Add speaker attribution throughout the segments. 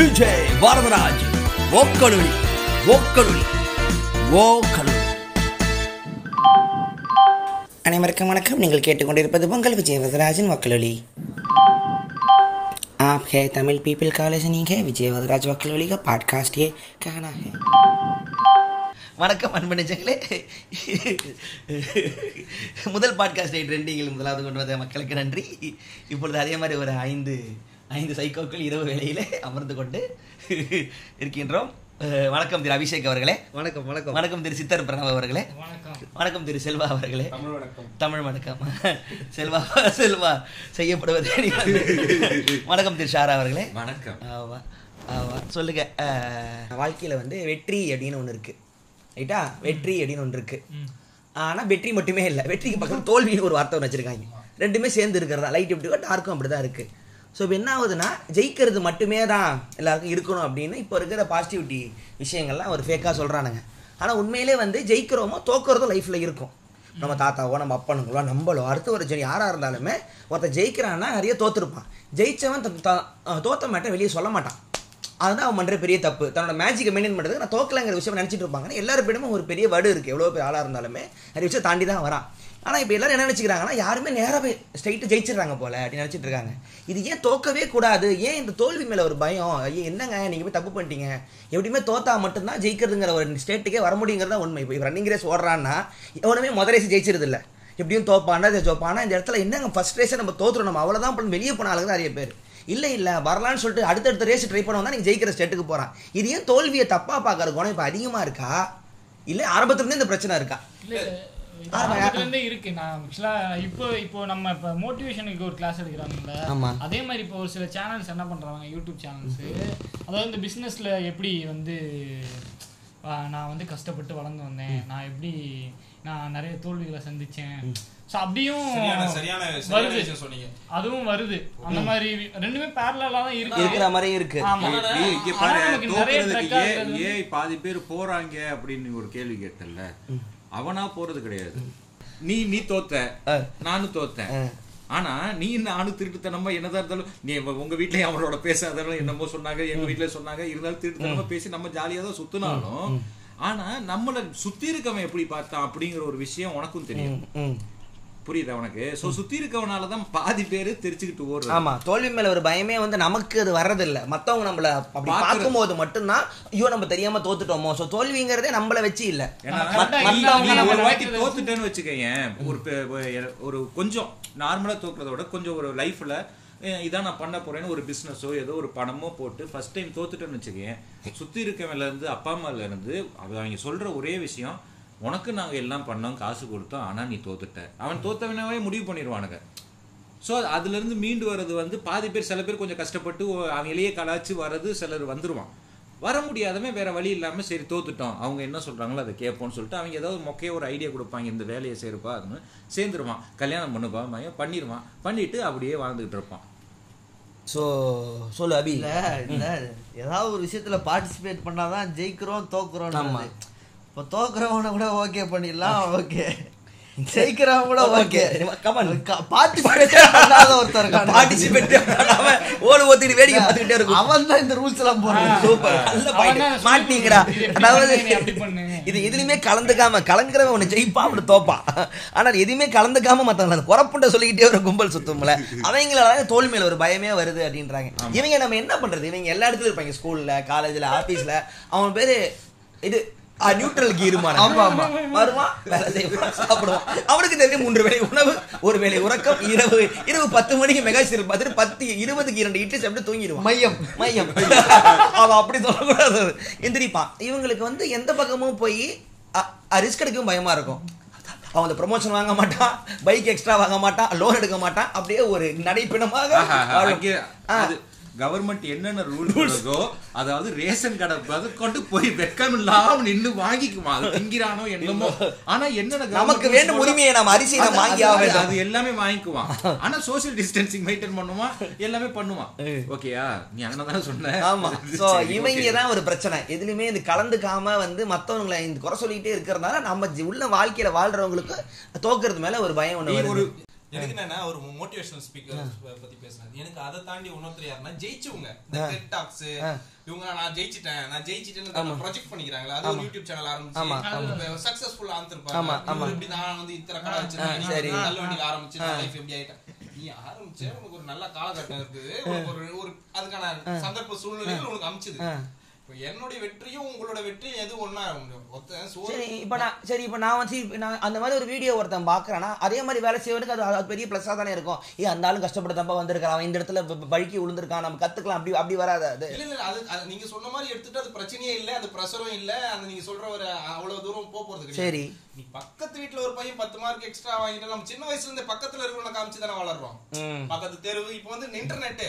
Speaker 1: விஜய் வரதராஜ் ஓக்கலுளி ஓக்கலுளி ஓக்கலுளி
Speaker 2: அனைவருக்கும் வணக்கம் நீங்கள் கேட்டுக்கொண்டிருப்பது பொங்கல் விஜய் வரதராஜன் வக்கலொலி आप है तमिल पीपल का लिसनिंग है विजय वदराज वकलोली का पॉडकास्ट ये कहना है
Speaker 3: வணக்கம் அன்பு நெஞ்சங்களே முதல் பாட்காஸ்டை ட்ரெண்டிங்கில் முதலாவது கொண்டு வந்த மக்களுக்கு நன்றி இப்பொழுது அதே மாதிரி ஒரு ஐந்து ஐந்து சைக்கோக்கள் இரவு வேளையிலே அமர்ந்து கொண்டு இருக்கின்றோம். வணக்கம் திரு அபிஷேக் அவர்களே.
Speaker 4: வணக்கம் வணக்கம்.
Speaker 3: வணக்கம் திரு சித்தர் பிரணவ் அவர்களே. வணக்கம். திரு செல்வா அவர்களே.
Speaker 4: தமிழ் வணக்கம்.
Speaker 3: தமிழ் வணக்கம். செல்வா செல்வா செய்யப்படுவதே. வணக்கம் திரு ஷாரா அவர்களே.
Speaker 4: வணக்கம்.
Speaker 3: ஆமா ஆமா. சொல்லுங்க வாழ்க்கையில வந்து வெற்றி அப்படின்னு ஒண்ணு இருக்கு. ரைட்டா? வெற்றி அப்படின்னு ஒன்று இருக்கு. ஆனா வெற்றி மட்டுமே இல்லை. வெற்றிக்கு பக்கத்துல தோல்வின்னு ஒரு வார்த்தை ஒன்று வச்சிருக்காங்க. ரெண்டுமே சேர்ந்து இருக்கிறதா? லைட் எப்படி டார்க்கும் அப்படிதான் இருக்கு. ஸோ இப்போ என்ன ஆகுதுன்னா ஜெயிக்கிறது மட்டுமே தான் எல்லாருக்கும் இருக்கணும் அப்படின்னு இப்போ இருக்கிற பாசிட்டிவிட்டி விஷயங்கள்லாம் ஒரு ஃபேக்காக சொல்கிறானுங்க ஆனால் உண்மையிலே வந்து ஜெயிக்கிறோமோ தோக்குறதும் லைஃப்பில் இருக்கும். நம்ம தாத்தாவோ நம்ம அப்பனுங்களோ நம்மளோ அடுத்த ஒரு ஜெனி யாராக இருந்தாலுமே ஒருத்தர் ஜெயிக்கிறான்னா நிறைய தோற்றுருப்பான் ஜெயிச்சவன் த- தோத்த மாட்டேன் வெளியே சொல்ல மாட்டான். அதுதான் அவன் பண்ணுற பெரிய தப்பு. தன்னோட மேஜிக்கை மெயின்டைன் பண்ணுறதுக்கு நான் தோக்கலைங்கிற விஷயம் நினச்சிட்டு இருப்பாங்க. ஆனா எல்லாருப்பிடமும் ஒரு பெரிய வடு இருக்குது எவ்வளோ பெரிய ஆளாக இருந்தாலுமே நிறைய விஷயம் தாண்டி தான் வரான். ஆனால் இப்போ எல்லாரும் என்ன நினச்சிக்கிறாங்கன்னா யாருமே நேராக ஸ்ட்ரைட்டு ஜெயிச்சிடுறாங்க போல அப்படின்னு நினச்சிட்டு இருக்காங்க. இது ஏன் தோக்கவே கூடாது? ஏன் இந்த தோல்வி மேலே ஒரு பயம்? ஐயோ என்னங்க? நீங்கள் போய் தப்பு பண்ணிட்டீங்க. எப்படியுமே தோத்தா மட்டும்தான் ஜெயிக்கிறதுங்கிற ஒரு ஸ்டேட்டுக்கே வர முடியுங்கிறது தான் உண்மை. இப்போ ரன்னிங் ரேஸ் ஓடுறான்னா எவனுமே முதல் ரேஸ் ஜெயிச்சிருது இல்லை. எப்படியும் தோப்பானா ஜோப்பானா இந்த இடத்துல என்னங்க ஃபர்ஸ்ட் ரேஸை நம்ம தோற்றுறோம் நம்ம அவ்வளோதான் பண்ணி வெளியே போன ஆளுங்க நிறைய பேர். இல்லை இல்லை வரலான்னு சொல்லிட்டு அடுத்தடுத்த ரேஸ் ட்ரை பண்ண வந்தா நீங்கள் ஜெயிக்கிற ஸ்டேட்டுக்கு போகிறான் இது ஏன் தோல்வியை தப்பாக பார்க்குற குணம் இப்போ அதிகமாக இருக்கா? இல்லை ஆரம்பத்துலேருந்தே இந்த பிரச்சனை இருக்கா?
Speaker 5: இல்ல, இது ஆரம்பத்துல இருந்தே இருக்கு. நான் ஆக்சுவலா இப்போ இப்போ நம்ம இப்போ மோட்டிவேஷனுக்கு ஒரு கிளாஸ் எடுக்கிறாங்கல்ல. அதே மாதிரி இப்போ ஒரு சில சேனல்ஸ் என்ன பண்றாங்க? யூடியூப் சேனல்ஸ் அதாவது இந்த பிசினஸ்ல எப்படி வந்து நான் வந்து கஷ்டப்பட்டு வளர்ந்து வந்தேன். நான் எப்படி நான் நிறைய தோல்விகளை சந்திச்சேன். ஸோ அப்படியும்
Speaker 6: சரியான
Speaker 5: வருது.
Speaker 6: சொன்னீங்க.
Speaker 5: அதுவும் வருது. அந்த மாதிரி ரெண்டுமே பேரலா தான் இருக்கு.
Speaker 3: இருக்கிற மாதிரியும் இருக்கு.
Speaker 6: பாதி பேர் போறாங்க அப்படின்னு ஒரு கேள்வி கேட்டல அவனா போறது கிடையாது. நீ நீ தோத்த நானும் தோத்தேன் ஆனா நீ நானும் திருட்டுத்தனமா என்னதான் இருந்தாலும் நீ உங்க- வீட்லயும் அவனோட பேசாதாலும் என்னமோ சொன்னாங்க எங்க வீட்ல சொன்னாங்க இருந்தாலும் திருட்டுத்தனமா பேசி நம்ம ஜாலியா தான் சுத்தினாலும் ஆனா நம்மள சுத்தி இருக்கவன் எப்படி பார்த்தான் அப்படிங்கிற ஒரு விஷயம் உனக்கும் தெரியும். புரியுதா உனக்கு? சோ சுத்தி இருக்கவனாலதான் பாதி பேரு தெரிச்சுக்கிட்டு ஓடுறது.
Speaker 3: ஆமா தோல்வி மேல ஒரு பயமே வந்து நமக்கு அது வர்றதில்ல. மத்தவங்க நம்மள அப்படி பார்க்கும்போது மட்டும்தான் ஐயோ நம்ம தெரியாம தோத்துட்டோமோ? சோ தோல்விங்கிறதே நம்மள வச்சு இல்ல.
Speaker 6: ஒரு வாட்டி தோத்துட்டேன்னு வச்சுக்கயேன். ஒரு ஒரு- கொஞ்சம் நார்மலா தோக்குறத விட கொஞ்சம் ஒரு லைஃப்ல இதான் நான் பண்ண போறேன்னு ஒரு பிசினஸோ ஏதோ ஒரு பணமோ போட்டு ஃபர்ஸ்ட் டைம் தோத்துட்டேன்னு வச்சுக்கேன் சுத்தி இருக்கவன்ல இருந்து அப்பா அம்மால இருந்து அவ- அவங்க சொல்ற ஒரே விஷயம் உனக்கு நாங்க எல்லாம் பண்ணோம் காசு கொடுத்தோம் ஆனா நீ தோத்துட்ட. அவன் தோத்தவனாவே முடிவு பண்ணிடுவானுங்க. ஸோ அதுல இருந்து மீண்டு வர்றது வந்து பாதி பேர் சில பேர் கொஞ்சம் கஷ்டப்பட்டு ஓ, அவங்களையே கலாச்சு வர்றது சிலர் வந்துருவான். வர முடியாதவன் வேற வழி இல்லாம சரி தோத்துட்டோம். அவங்க என்ன சொல்றாங்களோ அதை கேட்போம்னு சொல்லிட்டு அவங்க ஏதாவது மொக்கைய ஒரு ஐடியா கொடுப்பாங்க இந்த வேலையை செய்யறப்பா அதுன்னு சேர்ந்துருவான். கல்யாணம் பண்ணுப்பா மகன் பண்ணிடுவான் பண்ணிட்டு அப்படியே வாழ்ந்துகிட்டு இருப்பான்.
Speaker 3: சோ சொல்லு அபி.
Speaker 4: இல்ல இல்ல. ஏதாவது ஒரு விஷயத்துல பார்ட்டிசிபேட் பண்ணாதான் ஜெயிக்கிறோம் தோக்குறோம்
Speaker 3: ஆமா.
Speaker 4: இப்போ தோக்குறவன கூட ஓகே பண்ணிடலாம் ஓகே ஜெயிக்கிறவன் கூட ஓகே
Speaker 3: on.
Speaker 4: பார்ட்டிசிபேட் பண்ணாத ஒருத்தர்
Speaker 3: பார்ட்டிசிபேட் ஓடு ஓத்திட்டு வேடிக்கை பார்த்துக்கிட்டே இருக்கும்.
Speaker 4: அவன் தான் இந்த ரூல்ஸ் எல்லாம் போடுறான்.
Speaker 3: சூப்பர் நல்ல பாயிண்ட் மாட்டீங்கடா அதாவது. இது எதுலயுமே கலந்துக்காம கலங்குறவன் உன்னை ஜெயிப்பான் அப்படி தோப்பான் ஆனா அது எதுவுமே கலந்துக்காம மத்தவங்கள அந்த குறப்புண்ட சொல்லிக்கிட்டே ஒரு கும்பல் சுத்தும்ல அவங்களால தோல்வி மேல ஒரு பயமே வருது அப்படின்றாங்க. இவங்க நம்ம என்ன பண்றது? இவங்க எல்லா இடத்துலயும் இருப்பாங்க. ஸ்கூல்ல காலேஜ்ல ஆபீஸ்ல அவன் பேரு இது நியூட்ரல் கீருமான
Speaker 4: ஆமா, ஆமா.
Speaker 3: வருவான் வேலை செய்வான் சாப்பிடுவான். அவனுக்கு தெரியும் மூன்று வேளை உணவு ஒரு வேளை உறக்கம் இரவு இரவு பத்து மணிக்கு மெகா சீரியல் பார்த்துட்டு பத்து இருபதுக்கு இரண்டு இட்லி சாப்பிட்டு தூங்கிடுவான்.
Speaker 4: மையம்.
Speaker 3: மையம். அவன் அப்படி சொல்லக்கூடாது. எந்திரிப்பான். இவங்களுக்கு வந்து எந்த பக்கமும் போய் ரிஸ்க் எடுக்கவும் பயமா இருக்கும். அவன் அந்த ப்ரொமோஷன் வாங்க மாட்டான் பைக் எக்ஸ்ட்ரா வாங்க மாட்டான் லோன் எடுக்க மாட்டான் அப்படியே ஒரு நடைப்பிணமாக
Speaker 6: கவர்மெண்ட் என்னென்ன ரூல் போடுறதோ அதாவது ரேஷன் கடை கொண்டு போய் வெக்கம் இல்லாம நின்னு வாங்கிக்குமா? அது திங்கிறானோ என்னமோ. ஆனா என்னென்ன
Speaker 3: நமக்கு வேண்டும் உரிமையை நம்ம
Speaker 6: அது-
Speaker 3: வாங்கி
Speaker 6: அது- எல்லாமே வாங்கிக்குவான். ஆனா சோசியல் டிஸ்டன்சிங் மெயின்டைன் பண்ணுவான் எல்லாமே பண்ணுவான். ஓகேயா நீ அண்ணன் சொன்ன?
Speaker 3: ஆமா. சோ இவங்க. தான் ஒரு பிரச்சனை. எதுலயுமே இது கலந்துக்காம வந்து மத்தவங்களை இந்த குறை சொல்லிட்டே இருக்கிறதுனால நம்ம உள்ள வாழ்க்கையில வாழ்றவங்களுக்கு தோக்குறது மேல ஒரு பயம் ஒண்ணு
Speaker 6: ஒரு
Speaker 7: எனக்கு என்னன்னா ஒரு மோட்டிவேஷனல் ஸ்பீக்கர் பத்தி பேசுறேன் எனக்கு அதை தாண்டி இன்னொருத்தர் யாருன்னா ஜெயிச்சவங்க. இந்த டெட் டாக்ஸ் இவங்க நான் ஜெயிச்சிட்டேன் நான் ஜெயிச்சிட்டேன்னு ப்ரொஜெக்ட் பண்ணிக்கிறாங்களா அது ஒரு யூடியூப் சேனல் ஆரம்பிச்சு சக்சஸ்ஃபுல்லா ஆந்திருப்பாங்க இப்படி நான் வந்து இத்தனை கடை வச்சிருக்கேன்
Speaker 3: சரி.
Speaker 7: நீ தள்ள வண்டியில ஆரம்பிச்சு லைஃப் எப்படி ஆயிட்டேன். நீ ஆரம்பிச்ச உனக்கு ஒரு நல்ல காலகட்டம் இருக்குது. ஒரு ஒரு அதுக்கான சந்தர்ப்ப சூழ்நிலைகள் உனக்கு அமைச்சது. என்னுடைய வெற்றியும் உங்களோட வெற்றியும் எது சோறு.
Speaker 3: சரி இப்போ நான் சரி இப்போ நான் வந்து நான் அந்த மாதிரி ஒரு வீடியோ ஒருத்தன் பார்க்குறேன்னா அதே மாதிரி வேலை செய்வனுக்கு அது அது பெரிய ப்ளஸ்ஸாக தானே இருக்கும். ஏ அந்த ஆளும் கஷ்டப்பட்டு வந்திருக்கான். அவன் இந்த இடத்துல ப- ப- வழுக்கி விழுந்திருக்கான் நம்ம கற்றுக்கலாம் அப்படி அப்படி வராது அது.
Speaker 7: இல்ல இல்ல அது அது நீங்க சொன்ன மாதிரி எடுத்துட்டு அது பிரச்சனையே இல்ல அது பிரஷரும் இல்ல. அந்த நீங்க சொல்ற ஒரு அவ்வளவு தூரம் போக கிடையாது.
Speaker 3: சரி.
Speaker 7: பக்கத்து வீட்ல ஒரு பையன் பத்து மார்க் எக்ஸ்ட்ரா வாங்கிட்டு நம்ம சின்ன வயசுல இருந்து பக்கத்துல இருக்கிறவன காமிச்சு தானே வளர்றோம். பக்கத்து தெருவு இப்போ வந்து இன்டர்நெட்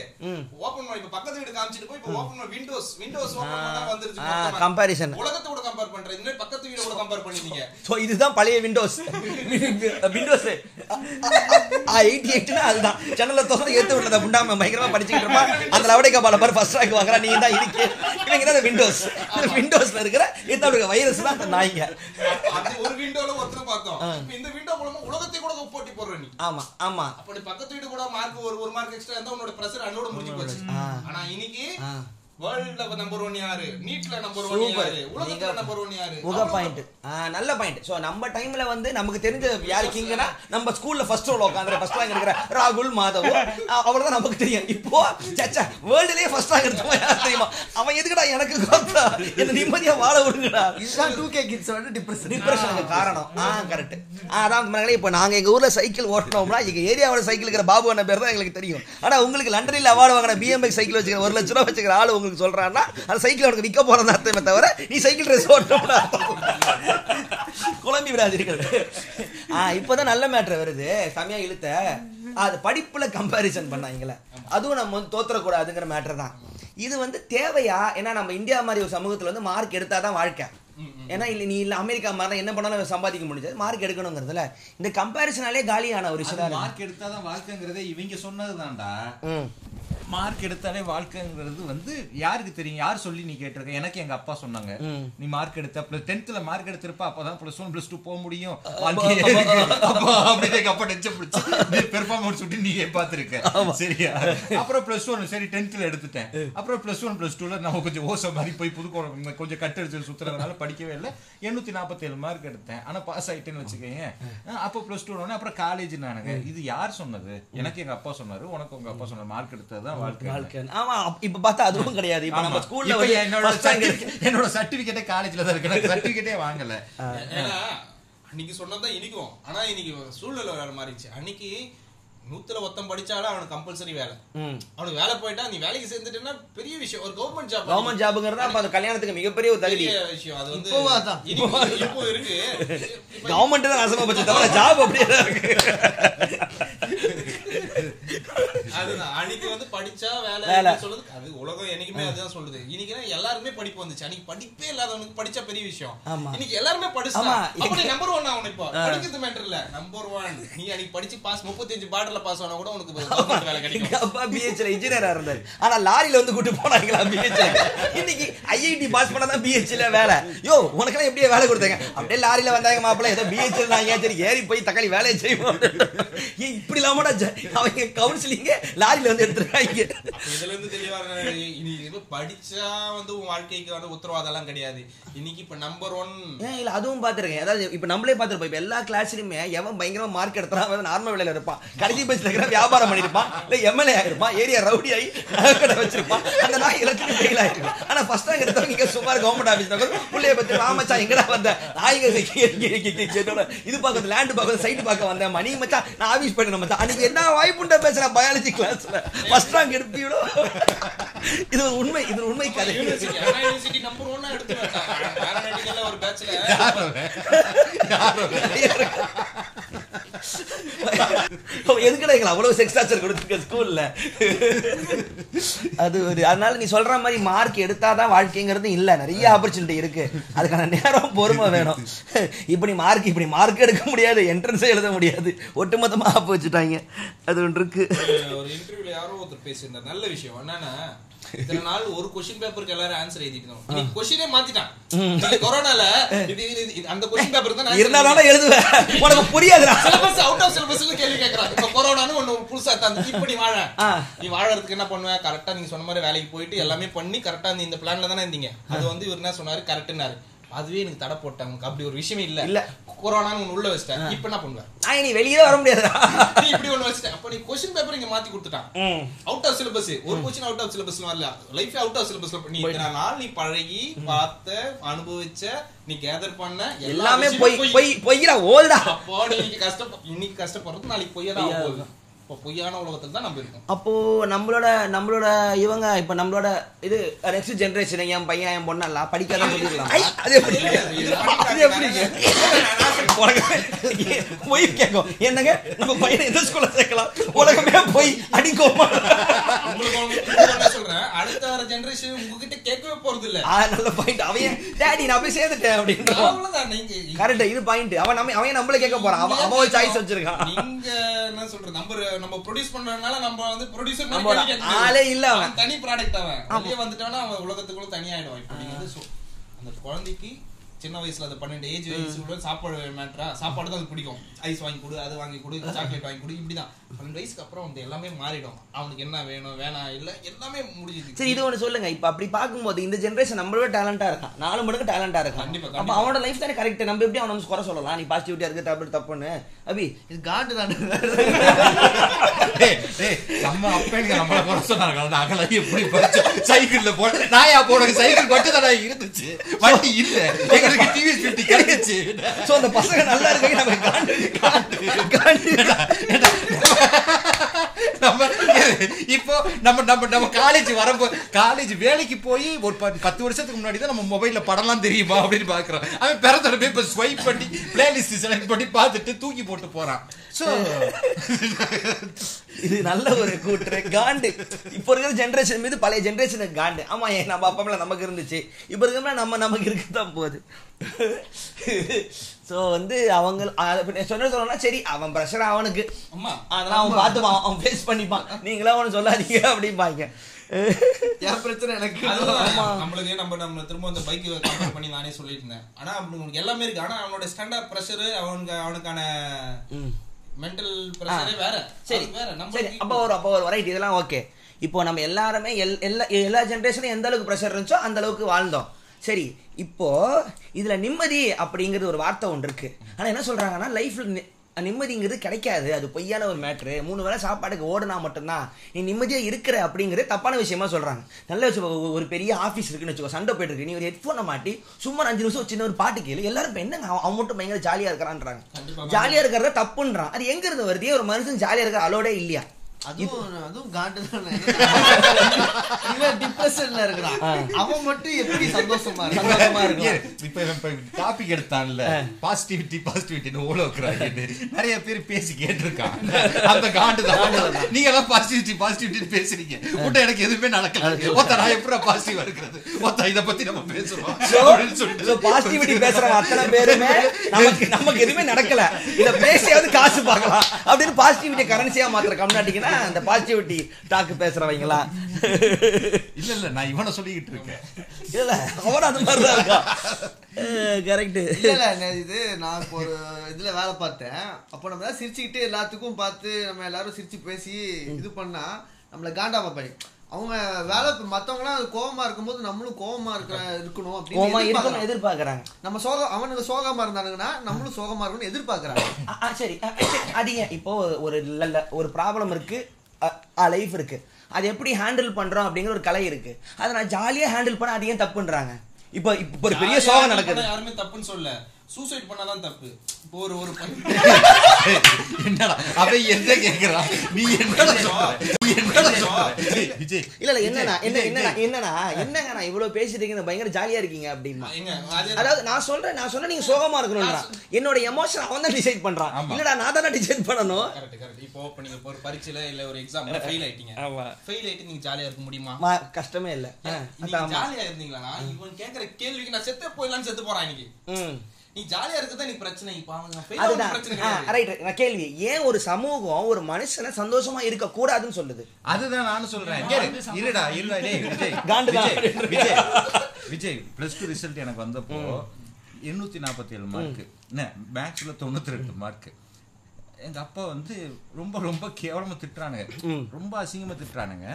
Speaker 7: ஓபன் பண்ணி இப்ப பக்கத்து வீடு காமிச்சிட்டு போய் இப்போ ஓபன் பண்ணி விண்டோஸ் விண்டோஸ் ஓபன் பண்ணா வந்துருச்சு
Speaker 3: ஆ,
Speaker 7: மொத்தமா.
Speaker 3: comparison.
Speaker 7: உலகத்தை கூட கம்பேர் பண்றேன். இந்த பக்கத்து வீட கூட கம்பேர் பண்ணிருந்தீங்க
Speaker 3: ஸோ இதுதான் பழைய விண்டோஸ் விண்டோஸ் எயிட்டி எயிட்னா அதுதான். ஜன்னல திறந்து ஏத்து விட்டத புண்டாம பயங்கரமா படிச்சுக்கிட்டு இருப்பான். அந்த லவடை கபால பாரு ஃபர்ஸ்ட் ரேங்க் வாங்குறா. நீ தான் இருக்கு இவங்க தான் விண்டோஸ் விண்டோஸ்ல இருக்கிற ஏத்த வைரஸ் தான் அந்த நாய்ங்க.
Speaker 7: ஒரு விண்டோல ஒருத்தனை பார்த்தோம் இந்த விண்டோ மூலமா உலகத்தை கூட போட்டி போடுற நீ.
Speaker 3: ஆமா ஆமா.
Speaker 7: அப்படி பக்கத்து வீடு கூட மார்க் ஒரு ஒரு மார்க் எக்ஸ்ட்ரா இருந்தா உன்னோட பிரஷர் அன்னோட முடிஞ்சு போச்சு. ஆனா இன்னைக்கு வேர்ல்ட்ல நம்பர் ஒன் யாரு? நீட்ல நம்பர் ஒன்
Speaker 3: Super.
Speaker 7: யாரு? உலகத்துல
Speaker 3: நீங்க-
Speaker 7: நம்பர் ஒன் யாரு?
Speaker 3: முக பாயிண்ட் நல்ல பாயிண்ட் சோ நம்ம டைம்ல வந்து நமக்கு தெரிஞ்ச யாரு கிங்னா நம்ம ஸ்கூல்ல ஃபர்ஸ்ட் ரோல உட்காந்துற ஃபர்ஸ்ட் ரேங்க் இருக்கிற ராகுல் மாதவ். அவ்வளவுதான் நமக்கு தெரியும். இப்போ சச்சா வேர்ல்டுலயே ஃபர்ஸ்ட் ரேங்க் எடுத்தவன் யார் தெரியுமா? அவன் எதுக்குடா எனக்கு கோத்தா என்ன நிம்மதியா வாழ விடுங்கடா?
Speaker 4: இதுதான் கிட்ஸ் வந்து டிப்ரெஷன்
Speaker 3: டிப்ரெஷனுக்கு காரணம். ஆ கரெக்ட் அதான் மகளே இப்போ நாங்க எங்க ஊர்ல சைக்கிள் ஓட்டினோம்னா எங்க ஏரியாவோட சைக்கிள் இருக்கிற பாபு அண்ணன் பேர் தான் எங்களுக்கு தெரியும். ஆனா உங்களுக்கு லண்டனில் அவார்டு வாங்கின சைக்கிள் வச்சுக்கிற ஒரு லட்ச ரூபா வச்சுக்கிற ஆளு உங்களுக்கு சொல்றான்னா அந்த சைக்கிள் அவனுக்கு விற்க போறது அர்த்தமே தவிர நீ சைக்கிள் ரேஸ் ஓட்டணும்னு குழம்பி விடாதீர்கள். ஆ இப்போதான் நல்ல மேட்ரு வருது. செமையா இழுத்த. அது படிப்புல கம்பாரிசன் பண்ணாங்களே அதுவும் நம்ம வந்து தோத்துறக்கூடாதுங்கிற மேட்ரு தான். இது வந்து தேவையா? ஏன்னா நம்ம இந்தியா மாதிரி ஒரு சமூகத்துல வந்து மார்க் எடுத்தாதான் வாழ்க்கை. ஏன்னா இல்ல நீ இல்ல அமெரிக்கா மாதிரி என்ன பண்ணாலும் சம்பாதிக்க முடிஞ்சது. மார்க் எடுக்கணுங்கிறதுல. இந்த கம்பாரிசனாலே காலியான ஒரு விஷயம்
Speaker 6: மார்க் எடுத்தாதான் வாழ்க்கைங்கிறதே இவங்க சொன்னதுதான்டா.
Speaker 3: ம்.
Speaker 6: மார்க் எடுத்தாலே வாழ்க்கைங்கிறது வந்து யாருக்கு தெரியும்? யார் சொல்லி நீ கேட்டிருக்க? எனக்கு எங்க அப்பா சொன்னாங்க. நீ மார்க் எடுத்த பிளஸ் டென்த்ல மார்க் எடுத்திருப்ப அப்பதான் பிளஸ் ஒன் பிளஸ் டூ போக முடியும். அப்படின்னு அப்பா டென்ஷன் பிடிச்சி பெர்ஃபார்மன்ஸ் விட்டு நீ பார்த்திருக்க? சரியா? அப்புறம் பிளஸ் ஒன் சரி டென்த்ல எடுத்துட்டேன். அப்புறம் பிளஸ் ஒன் பிளஸ் டூல நம்ம கொஞ்சம் ஓச மாதிரி போய் புதுக்கோளம் கொஞ்சம் கட்டடிச்சு சுத்துறதுனால படிக்கவே இல்லை. எண்ணூத்தி நாற்பத்தி ஏழு மார்க் எடுத்தேன். ஆனா பாஸ் ஆயிட்டேன்னு வச்சுக்கோங்க அப்போ பிளஸ் டூ அப்புறம் காலேஜ் நானுங்க இது யார் சொன்னது? எனக்கு எங்க அப்பா சொன்னாரு உனக்கு உங்க அப்பா சொன்னாரு. மார்க் வாழ்க்கை
Speaker 3: வாழ்க்கை ஆமா இப்ப பார்த்தா அதுவும் கிடையாது. இப்ப நம்ம. ஸ்கூல்ல
Speaker 6: என்னோட என்னோட சர்டிபிகேட்டே காலேஜ்ல தான் இருக்கு. சர்டிபிகேட்டே வாங்கல.
Speaker 7: ஏன்னா அன்னைக்கு சொன்னதுதான் இனிக்கும். ஆனா இன்னைக்கு சூழ்நிலை வேற மாறிடுச்சு. அன்னைக்கு நூத்துல ஒருத்தன் படிச்சாலும் அவனுக்கு கம்பல்சரி வேலை.
Speaker 3: ம்.
Speaker 7: அவனுக்கு வேலை போயிட்டா நீ வேலைக்கு சேர்ந்துட்டேன்னா பெரிய விஷயம். ஒரு கவர்மெண்ட் ஜாப்
Speaker 3: கவர்மெண்ட் ஜாபுங்கிறதா அப்ப அந்த கல்யாணத்துக்கு மிகப்பெரிய ஒரு தகுதி.
Speaker 7: பெரிய விஷயம். அது வந்து இப்போ இருக்கு.
Speaker 3: கவர்மெண்ட் தான் நாசமா போச்சு தவிர ஜாப் அப்படியே தான் இருக்கு.
Speaker 7: அதுதான். அன்னைக்கு வந்து படிச்சா வேலை சொல்லுது அது உலகம் என்னைக்குமே அதுதான் சொல்லுது. இன்னைக்கு எல்லாருமே படிப்பு வந்துச்சு. அன்னைக்கு படிப்பே இல்லாதவனுக்கு படிச்சா பெரிய விஷயம். இன்னைக்கு எல்லாருமே படிச்சா
Speaker 3: ஆமா.
Speaker 7: அப்ப நீ நம்பர் ஒன் ஆகணும் இப்போ படிக்கிறது மேட்டர் இல்ல. நம்பர் ஒன் நீ அன்னைக்கு படிச்சு பாஸ் முப்பத்தஞ்சு பாஸ் ஆனா கூட உனக்கு வேலை கிடைக்கும்.
Speaker 3: அப்பா பிஹெச்ல இன்ஜினியரா இருந்தாரு. ஆனா லாரில வந்து கூட்டு போனாங்களா பிஹெச்ல இன்னைக்கு ஐஐடி பாஸ் பண்ணதான் பிஹெச்ல வேலை. யோ உனக்கெல்லாம் எப்படியே வேலை கொடுத்தாங்க? அப்படியே லாரில வந்தாங்க மாப்பிள்ள ஏதோ பிஹெச்ல ஏன் சரி ஏறி போய் தக்காளி வேலையை செய்வோம். ஏன் இப்படி இல்லாமடா அவங்க கவுன்சிலிங்க லாரில வந்து எடுத்துருக்காங்க.
Speaker 7: இதுல இருந்து தெளிவா இனி படிச்சா வந்து உன் வாழ்க்கைக்கு வந்து உத்தரவாதம் எல்லாம் கிடையாது. இன்னைக்கு இப்ப நம்பர் ஒன்
Speaker 3: இல்ல அதுவும் பார்த்திருக்கேன் அதாவது இப்ப நம்மளே பார்த்திருப்போம் இப்ப எல்லா கிளாஸ்லயுமே எவன் பயங்கரமா மார்க் எடுத்தான் அவன் நார்மல் வேலையில இருப்பான். கடைசி பெஞ்சில் இருக்கிற வியாபாரம் பண்ணிருப்பான் இல்ல எம்எல்ஏ ஆயிருப்பான் ஏரியா ரவுடி ஆகி நகைக்கடை வச்சிருப்பான். அந்த நாய் எல்லாத்துக்கும் ஃபெயில் ஆயிருக்கும் ஆனா ஃபர்ஸ்ட் ரேங்க் எடுத்தவங்க இங்க சுமார் கவர்மெண்ட் ஆபீஸ் புள்ளைய பத்தி ராமச்சா எங்கடா வந்த? என்னோட இது பார்க்கறது லேண்ட் பார்க்கறது சைட் பார்க்க வந்தேன். மணி மச்சான் நான் ஆபீஸ் போயிட்டு மச்சான் அன்னைக்கு என்ன வாய்ப்புண்ட பேசுறேன் பயாலஜி கிளாஸ்ல ஃபர்ஸ்ட் ரேங்க் எடுப்பீங்களோ இது ஒரு உண்மை இது ஒரு உண்மை கதை.
Speaker 7: நம்பர்
Speaker 3: எதுக்கடா எங்களை அவ்வளவு செக்ஸ் டார்ச்சர் கொடுத்துருக்க ஸ்கூல்ல அது ஒரு அதனால நீ சொல்ற மாதிரி மார்க் எடுத்தாதான் வாழ்க்கைங்கிறது இல்ல. நிறைய ஆப்பர்ச்சுனிட்டி இருக்கு. அதுக்கான நேரம் பொறுமை வேணும். இப்படி மார்க் இப்படி மார்க் எடுக்க முடியாது. என்ட்ரன்ஸே எழுத முடியாது. ஒட்டுமொத்தமா ஆப்பு வச்சுட்டாங்க. அது ஒன்று இருக்கு.
Speaker 7: ஒரு இன்டர்வியூல யாரோ ஒருத்தர் பேசியிருந்தார். நல்ல விஷயம். என்னன்னா இத்தனை நாள் ஒரு கொஸ்டின் பேப்பருக்கு எல்லாரும் ஆன்சர் எழுதிட்டோம். இன்னைக்கு கொஸ்டினே மாத்திட்டான். கொரோனால அந்த கொஸ்டின் பேப்பர் தான்
Speaker 3: இருந்தாலும் எழுதுவேன். உனக்கு புரியாதுடா.
Speaker 7: சிலபஸ் அவுட் ஆஃப் சிலபஸ்ல கேள்வி கேக்குறாங்க இப்ப கொரோனான்னு ஒண்ணு புதுசா தந்து இப்ப நீ வாழ. நீ வாழறதுக்கு என்ன பண்ணுவ? கரெக்டா நீங்க சொன்ன மாதிரி வேலைக்கு போயிட்டு எல்லாமே பண்ணி கரெக்டா இந்த பிளான்ல தானே இருந்தீங்க. அது வந்து இவர் என்ன சொன்னாரு? கரெக்ட்னாரு அதுவே எனக்கு தடை போட்டேன். உனக்கு அப்படி ஒரு விஷயமே இல்ல.
Speaker 3: இல்ல.
Speaker 7: ஒண்ணு உள்ள வச்சிட்டேன். இப்ப என்ன பண்ணுவ?
Speaker 3: நான் நீ வெளியே வர முடியாதுடா.
Speaker 7: நீ இப்படி ஒண்ணு வச்சிட்டேன். அப்ப நீ கொஸ்டின் பேப்பர் இங்க மாத்தி கொடுத்துட்டான். அவுட் ஆஃப் சிலபஸ் ஒரு கொஸ்டின் அவுட் ஆஃப் சிலபஸ்ல வரல லைஃப் அவுட் ஆஃப் சிலபஸ்ல நீ இத்தனை நாள் நீ பழகி பார்த்த அனுபவிச்ச நீ கேதர் பண்ண எல்லா
Speaker 3: எல்லாமே பொய் பொய் பொய்டா ஓல்டா
Speaker 7: அப்போ நீ கஷ்டப்ப இன்னைக்கு கஷ்டப்படுறது நாளைக்கு பொய்யா தான் இப்போ பொய்யான உலகத்துல தான் நம்ம இருக்கோம்.
Speaker 3: அப்போ நம்மளோட நம்மளோட இவங்க இப்ப நம்மளோட இது நெக்ஸ்ட் ஜெனரேஷன் என் பையன் என் பொண்ணெல்லாம் படிக்காதான் சொல்லிடலாம் அது எப்படி? அது போய் கேட்கும். என்னங்க? நம்ம பையனை எந்த ஸ்கூல்ல சேர்க்கலாம்? உலகமே போய் அடிக்கோமா?
Speaker 7: சொல்றேன். அடுத்த வர ஜெனரேஷன் உங்ககிட்ட கேட்கவே போறது இல்ல.
Speaker 3: நல்ல பாயிண்ட் அவன் டேடி நான் போய் சேர்ந்துட்டேன்
Speaker 7: நீங்க
Speaker 3: கரெக்ட் இது பாயிண்ட் அவன் நம்ம அவன் நம்மள கேட்க போறான். அவன் அவன் சாய்ஸ் வச்சிருக்கான்.
Speaker 7: நீங்க என்ன சொல்ற நம்ம ப்ரொடியூஸ் பண்றதுனால நம்ம வந்து ப்ரொடியூசர்
Speaker 3: நம்மளோட ஆளே இல்ல அவன்.
Speaker 7: தனி ப்ராடக்ட் அவன். வெளியே வந்துட்டானா அவன் உலகத்துக்குள்ள தனியாயிடுவான். இப்போ நீங்க வந்து அந்த குழந்தைக்கு சின்ன வயசுல அந்த பன்னெண்டு ஏஜ் வயசுல சாப்பாடு மேட்ரா சாப்பாடு தான் அது பிடிக்கும். ஐஸ் வாங்கி கொடு அது வாங்கி கொடு சாக்லேட் வாங்கி கொடு இப்படிதான். பன்னெண்டு வயசுக்கு அப்புறம் வந்து எல்லாமே மாறிடும். அவனுக்கு என்ன வேணும் வேணாம் இல்ல எல்லாமே முடிஞ்சுது
Speaker 3: சரி இது ஒண்ணு சொல்லுங்க. இப்ப அப்படி பார்க்கும்போது இந்த ஜெனரேஷன் நம்மளோட டேலண்டா இருக்கான் நாலு மடங்கு டேலண்டா இருக்கான்
Speaker 7: கண்டிப்பா,
Speaker 3: அப்ப. அவனோட லைஃப் தானே கரெக்ட் நம்ம எப்படி அவனை குறை சொல்லலாம்? நீ பாசிட்டிவிட்டியா இருக்கு தப்பு தப்புன்னு. அபி
Speaker 4: இது காண்டு தானே.
Speaker 6: நம்ம அப்பனுங்க நம்மள குறை சொன்னாங்க. நாங்களாம் எப்படி படிச்சோம் சைக்கிள்ல போ நாயா போனக்கு சைக்கிள் மட்டும் தானே இருந்துச்சு. வண்டி இல்ல. எங்களுக்கு டிவிஎஸ் பிப்டி கிடைச்சு
Speaker 3: சோ அந்த பசங்க நல்லா இருக்காங்க நம்ம காண்டு காண்டு காண்டு
Speaker 6: நம்ம இப்போ நம்ம நம்ம நம்ம காலேஜ் வரப்போ காலேஜ் வேலைக்கு போய் ஒரு பத்து- பத்து வருஷத்துக்கு முன்னாடி தான் நம்ம மொபைல்ல படம்லாம் தெரியுமா அப்படின்னு பாக்குறோம் அவன் பிறந்தோட இப்போ ஸ்வைப் பண்ணி பிளேலிஸ்ட் செலக்ட் பண்ணி பார்த்துட்டு தூக்கி போட்டு போறான். ஸோ
Speaker 3: இது நல்ல ஒரு கூற்று. காண்டு. இப்போ இருக்கிற ஜென்ரேஷன் மீது பழைய ஜென்ரேஷனுக்கு காண்டு. ஆமா ஏன் நம்ம அப்பா நமக்கு இருந்துச்சு. இப்போ இருக்கிற நம்ம நமக்கு இருக்கதான் போகுது. சோ வந்து அவங்க சொன்ன சொல்லணும்னா சரி அவன் ப்ரெஷர் அவனுக்கு
Speaker 7: அம்மா.
Speaker 3: அதெல்லாம் அவன் பார்த்துப்பான். அவன் ஃபேஸ் பண்ணிப்பான். நீங்களா அவனு சொல்லாதீங்க அப்படிம்பாங்க.
Speaker 4: என் பிரச்சனை எனக்கு.
Speaker 7: நம்மளுக்கு நம்ம நம்ம திரும்ப அந்த பைக் கம்பேர் பண்ணி நானே சொல்லிட்டு இருந்தேன் ஆனா அவனுக்கு எல்லாமே இருக்கு. ஆனா அவனோட ஸ்டாண்டர்ட் பிரஷர் அவனுக்கு அவனுக்கான மென்டல் பிரஷரே வேற.
Speaker 3: சரி.
Speaker 7: வேற. நம்ம
Speaker 3: சரி அப்போ ஒரு அப்போ ஒரு ரைட் இதெல்லாம் ஓகே இப்போ நம்ம எல்லாருமே எல் எல்லா எல்லா ஜென்ரேஷனும் எந்த அளவுக்கு ப்ரெஷர் இருந்துச்சோ அந்த அளவுக்கு வாழ்ந்தோம். சரி இப்போ இதுல நிம்மதி அப்படிங்கிறது ஒரு வார்த்தை ஒன்று இருக்கு. ஆனா என்ன சொல்றாங்கன்னா லைஃப்ல நிம்மதிங்கிறது கிடைக்காது. அது பொய்யான ஒரு மேட்ரு மூணு வேளை சாப்பாடுக்கு ஓடுனா மட்டும்தான். நீ நிம்மதியா இருக்கிற அப்படிங்கிறது தப்பான விஷயமா சொல்றாங்க. நல்ல வச்சு ஒரு பெரிய ஆஃபீஸ் இருக்குன்னு வச்சுக்கோ சண்டை போயிட்டு இருக்கு. நீ ஒரு ஹெட்ஃபோனை மாட்டி சும்மா அஞ்சு நிமிஷம் சின்ன ஒரு பாட்டு கேளு. எல்லாரும் இப்ப என்னங்க அவன் மட்டும் பயங்கர ஜாலியா இருக்கிறான்றாங்க ஜாலியா இருக்கிறத தப்புன்றான். அது எங்க இருந்து வருது ஒரு மனுஷன் ஜாலியா இருக்கிற அலோடே இல்லையா?
Speaker 4: அதுவும் அதுவும் காண்டு தானே. இவன் டிப்ரெஷன்ல இருக்கிறான். அவன் மட்டும் எப்படி சந்தோஷமா
Speaker 3: சந்தோஷமா இருக்கும்
Speaker 6: ஏன், இப்ப இவன் இப்ப டாபிக் எடுத்தான்ல. பாசிட்டிவிட்டி பாசிட்டிவிட்டின்னு வைக்கிறாங்க நிறைய பேர் பேசி கேட்டிருக்கான் அந்த காண்டு தான். நீங்க எல்லாம் பாசிட்டிவிட்டி பாசிட்டிவிட்டி பேசுறீங்க. உன்ட்ட எனக்கு எதுவுமே நடக்கல. ஒத்த நான் எப்படி பாசிட்டிவா இருக்கிறது? ஒத்த இத பத்தி நம்ம பேசுறோம் அப்படின்னு சொல்லிட்டு.
Speaker 3: பாசிட்டிவிட்டி பேசுறவங்க அத்தனை பேருமே நமக்கு நமக்கு எதுவுமே நடக்கல. இத பேசியாவது காசு பார்க்கலாம். அப்படின்னு பாசிட்டிவிட்டி கரன்சியா மாத்திர கம்னாட்டிங்கன்னா அந்த பாசிட்டிவிட்டி டாக்கு பேசுறவங்களா?
Speaker 6: இல்ல இல்ல நான் இவனை சொல்லிக்கிட்டு இருக்கேன்.
Speaker 3: இல்ல அவன் அந்த மாதிரி தான் இருக்கா கரெக்ட்
Speaker 4: இல்ல இது நான் இப்போ ஒரு இதுல வேலை பார்த்தேன். அப்போ நம்ம எல்லாம் சிரிச்சுக்கிட்டு எல்லாத்துக்கும் பார்த்து நம்ம எல்லாரும் சிரிச்சு பேசி இது பண்ணா நம்மள காண்டா பார்ப்பாங்க அவங்க வேலை மத்தவங்கலாம் கோவமா இருக்கும்போது நம்மளும் கோவமா இருக்கிற இருக்கணும் அப்படின்னு
Speaker 3: இருக்கணும்
Speaker 4: எதிர்பார்க்கறாங்க. நம்ம சோகம் அவனுக்கு சோகமா இருந்தானுங்கன்னா நம்மளும் சோகமா இருக்கணும்னு எதிர்பார்க்கறாங்க.
Speaker 3: சரி. அது ஏன்? இப்போ ஒரு இல்ல ஒரு ப்ராப்ளம் இருக்கு. லைஃப் இருக்கு. அது எப்படி ஹேண்டில் பண்றோம் அப்படிங்கிற ஒரு கலை இருக்கு. அதை நான் ஜாலியா ஹேண்டில் பண்ண அது ஏன் தப்புன்றாங்க? இப்போ இப்போ ஒரு பெரிய சோகம் நடக்குது.
Speaker 7: யாருமே தப்புன்னு சொல்ல சூசைட் பண்ணாதான் தப்பு. இப்போ ஒரு ஒரு பையன்
Speaker 6: என்னடா? அவன் என்ன கேக்குறான் நீ என்னடா
Speaker 3: இல்ல இல்ல என்ன என்னங்க நான் இவ்வளவு பேசிட்டு இருக்கீங்க? பயங்கர ஜாலியா இருக்கீங்க அப்படிமா அதாவது நான் சொல்றேன் நான் சொன்ன நீங்க சோகமா இருக்கணும்ன்றா. என்னோட எமோஷன் அவன் தான் டிசைட் பண்றான். இல்லடா நான் தானே டிசைட் பண்ணணும்.
Speaker 7: கரெக்ட் கரெக்ட் இப்போ நீங்க ஒரு பரீட்சையில இல்ல ஒரு எக்ஸாம்ல ஃபெயில் ஆயிட்டீங்க.
Speaker 3: ஆமா.
Speaker 7: ஃபெயில் ஆயிட்டு நீங்க ஜாலியா இருக்க முடியுமா?
Speaker 3: கஷ்டமே இல்ல.
Speaker 7: நீங்க. ஜாலியா இருந்தீங்களா இவன் கேக்குற கேள்விக்கு நான் செத்தே போயிடலாம்னு செத்து போறான் இன்னைக்கு. நீ ஜாலியா இருக்கதான் எனக்கு பிரச்சனை. இப்ப அவங்க fail
Speaker 3: அதுதான். ரைட் நான் கேள்வி ஏன் ஒரு சமூகம் ஒரு மனுஷனை சந்தோஷமா இருக்க கூடாதுன்னு சொல்லுது?
Speaker 6: அதுதான் நானும் சொல்றேன். கேளு, இருடா இருடா டேய் விஜய்
Speaker 3: காண்டு
Speaker 6: விஜய் பிளஸ் டூ ரிசல்ட் எனக்கு வந்தப்போ எண்ணூத்தி நாற்பத்தி ஏழு மார்க் என்ன மேக்ஸ்ல தொண்ணூத்தி ரெண்டு மார்க் எங்க அப்பா வந்து ரொம்ப ரொம்ப கேவலமா திட்டுறானுங்க. ரொம்ப அசிங்கமா திட்டுறானுங்க.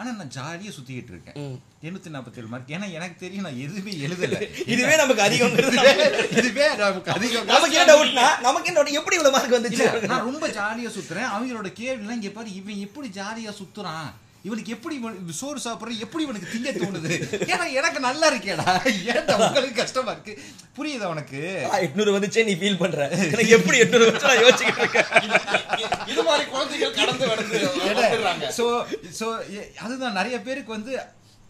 Speaker 6: ஆனா நான் ஜாலியா சுத்திக்கிட்டு இருக்கேன். எண்ணூத்தி நாற்பத்தி ஏழு மார்க் ஏன்னா எனக்கு தெரியும் நான் எதுவுமே எழுதல.
Speaker 3: இதுவே நமக்கு அதிகங்கிறது
Speaker 6: இதுவே நமக்கு அதிகம்.
Speaker 3: நமக்கு என்ன டவுட்னா நமக்கு என்ன? எப்படி இவ்வளவு மார்க் வந்துச்சு?
Speaker 6: நான் ரொம்ப ஜாலியா சுத்துறேன். அவங்களோட கேள்வி இங்க பாரு இவன் எப்படி ஜாலியா சுத்துறான்? இவனுக்கு எப்படி சோறு சாப்பிடுற? எப்படி இவனுக்கு திங்க தோணுது? ஏன்னா எனக்கு நல்லா இருக்கேடா. ஏன்டா உங்களுக்கு கஷ்டமா இருக்கு? புரியுதா உனக்கு?
Speaker 3: எட்நூறு வந்துச்சே நீ ஃபீல் பண்ற. எனக்கு எப்படி எட்நூறு வந்துச்சு நான் இருக்கேன்.
Speaker 7: இது மாதிரி குழந்தைகள் கடந்து வந்துடுறாங்க.
Speaker 6: சோ சோ அதுதான் நிறைய பேருக்கு வந்து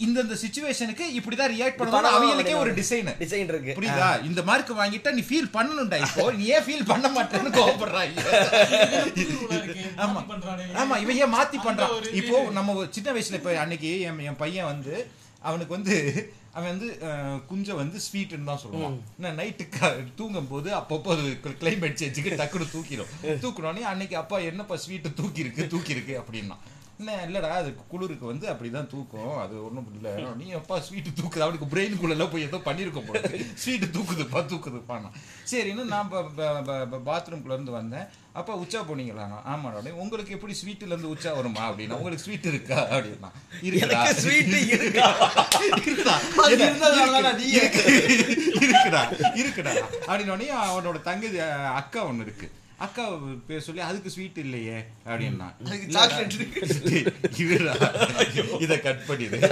Speaker 6: இந்தந்த சுச்சுவேஷனுக்கு இப்படிதான் ரியாக்ட் பண்ணுவாங்க அவங்களுக்கே ஒரு டிசைன்
Speaker 3: டிசைன் இருக்கு.
Speaker 6: புரியுதா? இந்த மார்க் வாங்கிட்டா நீ ஃபீல் பண்ணணும்டா இப்போ. நீ ஏன் ஃபீல் பண்ண மாட்டேன்னு கோவப்படுறாங்க ஆமா. ஆமா இவன் ஏன் மாத்தி பண்றான்? இப்போ நம்ம சின்ன வயசுல இப்ப அன்னைக்கு என் என் பையன் வந்து அவனுக்கு வந்து அவன் வந்து குஞ்ச வந்து ஸ்வீட்னு தான் சொல்லுவான். நான் நைட்டு தூங்கும் போது அப்பப்போ அது கிளைமேட் சேஞ்சுக்கு டக்குனு தூக்கிடும் தூக்கணும்னே அன்னைக்கு அப்பா என்னப்பா ஸ்வீட்டு தூக்கி இருக்கு தூக்கி இருக்கு அப்படின்னா. என்ன இல்லடா அது குளிருக்கு வந்து அப்படிதான் தூக்கும். அது ஒண்ணும் இல்ல. நீ அப்பா ஸ்வீட்டு தூக்குது அவனுக்கு பிரெயினுக்குள்ள எல்லாம் போய் ஏதோ பண்ணிருக்க போல ஸ்வீட்டு தூக்குதுப்பா தூக்குதுப்பா சரின்னு நான் பாத்ரூம்குள்ள இருந்து வந்தேன். அப்பா உச்சா போனீங்களா? ஆமாடா உடனே, உங்களுக்கு எப்படி ஸ்வீட்ல இருந்து உச்சா வருமா? அப்படின்னா உங்களுக்கு ஸ்வீட் இருக்கா? அப்படின்னா இருக்குடா.
Speaker 3: ஸ்வீட் இருக்கா?
Speaker 6: இருக்குடா. இருக்குடா. இருக்குடா. அப்படின்னு அவனோட அஹ், அக்கா ஒண்ணு இருக்கு. அக்கா பேர் சொல்லி அதுக்கு ஸ்வீட் இல்லையே அப்படின்னா. இத கட் பண்ணிடு.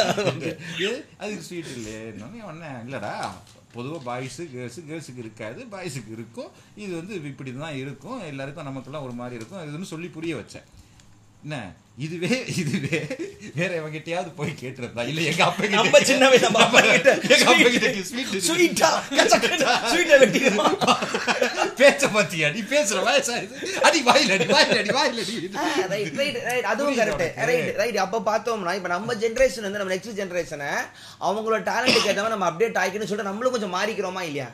Speaker 6: அதுக்கு ஸ்வீட் இல்லையே உடனே இல்லடா. பொதுவாக பாய்ஸு கேர்ள்ஸு கேர்ள்ஸுக்கு இருக்காது. பாய்ஸுக்கு இருக்கும். இது வந்து இப்படி தான் இருக்கும். எல்லாருக்கும் நமக்கெல்லாம் ஒரு மாதிரி இருக்கும். இதுன்னு சொல்லி புரிய வச்சேன். என்ன? இதுவே இதுவே வேற எவங்கிட்டயாவது போய் கேட்டிருந்தா? இல்ல எங்க அப்பா
Speaker 3: நம்ம சின்ன வயசு நம்ம அப்பா கிட்ட.
Speaker 6: எங்க அப்பா கிட்ட ஸ்வீட்
Speaker 3: ஸ்வீட்டா ஸ்வீட்டை வெட்டிடுமா?
Speaker 6: பேச்ச பாத்தியா நீ பேசுற வயசாயிருது அடி வாயில அடி வாயில அடி வாயில அடி.
Speaker 3: ரைட் ரைட் ரைட் அதுவும் கரெக்ட்? ரைட் ரைட் அப்ப பார்த்தோம்னா இப்ப நம்ம ஜென்ரேஷன் வந்து நம்ம நெக்ஸ்ட் ஜென்ரேஷனை அவங்களோட டேலண்ட்டுக்கு ஏற்ற நம்ம அப்டேட் ஆகிக்கணும்னு சொல்லிட்டு நம்மளும் கொஞ்சம் மாறிக்கிறோமா இல்லையா?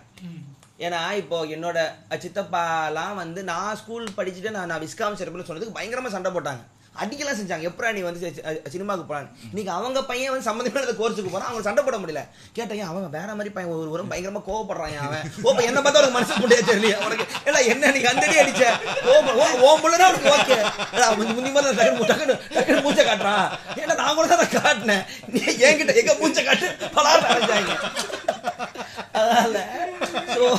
Speaker 3: ஏன்னா இப்போ என்னோட சித்தப்பாலாம் வந்து நான் ஸ்கூல் படிச்சுட்டு நான் நான் விஸ்காம் சிறப்புன்னு சொன்னதுக்கு பயங்கரமா சண்டை போட்டாங்க. அடிக்கலாம் செஞ்சாங்க. எப்படா நீ வந்து சினிமாவுக்கு போறான் இன்னைக்கு அவங்க பையன் வந்து சம்மந்தமான கோர்ஸுக்கு போறான். அவங்க சண்டை போட முடியல. கேட்டேன் அவங்க அவன் வேற மாதிரி பையன். ஒரு ஒரு பயங்கரமா கோவப்படுறான் அவன்? ஓ என்ன பார்த்தா உனக்கு மனசு முடியாது தெரியல உனக்கு. ஏடா என்ன நீ அந்தடி அடிச்ச? ஓ ஓ ஓ ஓகே. முந்தி மாதிரி டக்குனு டக்குனு டக்குனு மூச்சை காட்டுறான். ஏன்னா நான் கூட தான் காட்டினேன். நீ என்கிட்ட எங்க மூச்சை காட்டு? பலாறு அரைஞ்சாங்க அதனால so,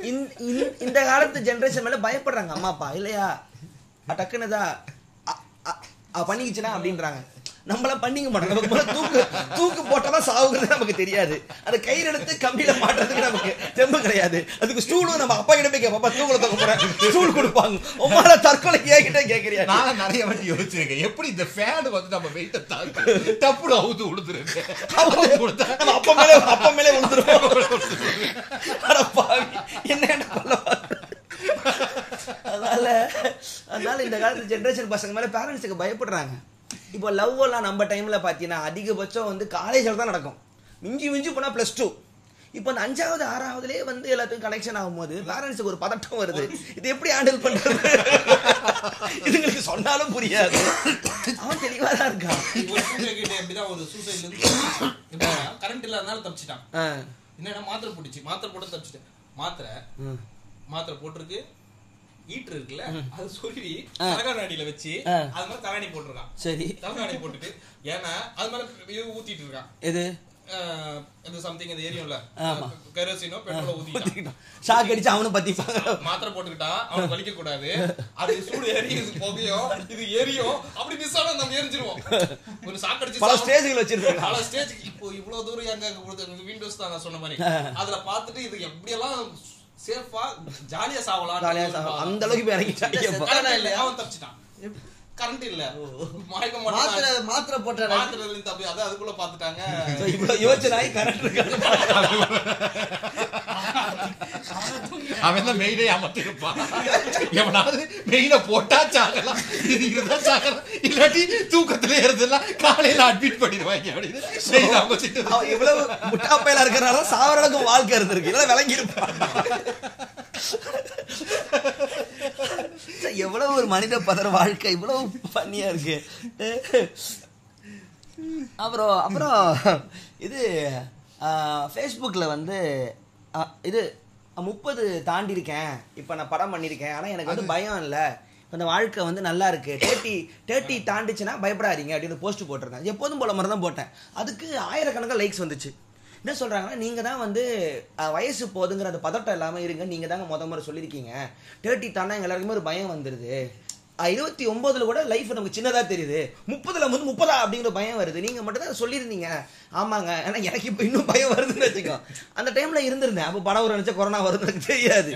Speaker 3: இந்த- காலத்து ஜெனரேஷன் மேல பயப்படுறாங்க அம்மா அப்பா. இல்லையா? அ, டக்குன்னு தான். பண்ணிக்கிச்சுனா அப்படின்றாங்க. நம்மளாம் பண்ணிக்க மாட்டோம். நமக்கு தூக்கு தூக்கு போட்டாதான் சாவுங்கிறது நமக்கு தெரியாது. அந்த கயிறு எடுத்து கம்பியில மாட்டுறதுக்கு நமக்கு தெம்பு கிடையாது. அதுக்கு ஸ்டூலும் நம்ம அப்பா கிட்ட போய் அப்பா தூக்குல தூக்க போறேன் ஸ்டூல் கொடுப்பாங்க. உமால தற்கொலை கேக்கிட்ட கேக்குறியா?
Speaker 6: நான் நிறைய வாட்டி யோசிச்சிருக்கேன். எப்படி இந்த ஃபேன் வந்து நம்ம வெயிட்ட தாக்கு டப்புனு அவுத்து கொடுத்தா
Speaker 3: நம்ம அப்பா மேலே அப்பா மேலே பாவி என்ன என்ன? அதனால அதனால இந்த காலத்து ஜெனரேஷன் பசங்க மேல பேரண்ட்ஸுக்கு பயப்படுறாங்க. இப்போ லவ் எல்லாம் நம்ம டைம்ல பாத்தீங்கன்னா அதிகபட்சம் வந்து காலேஜில் தான் நடக்கும். மிஞ்சி மிஞ்சி போனா பிளஸ் டூ இப்போ இந்த அஞ்சாவது ஆறாவதுலயே வந்து எல்லாத்துக்கும் கனெக்ஷன் ஆகும்போது பேரண்ட்ஸுக்கு ஒரு பதட்டம் வருது. இது எப்படி ஹேண்டில் பண்றது? இதுங்களுக்கு சொன்னாலும் புரியாது. அவன் தெளிவா தான் இருக்கான்.
Speaker 7: எப்படிதான் ஒரு சூசைட்ல கரண்ட் இல்லாதனால தப்பிச்சிட்டான். என்னன்னா மாத்திரை போட்டுச்சு. மாத்திரை போட்டு தப்பிச்சிட்டேன். மாத்திரை. மாத்திரை போட்டிருக்கு. ஈட்டர் இருக்குல்ல? அது சொருவி தலகாணி அடியில வச்சு. அது மாதிரி தலையணை போட்டிருக்கான்.
Speaker 3: சரி.
Speaker 7: தலகாணி போட்டுட்டு ஏன்னா அது மேல இது ஊத்திட்டு இருக்கான்.
Speaker 3: எது?
Speaker 7: இது சம்திங் இது எரியும்ல
Speaker 3: ஆமா.
Speaker 7: கெரோசினோ பெட்ரோல ஊத்திட்டான்.
Speaker 3: ஷாக் அடிச்சு அவனும் பத்திப்பாங்க
Speaker 7: மாத்திரை போட்டுக்கிட்டான். அவனுக்கு வலிக்க கூடாது அது சூடு எரி இது புகையும் இது எரியும் அப்படி மிஸ் ஆனா நம்ம எரிஞ்சிருவோம். ஒரு சாக்கடிச்சு
Speaker 3: பல
Speaker 7: சாப்பிட்டு-
Speaker 3: ஸ்டேஜ்கள் வச்சிருக்காங்க.
Speaker 7: பல ஸ்டேஜ் இப்போ இவ்வளவு தூரம் எங்க விண்டோஸ் தான் நான் சொன்ன மாதிரி. அதுல பார்த்துட்டு இது எப்படியெல்லாம் சேஃபா ஜாலியா சாவலாம்.
Speaker 3: ஜாலியா சாப்பிடலாம். அந்த அளவுக்கு போய் இறங்கிட்டாங்க
Speaker 7: கரண்ட் இல்ல அவன் தப்பிச்சிட்டான். கரண்ட் இல்ல. மயக்க
Speaker 4: மாத்திரை மாத்திரை போட்ட
Speaker 7: மாத்திரை தப்பி அதான் அதுக்குள்ள பாத்துட்டாங்க
Speaker 3: யோசனை இருக்கு?
Speaker 6: அவன் தான் மெயினே அமர்த்திருப்பான் எவனாவது மெயினை போட்டா சாகலாம். இது இருந்தா சாகலாம். இல்லாட்டி தூக்கத்துல இருந்தெல்லாம் காலையில அட்மிட் பண்ணிடுவாங்க அப்படின்னு மெயின் அமர்த்திட்டு
Speaker 3: அவன் இவ்வளவு முட்டாப்பையில இருக்கிறனால சாவர அளவுக்கு வாழ்க்கை இருந்திருக்கு. இல்ல விளங்கி இருப்பான் எவ்வளவு ஒரு மனித பதற வாழ்க்கை இவ்வளவு பண்ணியா இருக்கு. அப்புறம் அப்புறம் இது ஃபேஸ்புக்கில் வந்து இது முப்பது தாண்டி இருக்கேன் இப்போ நான் படம் பண்ணியிருக்கேன். ஆனால் எனக்கு வந்து பயம் இல்லை. அந்த வாழ்க்கை வந்து நல்லா இருக்கு. தேர்ட்டி தேர்ட்டி தாண்டிச்சுன்னா பயப்படாதீங்க அப்படின்னு போஸ்ட் போட்டிருந்தேன். எப்போதும் போல மாதிரி தான் போட்டேன். அதுக்கு ஆயிரக்கணக்கான லைக்ஸ் வந்துச்சு. என்ன சொல்றாங்கன்னா நீங்க தான் வந்து வயசு போதுங்கிற அந்த பதட்டம் இல்லாம இருங்க. நீங்க தாங்க முத முறை சொல்லியிருக்கீங்க. தேர்ட்டி தாண்டா எங்க எல்லாருக்குமே ஒரு பயம் வந்துருது. அஹ், இருபத்தி ஒன்பதுல கூட லைஃப் நமக்கு சின்னதா தெரியுது. முப்பதுல வந்து முப்பதா அப்படிங்கிற பயம் வருது. நீங்க மட்டும் தான் சொல்லியிருந்தீங்க. ஆமாங்க. ஏன்னா எனக்கு இப்போ இன்னும் பயம் வருதுன்னு வச்சுக்கோ அந்த டைம்ல இருந்திருந்தேன். அப்போ படம் வரும் நினைச்சா கொரோனா எனக்கு தெரியாது.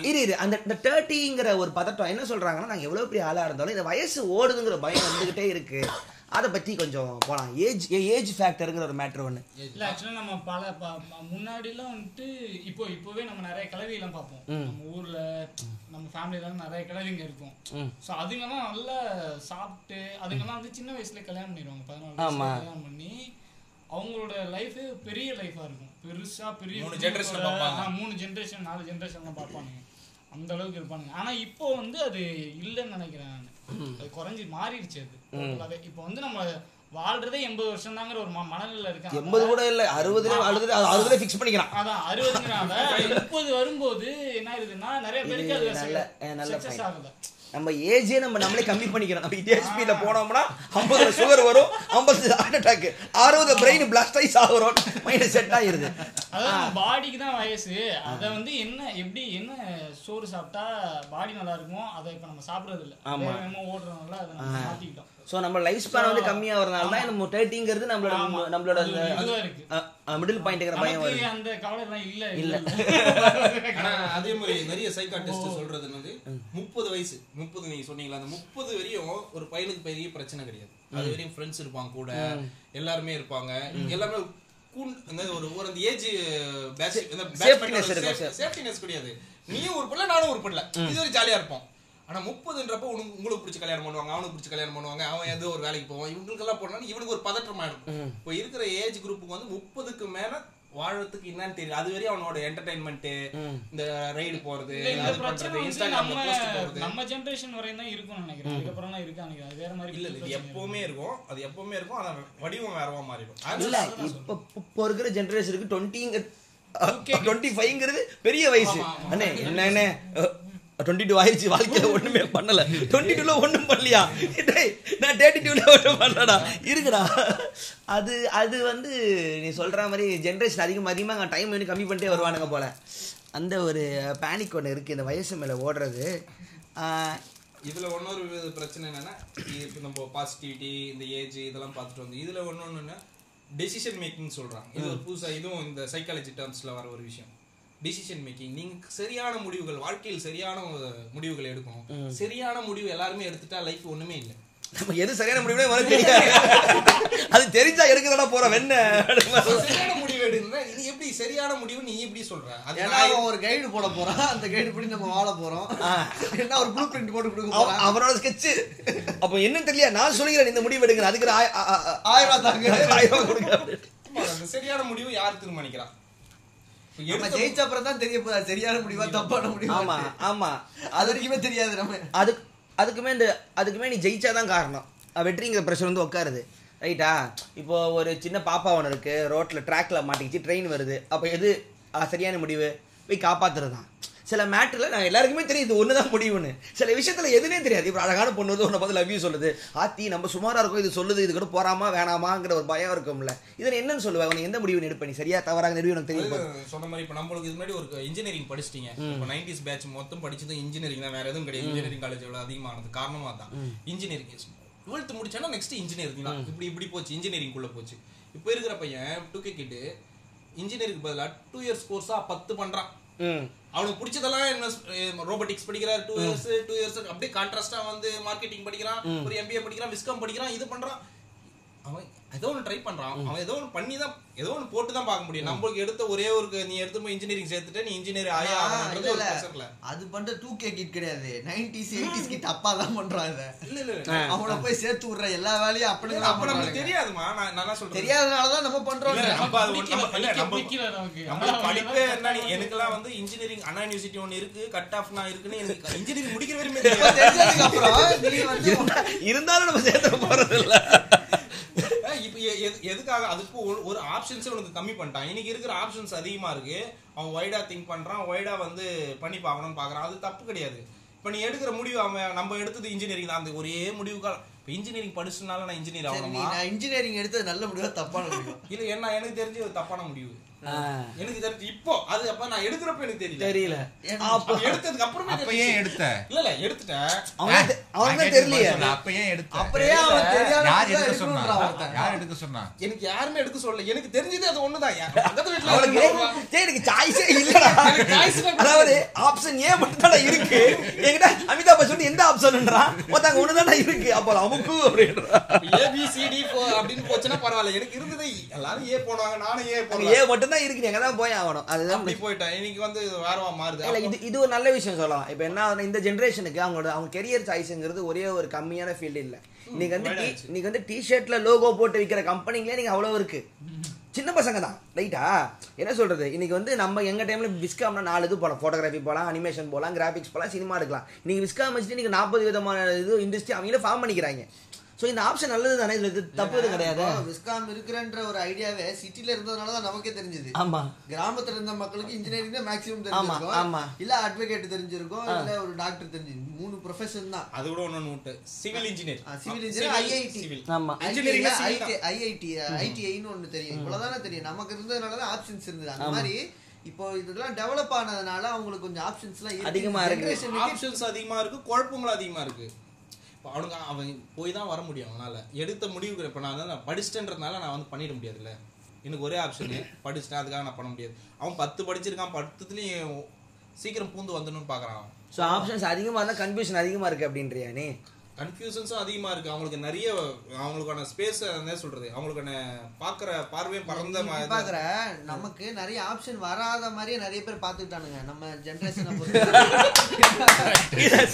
Speaker 3: இரு இரு. அந்த இந்த தேர்ட்டிங்கிற ஒரு பதட்டம் என்ன சொல்றாங்கன்னா நாங்க எவ்வளவு பெரிய ஆளா இருந்தாலும் இந்த வயசு ஓடுதுங்கிற பயம் வந்துகிட்டே இருக்கு. அதை பத்தி கொஞ்சம் போலாம். ஏஜ் ஏஜ் ஃபேக்டருங்கிற ஒரு மேட்ரு ஒன்று
Speaker 5: இல்ல ஆக்சுவலா நம்ம பல முன்னாடிலாம் வந்துட்டு இப்போ இப்போவே நம்ம நிறைய கிளவியெல்லாம் பார்ப்போம். நம்ம ஊர்ல நம்ம ஃபேமிலில நிறைய கிளவிங்க இருக்கும். ஸோ அதுங்கெல்லாம் நல்லா சாப்பிட்டு அதுங்கெல்லாம் வந்து சின்ன வயசுல கல்யாணம் பண்ணிடுவாங்க. பதினாலு கல்யாணம் பண்ணி அவங்களோட லைஃப் பெரிய லைஃபா இருக்கும். பெருசா பெரிய
Speaker 7: மூணு.
Speaker 5: ஆ, மூணு ஜென்ரேஷன் நாலு ஜென்ரேஷன்லாம் பார்ப்பானுங்க. அந்த அளவுக்கு இருப்பானுங்க. ஆனா இப்போ வந்து அது இல்லைன்னு நினைக்கிறேன் நான். அது குறைஞ்சி மாறிடுச்சு அது. Totally-ஆவே. இப்போ வந்து நம்ம வாழ்றதே எண்பது வருஷம் தாங்கிற ஒரு ம- மனநிலையில இருக்காங்க.
Speaker 3: எண்பது கூட இல்ல அறுபதுல அறுபதுல அறுபதுல ஃபிக்ஸ் பண்ணிக்கலாம்
Speaker 5: அதான் அறுபதுங்கிறாங்க முப்பது வரும்போது என்ன ஆகுதுன்னா நிறைய பேருக்கு அது
Speaker 3: இது நல்ல- நல்ல நம்ம ஏஜே நம்ம நம்மளே கம்மி பண்ணிக்கிறோம். நம்ம டிஎஸ்பியில போனோம்னா ஐம்பதுல சுகர் வரும் ஐம்பது ஹார்ட் அட்டாக் அறுபது பிரெயின் பிளாஸ்ட் ஆகி சாகுறோம். மைண்ட் செட் ஆயிருது.
Speaker 5: அதாவது பாடிக்கு தான் வயசு. அத வந்து என்ன எப்படி என்ன சோறு சாப்பிட்டா பாடி நல்லா இருக்குமோ அதை இப்ப நம்ம சாப்பிடுறது இல்ல.
Speaker 3: ஆமா.
Speaker 5: வேக வேகமா ஓடுறதுனால அதை நம்ம
Speaker 3: சோ நம்ம லைஃப் ஸ்பேன் வந்து கம்மியாகிறதுனால தான் நம்ம தேர்ட்டிங்கிறது நம்மளோட. நம்மளோட. மிடில் பாயிண்ட்ங்கிற பயம் வருது.
Speaker 5: அந்த கவலை எல்லாம் இல்ல.
Speaker 3: இல்ல.
Speaker 7: ஆனா அதே மாதிரி நிறைய சைக்காட்டிஸ்ட் சொல்றது வந்து முப்பது வயசு முப்பது நீங்க சொன்னீங்களா அந்த முப்பது வரையும் ஒரு பையனுக்கு பெரிய பிரச்சனை கிடையாது. அது வரையும் ஃப்ரெண்ட்ஸ் இருப்பாங்க கூட எல்லாருமே இருப்பாங்க. எல்லாமே அந்த ஒரு ஒரு அந்த ஏஜ் சேஃப்டினஸ் கிடையாது. நீயும் ஒரு பிள்ளை நானும் ஒரு பிள்ளை இது ஒரு ஜாலியா இருப்போம். ஆனா முப்பதுன்றப்ப உனக்கு உங்களுக்கு பிடிச்ச கல்யாணம் பண்ணுவாங்க அவனுக்கு பிடிச்ச கல்யாணம் பண்ணுவாங்க அவன் ஏதோ ஒரு வேலைக்கு போவான் இவங்களுக்கு எல்லாம் போனா இவனுக்கு ஒரு பதற்றம் ஆயிடும். இப்போ இருக்கிற ஏஜ் குரூப்புக்கு வந்து முப்பதுக்கு மேல வாழறதுக்கு என்னன்னு தெரியல. அது வரையும் அவனோட என்டர்டைன்மெண்ட் இந்த ரைடு போறது அது
Speaker 5: நம்ம
Speaker 7: போஸ்ட் போடுறது
Speaker 5: நம்ம ஜெனரேஷன் வரையும் தான் இருக்கும்னு நினைக்கிறேன். அதுக்கப்புறம் இருக்கா நினைக்கிறேன் அது வேற மாதிரி
Speaker 7: இல்ல இல்ல இது. எப்பவுமே இருக்கும். அது எப்பவுமே இருக்கும். ஆனா வடிவம் வேறவா மாறிடும்
Speaker 3: இல்ல
Speaker 7: அது
Speaker 3: இப்ப இப்போ இருக்கிற ஜெனரேஷனுக்கு டுவெண்ட்டிங்க டுவெண்ட்டி ஃபைவ்ங்கிறது பெரிய வயசு. அண்ணே என்ன என்ன டுவெண்ட்டி டூ ஆயிடுச்சு வாழ்க்கையில ஒண்ணுமே பண்ணல. டுவெண்ட்டி டூல ஒண்ணும் பண்ணலையா? நான் தேர்ட்டி டூல ஒண்ணும் பண்ணலடா. இருக்குடா. அது அது வந்து நீ சொல்ற மாதிரி ஜென்ரேஷன் அதிகம் அதிகமாக டைம் வந்து கம்மி பண்ணிட்டே வருவானுங்க போல. அந்த ஒரு பேனிக் ஒன்று இருக்கு. இந்த வயசு மேல ஓடுறது.
Speaker 7: இதுல இன்னொரு வித பிரச்சனை என்னன்னா இப்போ நம்ம பாசிட்டிவிட்டி இந்த ஏஜ் இதெல்லாம் பார்த்துட்டு வந்து இதுல ஒன்னொன்னு டெசிஷன் மேக்கிங் சொல்றாங்க. இது ஒரு புதுசா இதுவும் இந்த சைக்காலஜி டேர்ம்ஸ்ல வர ஒரு விஷயம். டிசிஷன் மேக்கிங் நீங்க சரியான முடிவுகள் வாழ்க்கையில் சரியான முடிவுகள் எடுக்கணும். சரியான முடிவு எல்லாருமே எடுத்துட்டா லைஃப் ஒண்ணுமே இல்லை.
Speaker 3: நம்ம எது சரியான முடிவுனே வர தெரியாது. அது தெரிஞ்சா எடுக்கிறதா போற வெண்ண
Speaker 7: சரியான முடிவு எடுக்கணும்னா நீ எப்படி சரியான முடிவு நீ எப்படி சொல்ற? அது
Speaker 4: ஏன்னா அவன் ஒரு கைடு போட போறான். அந்த கைடு படி நம்ம வாழ போறோம். என்ன ஒரு ப்ளூ பிரிண்ட் போட்டு கொடுக்க
Speaker 3: அவ-
Speaker 4: போறான்.
Speaker 3: அவனோட ஸ்கெட்ச் அப்ப என்னன்னு தெரியல நான் சொல்லுகிறேன் இந்த முடிவு எடுங்க. அதுக்கு
Speaker 4: ஆயிரம் தாங்க.
Speaker 3: ஆயிரம் ரூபாய் கொடுங்க.
Speaker 7: சரியான முடிவு யார் தீர்மானிக்கிறா? இப்ப
Speaker 4: நம்ம ஜெயிச்ச அப்புறம் தான் தெரிய போதா சரியான முடிவா தப்பான முடிவா?
Speaker 3: ஆமா ஆமா.
Speaker 4: அது வரைக்குமே தெரியாது நம்ம.
Speaker 3: அதுக்கு அதுக்குமே இந்த அதுக்குமே நீ ஜெயிச்சாதான் காரணம். வெற்றிங்கிற பிரஷர் வந்து உட்காருது. ரைட்டா இப்போ ஒரு சின்ன பாப்பா ஒன்று இருக்கு. ரோட்ல ட்ராக்ல மாட்டிக்கிச்சு ட்ரெயின் வருது. அப்போ எது சரியான முடிவு? போய் காப்பாத்துறது தான் சில மேட்டர்ல நான் எல்லாருக்குமே தெரியும் இது ஒண்ணுதான் முடிவுன்னு. சில விஷயத்துல எதுனே தெரியாது. இப்போ அழகான பொண்ணு வந்து உன்னை பார்த்து லவ் யூ சொல்லுது. ஆத்தி நம்ம சுமாரா இருக்கும் இது சொல்லுது இது கூட போறாமா வேணாமாங்கிற ஒரு பயம் இருக்கும்ல. இதில் என்னன்னு சொல்லுவேன் உனக்கு எந்த முடிவு எடுப்ப நீ? சரியா தவறாக நிறுவி எனக்கு தெரியும்.
Speaker 7: சொன்ன மாதிரி இப்ப நம்மளுக்கு இது முன்னாடி ஒரு இன்ஜினியரிங் படிச்சிட்டீங்க. இப்போ நைன்டிஸ் பேட்ச் மொத்தம் படிச்சது இன்ஜினியரிங் தான். வேற எதுவும் கிடையாது. இன்ஜினியரிங் காலேஜ் எவ்வளவு அதிகமானது. காரணமா தான் இன்ஜினியரிங் டுவெல்த் முடிச்சானா நெக்ஸ்ட் இன்ஜினியரிங் தான். இப்படி இப்படி போச்சு. இன்ஜினியரிங் குள்ள போச்சு. இப்போ இருக்கிற பையன் டூ கே கிட்டு இன்ஜினியரிங் பதிலா டூ இயர்ஸ் கோர்ஸா பத்து பண்றான்.
Speaker 3: ம்
Speaker 7: அவனுக்கு பிடிச்சதெல்லாம் என்ன ரோபோட்டிக்ஸ் படிக்கிறார் டூ இயர்ஸ் டூ இயர்ஸ் அப்படியே கான்ட்ராஸ்டா வந்து மார்க்கெட்டிங் படிக்கிறான் ஒரு எம்பிஏ படிக்கிறான் விஸ்காம் படிக்கிறான் இது பண்றான். அவன் ஏதோ ஒன்று ட்ரை பண்றான். அவன் ஏதோ ஒன்று பண்ணி தான் ஏதோ ஒன்று போட்டு தான் பார்க்க முடியும். நம்மளுக்கு எடுத்த ஒரே ஒரு நீ எடுத்து போய் இன்ஜினியரிங் சேர்த்துட்டு நீ இன்ஜினியர் ஆயே.
Speaker 4: அது பண்ற டூ கே கிட் கிடையாது. நைன்டிஸ் எயிட்டிஸ் கிட் அப்பா தான் பண்றான் இத.
Speaker 7: இல்ல இல்ல.
Speaker 4: அவனை போய் சேர்த்து விடுற எல்லா வேலையும் அப்படி
Speaker 7: அப்ப நமக்கு தெரியாதுமா நான் நான் சொல்றேன்
Speaker 4: தெரியாதனாலதான் நம்ம பண்றோம்.
Speaker 7: நம்ம படிப்பே என்ன
Speaker 5: கஷ்டம்.
Speaker 7: எனக்கெல்லாம் வந்து இன்ஜினியரிங் அண்ணா யூனிவர்சிட்டி ஒன்னு இருக்கு கட் ஆஃப் நான் இருக்குன்னு எனக்கு இன்ஜினியரிங் முடிக்கிற வரையுமே தெரியாது.
Speaker 4: தெரிஞ்சதுக்கு அப்புறம் நீ வந்து
Speaker 3: இருந்தாலும் நம்ம சேர்த்து போறது இல்ல
Speaker 7: இப்ப எதுக்காக? அதுக்கு ஒரு- ஆப்ஷன்ஸே உனக்கு கம்மி பண்ணிட்டான். இன்னைக்கு இருக்கிற ஆப்ஷன்ஸ் அதிகமா இருக்கு. அவன் வைடா திங்க் பண்றான். வைடா வந்து பண்ணி பார்க்கணும்னு பார்க்கறான். அது தப்பு கிடையாது. இப்போ நீ எடுக்கிற முடிவு அவன் நம்ம எடுத்தது இன்ஜினியரிங் தான். அந்த ஒரே முடிவுக்கால இப்போ இன்ஜினியரிங் படிச்சதுனால நான் இன்ஜினியர் ஆகணுமா?
Speaker 4: நான் இன்ஜினியரிங் எடுத்தது நல்ல முடிவா தப்பான முடிவா?
Speaker 7: இல்ல என்ன எனக்கு தெரிஞ்சு தப்பான முடிவு. எனக்கு தெரிஞ்சு இப்போ அது அப்ப நான் எடுக்கிறப்ப எனக்கு தெரியல.
Speaker 3: தெரியல.
Speaker 7: அப்ப எடுத்ததுக்கு அப்புறமே
Speaker 6: அப்ப. ஏன் எடுத்த?
Speaker 7: இல்ல இல்ல எடுத்துட்டேன்.
Speaker 3: அவனுக்கு தெ- அவனுக்கு
Speaker 6: நான்
Speaker 3: தான் தெரியலையே.
Speaker 6: கேட்டது பதில் அப்ப ஏன் எடுத்த?
Speaker 4: அப்புறம் ஏன் அவன் தெரியாத
Speaker 6: யார் எடுக்க சொன்னா. யார் எடுக்க சொன்னா
Speaker 7: எனக்கு யாருமே எடுக்க சொல்லல. எனக்கு தெரிஞ்சது அது ஒண்ணுதான். பக்கத்து
Speaker 3: அவனுக்கு சரி, எனக்கு சாய்ஸே இல்லடா. அதாவது ஆப்ஷன் ஏ மட்டும் இருக்கு. என்கிட்ட அமிதாப் பச்சன் எந்த ஆப்ஷன்ன்றான் மொத்தம் ஒண்ணு தானே இருக்கு. அப்போ அமுக்கு அப்படின்றான்
Speaker 7: ஏபிசிடி அப்படின்னு போச்சுன்னா பரவாயில்ல. எனக்கு இருந்தது. எல்லாரும் ஏ போடுவாங்க நானும் ஏ போடுவேன்.
Speaker 3: ஏ மட்டும் தான் இருக்கு எங்க தான் போய் ஆகணும். அதுதான்
Speaker 7: அப்படி போயிட்டேன் இன்னைக்கு வந்து வேறவா மாறுது.
Speaker 3: இல்ல இது இது ஒரு நல்ல விஷயம் சொல்லலாம். இப்போ என்ன இந்த ஜென்ரேஷனுக்கு அவங்களோட அவங்க கெரியர் சாய்ஸ்ங்கிறது ஒரே ஒரு கம்மியான ஃபீல்டு இல்ல. இன்னைக்கு வந்து. இன்னைக்கு வந்து டிஷர்ட்ல லோகோ போட்டு விற்கிற கம்பெனிங்களே நீங்க அவ்வளவு இருக்கு. சின்ன பசங்க தான். ரைட்டா என்ன சொல்றது? இன்னைக்கு வந்து நம்ம எங்க டைம்ல விஸ்காம்னா நாலு இது போலாம். போட்டோகிராஃபி போலாம் அனிமேஷன் போலாம் கிராபிக்ஸ் போலாம் சினிமா எடுக்கலாம். நீங்க விஸ்காம் வச்சுட்டு நீங்க நாற்பது விதமான இது இண்டஸ்ட்ரி அவங்களே ஃபார்ம் பண்ணிக்கிறாங்க. ஸோ இந்த ஆப்ஷன் நல்லது தானே இது தப்பு எதுவும் கிடையாது.
Speaker 4: விஸ்காம் இருக்கிறன்ற ஒரு ஐடியாவே சிட்டில இருந்ததுனால தான் நமக்கே தெரிஞ்சது.
Speaker 3: ஆமா.
Speaker 4: கிராமத்துல இருந்த மக்களுக்கு இன்ஜினியரிங் தான் மேக்ஸிமம்
Speaker 3: ஆமா, ஆமா.
Speaker 4: தெரிஞ்சிருக்கும் இல்ல அட்வொகேட் தெரிஞ்சிருக்கும் இல்ல ஒரு டாக்டர் தெரிஞ்சு மூணு ப்ரொஃபஷன் தான்.
Speaker 7: அது கூட ஒண்ணு விட்டு civil
Speaker 4: engineer civil engineer
Speaker 7: IIT
Speaker 3: ஆமா.
Speaker 7: தான்.
Speaker 4: ஐஐடி ஐடிஐன்னு ஒண்ணு தெரியும். இவ்வளவுதானே தெரியும். நமக்கு இருந்ததுனால தான் ஆப்ஷன்ஸ் இருந்தது. அந்த மாதிரி இப்போ இதெல்லாம் டெவலப் ஆனதுனால அவங்களுக்கு கொஞ்சம் ஆப்ஷன்ஸ் எல்லாம்
Speaker 3: அதிகமா இருக்கு.
Speaker 7: ஆப்ஷன்ஸ் அதிகமா இருக்கு குழப்பங்களும் அதிகமா இருக்கு. இப்போ அவனுக்கு அவன் போய் தான் வர முடியும் அவனால். எடுத்த முடிவுக்கு இப்போ நான் நான் படிச்சிட்டேன்றதுனால நான் வந்து பண்ணிட முடியாதுல்ல. எனக்கு ஒரே ஆப்ஷன் படிச்சுட்டேன் அதுக்காக நான் பண்ண முடியாது. அவன் பத்து படிச்சிருக்கான் பத்துலேயும் சீக்கிரம் பூந்து வந்துடணும்னு பார்க்கறான்
Speaker 3: ஸோ ஆப்ஷன்ஸ் அதிகமாக இருந்தால் கன்ஃபியூஷன் அதிகமாக இருக்குது அப்படின்றியா நீ?
Speaker 7: கன்ஃபியூஷன்ஸும் அதிகமா இருக்கு. அவங்களுக்கு நிறைய அவங்களுக்கான ஸ்பேஸ் என்ன சொல்றது? அவங்களுக்கான பாக்குற பார்வையும் பறந்த மாதிரி
Speaker 4: பாக்குற நமக்கு நிறைய ஆப்ஷன் வராத மாதிரியே நிறைய பேர் பாத்துக்கிட்டானுங்க நம்ம ஜெனரேஷனை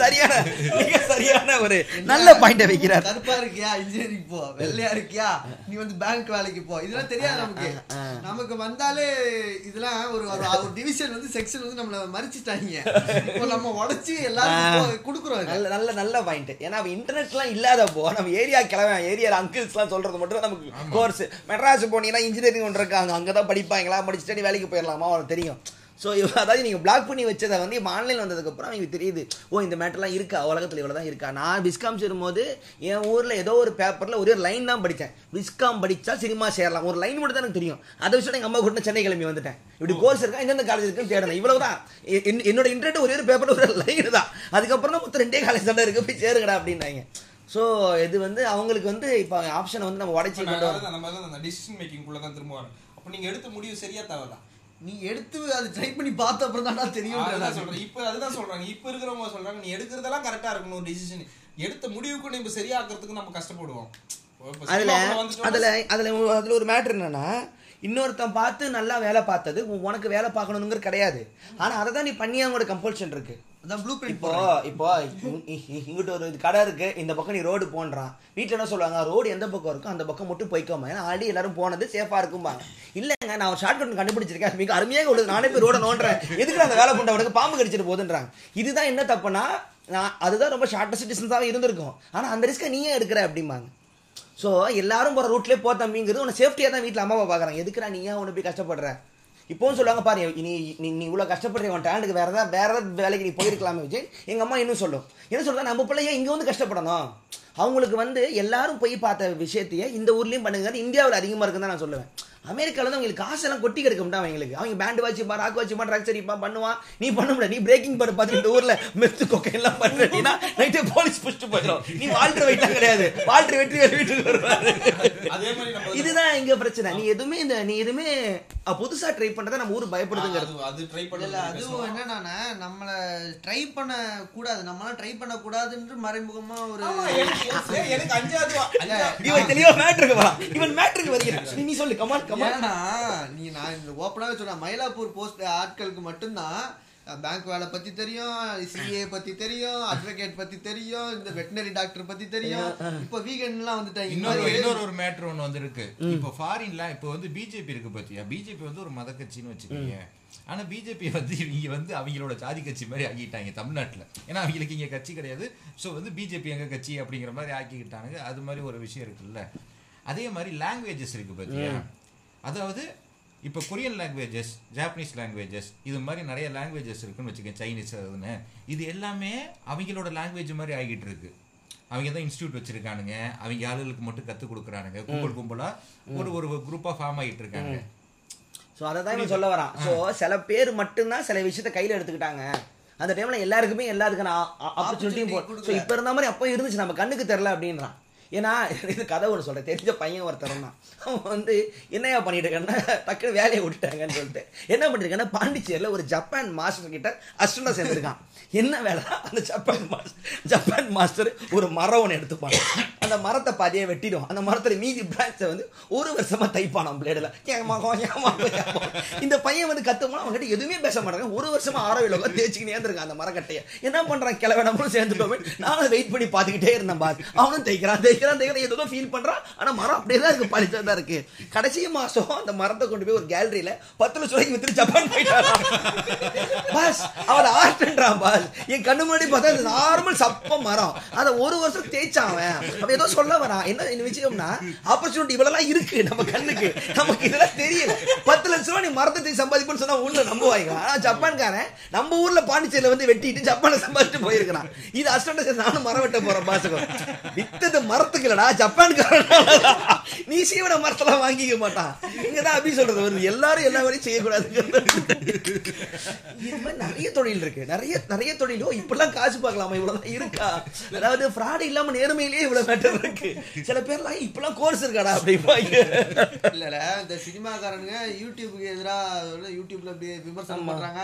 Speaker 3: சரியான மிக சரியான ஒரு நல்ல பாயிண்ட வைக்கிறார்.
Speaker 4: கருப்பா இருக்கியா? இன்ஜினியரிங் போ. வெள்ளையா இருக்கியா? நீ வந்து பேங்க் வேலைக்கு போ. இதெல்லாம் தெரியாது நமக்கு. நமக்கு வந்தாலே இதெல்லாம் ஒரு ஒரு டிவிஷன் வந்து செக்ஷன் வந்து நம்மள மறிச்சிட்டாங்க. இப்போ நம்ம உடைச்சு எல்லாரும் கொடுக்குறோம்.
Speaker 3: நல்ல நல்ல நல்ல பாயிண்ட் ஏன்னா இன்டர்நெட்லாம் இல்லாதப்போ நம்ம ஏரியா கிளம்ப ஏரியா அங்கிள்ஸ்லாம் சொல்றது மட்டும் நமக்கு கோர்ஸ் மெட்ராஸ் போனீங்கன்னா இன்ஜினியரிங் ஒன்று இருக்காங்க. அங்கே தான் படிப்பாங்களா படிச்சுட்டு வேலைக்கு போயிடலாமா அவனுக்கு தெரியும். ஸோ அதாவது நீங்கள் பிளாக் பண்ணி வச்சதை வந்து இப்போ ஆன்லைன் வந்ததுக்கப்புறம் அவங்களுக்கு தெரியுது ஓ இந்த மேட்டர்லாம் இருக்கா? உலகத்தில் இவ்வளோ தான் இருக்கா? நான் பிஸ்காம் சேரும்போது என் ஊரில் ஏதோ ஒரு பேப்பரில் ஒரே ஒரு லைன் தான் படித்தேன் பிஸ்காம் படித்தா சினிமா சேரலாம். ஒரு லைன் மட்டும் தான் எனக்கு தெரியும். அதை வச்சுட்டு எங்கள் அம்மா கூட சென்னை கிளம்பி வந்துட்டேன். இப்படி கோர்ஸ் இருக்கா? எந்தெந்த காலேஜ் இருக்குன்னு தேடணும் இவ்வளவு தான் என்னோட இன்டர்நெட் ஒரே ஒரு பேப்பரில் ஒரு லைன் தான். அதுக்கப்புறம் தான் மொத்தம் ரெண்டே காலேஜ் தான் இருக்கு. போய் சேருங்கடா அப்படின்னாங்க. ஸோ இது வந்து அவங்களுக்கு வந்து இப்போ ஆப்ஷனை வந்து நம்ம உடச்சி கொண்டு வரோம்
Speaker 7: நம்ம தான் அந்த டிசிஷன் மேக்கிங் குள்ள தான் திரும்ப வரோம் அப்ப நீங்க எடுத்த முடிவு சரியா தவறா?
Speaker 4: நீ எடுத்து அது ட்ரை பண்ணி பார்த்த அப்புறம் தான் தெரியும்
Speaker 7: அதுதான் சொல்றேன். இப்ப அதுதான் சொல்றாங்க. இப்ப இருக்கிறவங்க சொல்றாங்க நீ எடுக்கிறதெல்லாம் கரெக்டா இருக்கணும் ஒரு டிசிஷன் எடுத்த முடிவுக்கு நம்ம சரியாக்குறதுக்கு நம்ம கஷ்டப்படுவோம்.
Speaker 3: அதுல அதுல அதுல ஒரு- அதுல ஒரு மேட்ரு என்னன்னா இன்னொருத்தன் பார்த்து நல்லா வேலை பார்த்தது உனக்கு வேலை பார்க்கணுங்கிற கிடையாது. ஆனா அதை தான் நீ பண்ணி அவங்களோட கம்பல்ஷன் இருக்கு.
Speaker 4: அதான் ப்ளூ பிரிண்ட்
Speaker 3: இப்போ இப்போ இங்கிட்ட ஒரு இது கடை இருக்கு. இந்த பக்கம் நீ ரோடு போன்றான் வீட்டுல என்ன சொல்லுவாங்க? ரோடு எந்த பக்கம் இருக்கோ அந்த பக்கம் மட்டும் போய்க்கோமா ஏன்னா ஆல்ரெடி எல்லாரும் போனது சேஃபா இருக்கும்பாங்க. இல்லங்க நான் ஒரு ஷார்ட் கட் கண்டுபிடிச்சிருக்கேன். மிக அருமையாக உள்ளது. நானே போய் ரோட நோண்டுறேன். எதுக்கு அந்த வேலை பண்ணவனுக்கு பாம்பு கடிச்சிட்டு போகுதுன்றாங்க. இதுதான் என்ன தப்புனா நான் அதுதான் ரொம்ப ஷார்ட்டஸ்ட் டிஸ்டன்ஸாக இருந்திருக்கும். ஆனா அந்த ரிஸ்க்கை நீயே எடுக்கிற அப்படிம்பாங்க. ஸோ எல்லாரும் போகிற ரூட்லேயே போ தம்பிங்கிறது உன்னை சேஃப்டியாக தான் வீட்டில் அம்மாவை பார்க்குறாங்க எதுக்குடா நீ ஏன் உன்னை போய் கஷ்டப்படுற? இப்போவும் சொல்லுவாங்க பாரு நீ நீ நீ இவ்வளோ கஷ்டப்படுற உன் டேலண்ட்டுக்கு வேற ஏதாவது வேற ஏதாவது வேலைக்கு நீ போயிருக்கலாமே விஜய். எங்கள் அம்மா இன்னும் சொல்லும். என்ன சொல்கிறா நம்ம பிள்ளை ஏன் இங்கே வந்து கஷ்டப்படணும். அவங்களுக்கு வந்து எல்லாரும் போய் பார்த்த விஷயத்தையே இந்த ஊர்லேயும் பண்ணுங்க இந்தியாவில் அதிகமாக இருக்குன்னு தான் நான் சொல்லுவேன். அமெரிக்காவில் தான் அவங்களுக்கு காசெல்லாம் கொட்டி கிடக்க முடியும் அவங்களுக்கு. அவங்க பேண்ட் வச்சுப்பா ராக் வச்சுப்பா ட்ரக்ஸ் அடிப்பா பண்ணுவான். நீ பண்ண முடியாது நீ பிரேக்கிங் படம் பார்த்து இந்த ஊர்ல மெத்து கொக்கை எல்லாம் பண்றீங்கன்னா நைட்டே போலீஸ் புடிச்சிட்டு போயிடும். நீ வால்டர் வெயிட்லாம் கிடையாது. வால்டர் வெற்றி வேறு வீட்டுக்கு வருவாரு.
Speaker 7: அதே மாதிரி நம்ம
Speaker 3: இதுதான் இங்க பிரச்சனை. நீ எதுவுமே இந்த நீ எதுவுமே அஹ், புதுசா ட்ரை பண்றத நம்ம ஊர் பயப்படுதுங்கிறது.
Speaker 7: அது- ட்ரை
Speaker 4: இல்ல அதுவும் என்னன்னா நம்மள ட்ரை பண்ண கூடாது நம்மளாம் ட்ரை பண்ண கூடாதுன்னு மறைமுகமா ஒரு
Speaker 7: எனக்கு அஞ்சாவது
Speaker 3: இவன் தெளிவா மேட்ருக்கு வரான். இவன் மேட்ருக்கு வருகிறான். நீ- நீ சொல்லு கமான்
Speaker 4: ஏன்னா நீ நான் இந்த ஓப்பனாவே சொல்றேன் மயிலாப்பூர் போஸ்ட் ஆட்களுக்கு மட்டும்தான் பேங்க் வேலை பத்தி தெரியும் சிஏ பத்தி தெரியும் அட்வொகேட் பத்தி தெரியும் இந்த வெட்டினரி டாக்டர் பத்தி தெரியும். இப்போ வீகன் எல்லாம் வந்துட்டாங்க
Speaker 6: இன்னொரு இன்னொரு ஒரு மேட்ரு ஒன்று வந்து இருக்கு இப்போ ஃபாரின்ல இப்போ வந்து பிஜேபி இருக்கு பாத்தியா? பிஜேபி வந்து ஒரு மத கட்சின்னு வச்சுக்கோங்க. ஆனா பிஜேபி வந்து இவங்க வந்து அவங்களோட ஜாதி கட்சி மாதிரி ஆக்கிட்டாங்க தமிழ்நாட்டுல. ஏன்னா அவங்களுக்கு இங்க கட்சி கிடையாது. ஸோ வந்து பிஜேபி எங்க கட்சி அப்படிங்கிற மாதிரி ஆக்கிக்கிட்டாங்க அது மாதிரி ஒரு விஷயம் இருக்குல்ல. அதே மாதிரி லாங்குவேஜஸ் இருக்கு பாத்தியா? அதாவது இப்போ கொரியன் லாங்குவேஜஸ் ஜாப்பனீஸ் லாங்குவேஜஸ் இது மாதிரி நிறைய லாங்குவேஜஸ் இருக்குன்னு வச்சுக்கோங்க சைனீஸ் அதுன்னு. இது எல்லாமே அவங்களோட லாங்குவேஜ் மாதிரி ஆகிட்டு இருக்கு. அவங்க தான் இன்ஸ்டியூட் வச்சிருக்கானுங்க. அவங்க ஆளுகளுக்கு மட்டும் கற்றுக் கொடுக்குறானுங்க. கும்பல் கும்பலா ஒரு ஒரு குரூப்பாக ஃபார்ம் ஆகிட்டு இருக்காங்க.
Speaker 3: ஸோ அதை தான் இவன் சொல்ல வரான். ஸோ சில பேர் மட்டும்தான் சில விஷயத்த கையில் எடுத்துக்கிட்டாங்க. அந்த டைம்ல எல்லாருக்குமே எல்லாத்துக்கான ஆப்பர்ச்சுனிட்டியும் ஸோ இப்போ இருந்த மாதிரி அப்போ இருந்துச்சு. நம்ம கண்ணுக்கு தெரில அப்படின்றான். ஏன்னா இது கதை ஒன்று சொல்கிறேன் தெரிஞ்ச பையன் ஒருத்தர் தான் அவன் வந்து என்னையா பண்ணிட்டு இருக்கேன்னா டக்குனு வேலையை விட்டுட்டாங்கன்னு சொல்லிட்டு. என்ன பண்ணிருக்கேன்னா பாண்டிச்சேரியில் ஒரு ஜப்பான் மாஸ்டர் கிட்ட அஸ்டண்டாக சேர்ந்துருக்கான். என்ன வேலை? அந்த ஜப்பான் மாஸ்டர் ஜப்பான் மாஸ்டர் ஒரு மரம் ஒன்று எடுத்துப்பான். அந்த மரத்தை பாதியாக வெட்டிடும். அந்த மரத்துல மீதி பிரான்ச்சை வந்து ஒரு வருஷமா தைப்பானான் பிளேடில் என் அம்மா இந்த பையன் வந்து கத்துமா அவங்ககிட்ட எதுவுமே பேச மாட்டாங்க ஒரு வருஷமா ஆரோக்கியம் தேய்ச்சிக்கினே இருந்திருக்கான் அந்த மரக்கட்டையை. என்ன பண்றான்? கிளவை நம்மளும் சேர்ந்துட்டோமே. நானும் வெயிட் பண்ணி பார்த்துக்கிட்டே இருந்தேன் பாஸ். அவனும் தைக்கிறான் தைக்கிறான். தைக்கிறான் ஏதோ ஃபீல் பண்றான். ஆனா மரம் அப்படியே தான் இருக்கு பழிச்சா தான் இருக்கு. கடைசி மாசம் அந்த மரத்தை கொண்டு போய் ஒரு கேலரியில பத்து லட்சம் ரூபாய்க்கு வித்துட்டு ஜப்பான் போயிட்டான். பாஸ் அவன் ஆர்ட்ன்றான் பாஸ். என் கண்ணு முன்னாடி பார்த்தா நார்மல் சப்ப மரம். அதை ஒரு வருஷம் தேய்ச்சான் அவன். அவன் ஏதோ சொல்ல வரான். என்ன விஷயம்னா ஆப்பர்ச்சுனிட்டி இவ்வளவு இருக்கு நம்ம கண்ணுக்கு. நமக்கு இதெல்லாம் தெரியல. பத்து லட்ச ரூபாய் நீ மரத்தை தேய்ச்சி சம்பாதிப்போம்னு சொன்னா ஊர்ல நம்புவாங்க ஆனா ஜப்பான்காரன் நம்ம ஊர்ல பாண்டிச்சேரியில வந்து வெட்டிட்டு ஜப்பான்ல சம்பாதிச்சு போயிருக்கிறான். இது அஸ்டண்ட் நானும் மரம் வெட்ட போறேன் பாசுகம் வித்தது மரத்தை மரத்துக்கு இல்லடா நீ சீவன மரத்தெல்லாம் வாங்கிக்க மாட்டான் இங்கதான் அபி சொல்றது வருது. எல்லாரும் எல்லா வேலையும் செய்யக்கூடாது இது மாதிரி நிறைய தொழில் இருக்கு. நிறைய நிறைய தொழிலோ இப்படிலாம் காசு பார்க்கலாமா? இவ்வளவுதான் இருக்கா? அதாவது ஃப்ராட் இல்லாம நேர்மையிலேயே இவ்வளவு மேட்டர் இருக்கு. சில பேர்லாம் இப்பெல்லாம் கோர்ஸ் இருக்காடா? அப்படிம்பாங்க.
Speaker 4: இல்லல இந்த சினிமாக்காரனுங்க யூடியூபுக்கு எதிரா யூடியூப்ல அப்படி விமர்சனம் பண்றாங்க.